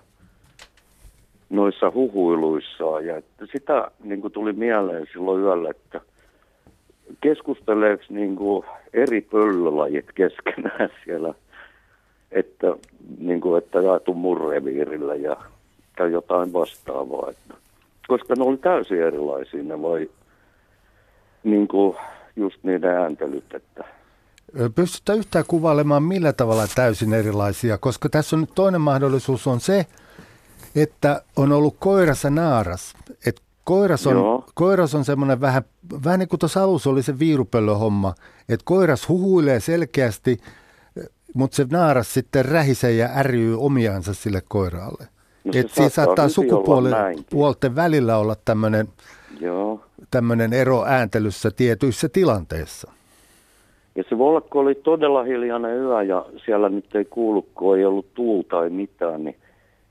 noissa huhuiluissa. Ja sitä niin tuli mieleen silloin yöllä, että keskusteleeko niin kuin eri pöllölajit keskenään [laughs] siellä, että, niin kuin, että jaetu mun reviirillä ja, tai jotain vastaavaa. Että, koska ne oli täysin erilaisia ne vai niin kuin just niiden ääntelyt, että Pystytään yhtään kuvailemaan millä tavalla täysin erilaisia, koska tässä on nyt toinen mahdollisuus on se, että on ollut koirassa naaras. Et koiras on, koiras on semmoinen vähän, vähän niin kuin tuossa alussa oli se viirupöllöhomma, että koiras huhuilee selkeästi, mutta se naaras sitten rähisee ja ärjyy omiansa sille koiraalle. No Et siinä saattaa sukupuolten välillä olla tämmöinen tämmöinen ero ääntelyssä tietyissä tilanteissa. Ja se kun oli todella hiljainen yö ja siellä nyt ei kuulu, kun ei ollut tuulta tai mitään, niin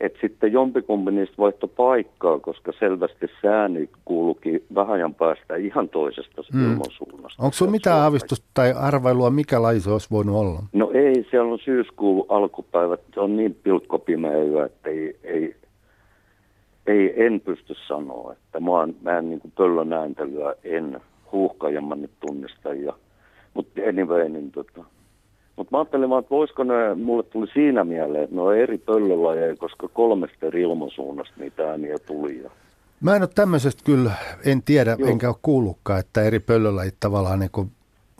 että sitten jompikumpi niistä vaihto paikkaa, koska selvästi sääni kuulukin vähän ajan päästä ihan toisesta mm. ilmansuunnasta. Onko sinulla mitään aavistusta tai arvailua, mikä laji se olisi voinut olla? No ei, siellä on syyskuun alkupäivät, se on niin pilkkopimeä yö, että ei, ei, ei, en pysty sanoa, että mä, oon, mä en niin pöllön ääntelyä en huuhkajamma nyt tunnista, ja, mutta anyway, niin tota, mutta mä ajattelin vaan, että voisiko ne, mulle tuli siinä mieleen, että ne on eri pöllölajeja, koska kolmesta eri ilmansuunnasta niitä ääniä tuli. Ja... Mä en ole tämmöisestä kyllä, en tiedä, Joo. enkä ole kuullutkaan, että eri pöllölajit tavallaan niin kuin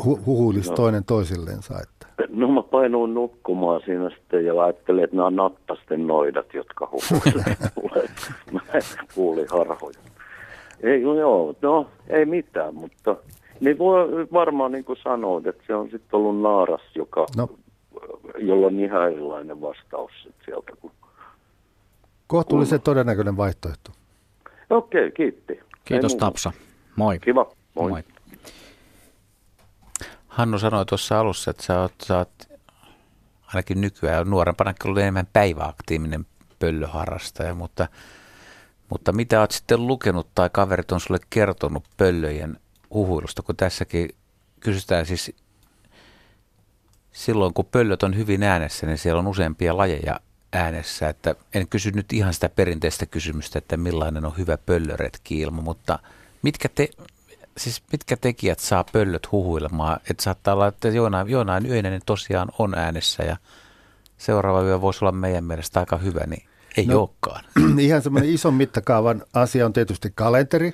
hu- huhuilisi no. toinen toisillensa. Että. No mä painuin nukkumaan siinä sitten ja ajattelin, että nämä on nattasten noidat, jotka huhuilevat. mä kuulin harhoja. Ei, no joo, no ei mitään, mutta niin voi varmaan niin kuin sanoit, että se on sitten ollut naaras, joka, no. jolla on ihan erilainen vastaus sieltä. Kun... Kohtuullisen kun... todennäköinen vaihtoehto. Okei, okay, kiitti. Kiitos Tapsa. Moi. Kiva. Moi. Moi. Hannu sanoi tuossa alussa, että sä oot, sä oot ainakin nykyään nuorempana kyllä enemmän päiväaktiivinen pöllöharrastaja, mutta, mutta mitä oot sitten lukenut tai kaverit on sulle kertonut pöllöjen huhuilusta, kun tässäkin kysytään siis silloin, kun pöllöt on hyvin äänessä, niin siellä on useampia lajeja äänessä. Että en kysy nyt ihan sitä perinteistä kysymystä, että millainen on hyvä pöllöretki-ilma, mutta mitkä, te, siis mitkä tekijät saa pöllöt huhuilemaan? Että saattaa olla, että jonain, jonain yönä ne tosiaan on äänessä ja seuraava yö voisi olla meidän mielestä aika hyvä, niin ei no, olekaan. [clears throat] Ihan semmoinen ison mittakaavan asia on tietysti kalenteri,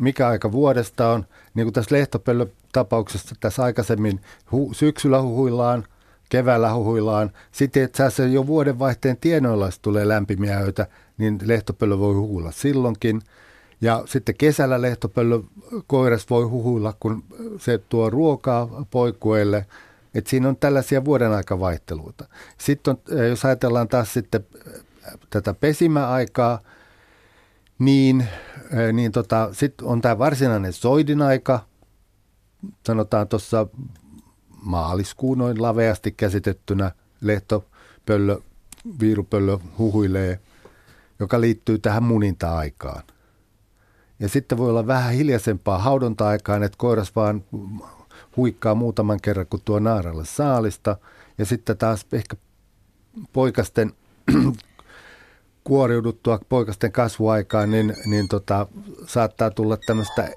mikä aika vuodesta on. Niin kuin tässä lehtopöllö-tapauksessa tässä aikaisemmin hu- syksyllä huhuillaan, keväällä huhuillaan. Sitten että se jo vuodenvaihteen tienoilla, tulee lämpimiä öitä, niin lehtopöllö voi huhuilla silloinkin. Ja sitten kesällä lehtopöllö koiras voi huhuilla, kun se tuo ruokaa poikueille. Et siinä on tällaisia vuoden aikavaihteluita. Sitten on, jos ajatellaan taas sitten tätä pesimäaikaa, niin, niin tota, sitten on tämä varsinainen soidin aika, sanotaan tuossa maaliskuun noin laveasti käsitettynä lehtopöllö, viirupöllö huhuilee, joka liittyy tähän muninta-aikaan. Ja sitten voi olla vähän hiljaisempaa haudonta-aikaan, että koiras vaan huikkaa muutaman kerran, kun tuo naaralle saalista. Ja sitten taas ehkä poikasten kuoriuduttua poikasten kasvuaikaan, niin, niin tota, saattaa tulla tämmöistä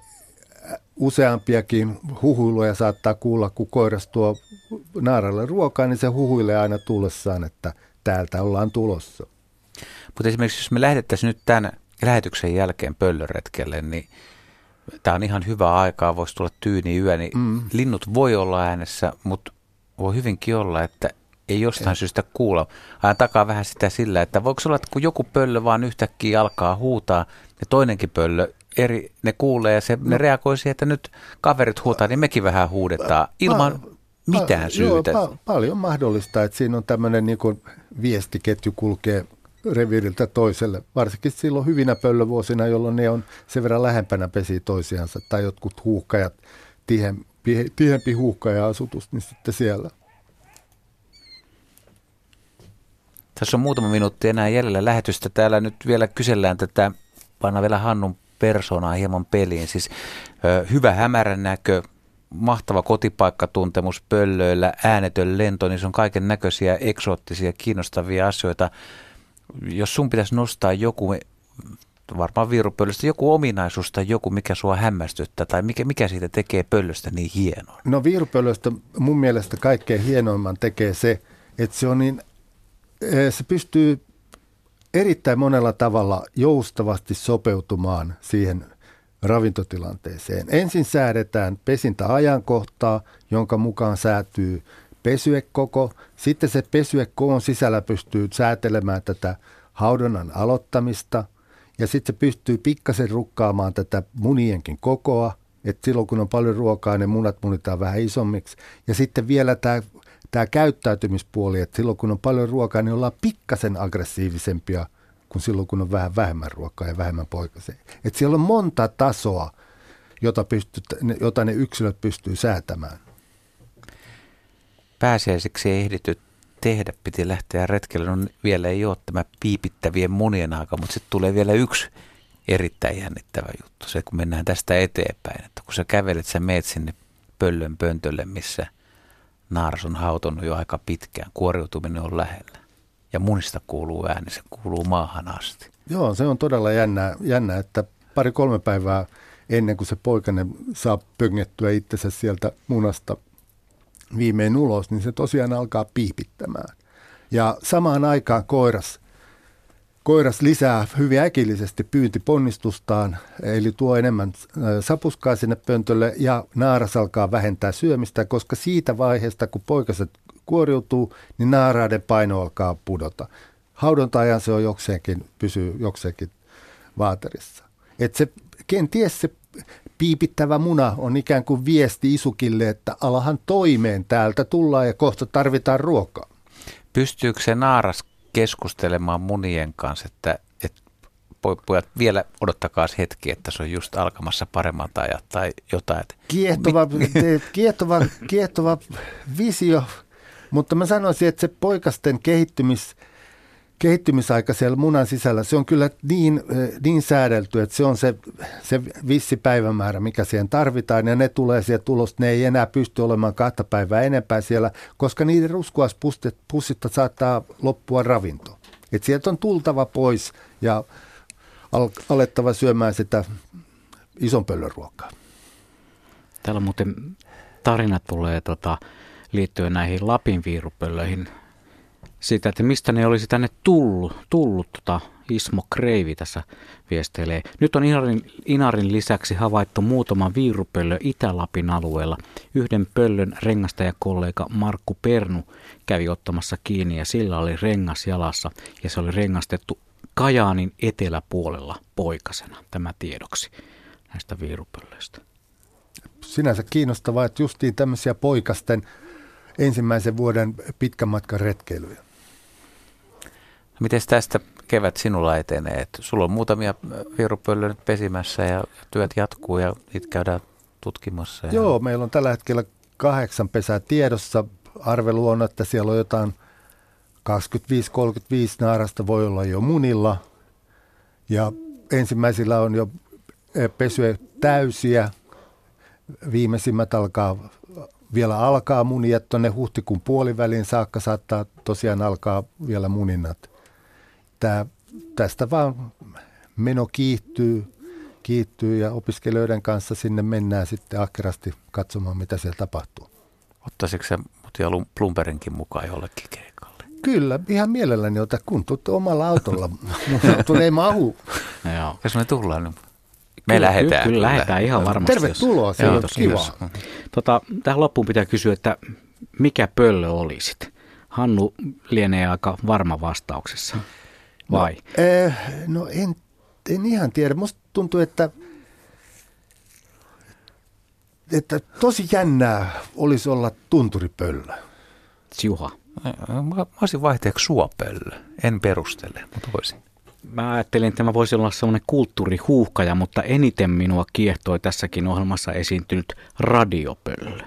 useampiakin huhuiluja saattaa kuulla, kun koiras tuo naaralle ruokaa, niin se huhuilee aina tullessaan, että täältä ollaan tulossa. Mutta esimerkiksi jos me lähdettäisiin nyt tämän lähetyksen jälkeen pöllöretkelle, niin tämä on ihan hyvä aikaa, voisi tulla tyyni yö, niin mm. linnut voi olla äänessä, mutta voi hyvinkin olla, että ei jostain syystä kuulla. Ajan takaa vähän sitä sillä, että voiko olla, että kun joku pöllö vaan yhtäkkiä alkaa huutaa ja toinenkin pöllö eri, ne kuulee ja se, no. ne reagoi siihen, että nyt kaverit huutaa, niin mekin vähän huudetaan ilman pa- mitään syytä. Joo, pa- paljon mahdollista, että siinä on tämmöinen niin viestiketju kulkee reviiriltä toiselle, varsinkin silloin hyvinä pöllövuosina, jolloin ne on sen verran lähempänä pesi toisiansa, tai jotkut huuhkajat, tihempi, tihempi huuhkaja-asutus, niin sitten siellä. Tässä on muutama minuutti enää jäljellä lähetystä. Täällä nyt vielä kysellään tätä, panna vielä Hannun persoonaa hieman peliin. Siis hyvä hämärän näkö, mahtava kotipaikkatuntemus pöllöillä, äänetön lento, niin se on kaiken näköisiä eksoottisia, kiinnostavia asioita. Jos sun pitäisi nostaa joku, varmaan viirupöllöstä, joku ominaisuus tai joku, mikä sua hämmästyttää, tai mikä, mikä siitä tekee pöllöstä niin hienoa? No viirupöllöstä mun mielestä kaikkein hienoimman tekee se, että se on niin, se pystyy erittäin monella tavalla joustavasti sopeutumaan siihen ravintotilanteeseen. Ensin säädetään pesintäajankohtaa, jonka mukaan säätyy pesyekoko. Sitten se pesyekkoon sisällä pystyy säätelemään tätä haudonnan aloittamista. Ja sitten se pystyy pikkasen rukkaamaan tätä munienkin kokoa. Että silloin kun on paljon ruokaa, ne munat munitaan vähän isommiksi. Ja sitten vielä tämä tämä käyttäytymispuoli, että silloin kun on paljon ruokaa, niin ollaan pikkasen aggressiivisempia kuin silloin kun on vähän vähemmän ruokaa ja vähemmän poikasia. Että siellä on monta tasoa, jota, pystyt, jota ne yksilöt pystyy säätämään. Pääsiäiseksi ei ehditty tehdä, piti lähteä retkelle. No vielä ei ole tämä piipittävien monien aika, mutta sitten tulee vielä yksi erittäin jännittävä juttu. Se, kun mennään tästä eteenpäin, että kun sä kävelet, sä meet sinne pöllön pöntölle, missä naaras on hautonut jo aika pitkään. Kuoriutuminen on lähellä. Ja munista kuuluu ääni, se kuuluu maahan asti. Joo, se on todella jännä, jännä että pari-kolme päivää ennen kuin se poikainen saa pöngettyä itsensä sieltä munasta viimein ulos, niin se tosiaan alkaa piipittämään. Ja samaan aikaan koiras, koiras lisää hyvin äkillisesti pyyntiponnistustaan, eli tuo enemmän sapuskaa sinne pöntölle ja naaras alkaa vähentää syömistä, koska siitä vaiheesta, kun poikaset kuoriutuu, niin naaraiden paino alkaa pudota. Haudonta-ajan se on jokseenkin, pysyy jokseenkin vaaterissa. Et se, kenties se piipittävä muna on ikään kuin viesti isukille, että alahan toimeen täältä tullaan ja kohta tarvitaan ruokaa. Pystyykö se naaras keskustelemaan munien kanssa, että, että pojat vielä odottakaa hetki, että se on just alkamassa paremmat ajat tai jotain. Kiehtova, kiehtova, kiehtova visio, mutta mä sanoisin, että se poikasten kehittymis, kehittymisaika siellä munan sisällä, se on kyllä niin, niin säädelty, että se on se, se vissi päivämäärä, mikä siihen tarvitaan, ja ne tulee sieltä tulosta, ne ei enää pysty olemaan kahta päivää enempää siellä, koska niiden ruskuaspussitta saattaa loppua ravinto. Et sieltä on tultava pois ja al- alettava syömään sitä ison pöllön ruokaa. Täällä muuten tarinat tulee tota, liittyen näihin Lapin viirupöllöihin siitä, että mistä ne olisi tänne tullut, tullut tota Ismo Kreivi tässä viesteilee. Nyt on Inarin, Inarin lisäksi havaittu muutama viirupöllö Itä-Lapin alueella. Yhden pöllön rengastajakollega Markku Pernu kävi ottamassa kiinni ja sillä oli rengas jalassa ja se oli rengastettu Kajaanin eteläpuolella poikasena, tämä tiedoksi näistä viirupöllöistä. Sinänsä kiinnostavaa, että justiin tämmöisiä poikasten ensimmäisen vuoden pitkän matkan retkeilyjä. Miten tästä kevät sinulla etenee? Et sulla on muutamia vierupöllöjä nyt pesimässä ja työt jatkuu ja niitä käydään tutkimassa. Ja... Joo, meillä on tällä hetkellä kahdeksan pesää tiedossa. Arvelu on, että siellä on jotain 25-35 naarasta voi olla jo munilla. Ja ensimmäisillä on jo pesyä täysiä. Viimeisimmät alkaa vielä alkaa munia tuonne huhtikuun puolivälin saakka saattaa tosiaan alkaa vielä muninnat. Tää, tästä vaan meno kiihtyy, kiihtyy ja opiskelijoiden kanssa sinne mennään sitten ahkerasti katsomaan, mitä siellä tapahtuu. Ottaisitko se Mutia Plumperinkin mukaan jollekin keikalle? Kyllä, ihan mielelläni ota, kun tuut omalla autolla. [laughs] Mun ei mahu. Joo. Jos me tullaan, niin me kyllä, lähdetään. Kyllä, kyllä lähdetään ihan varmasti. Tervetuloa, se on kiva. Tota, tähän loppuun pitää kysyä, että mikä pöllö olisit? Hannu lienee aika varma vastauksessa, vai? No, eh, no en, en ihan tiedä. Musta tuntuu, että, että tosi jännää olisi olla tunturipöllö. Juha. Mä, mä olisin vaihteeksi suopöllö. En perustele, mutta voisin. Mä ajattelin, että tämä voisi olla sellainen kulttuurihuuhkaja, mutta eniten minua kiehtoi tässäkin ohjelmassa esiintynyt radiopöllö.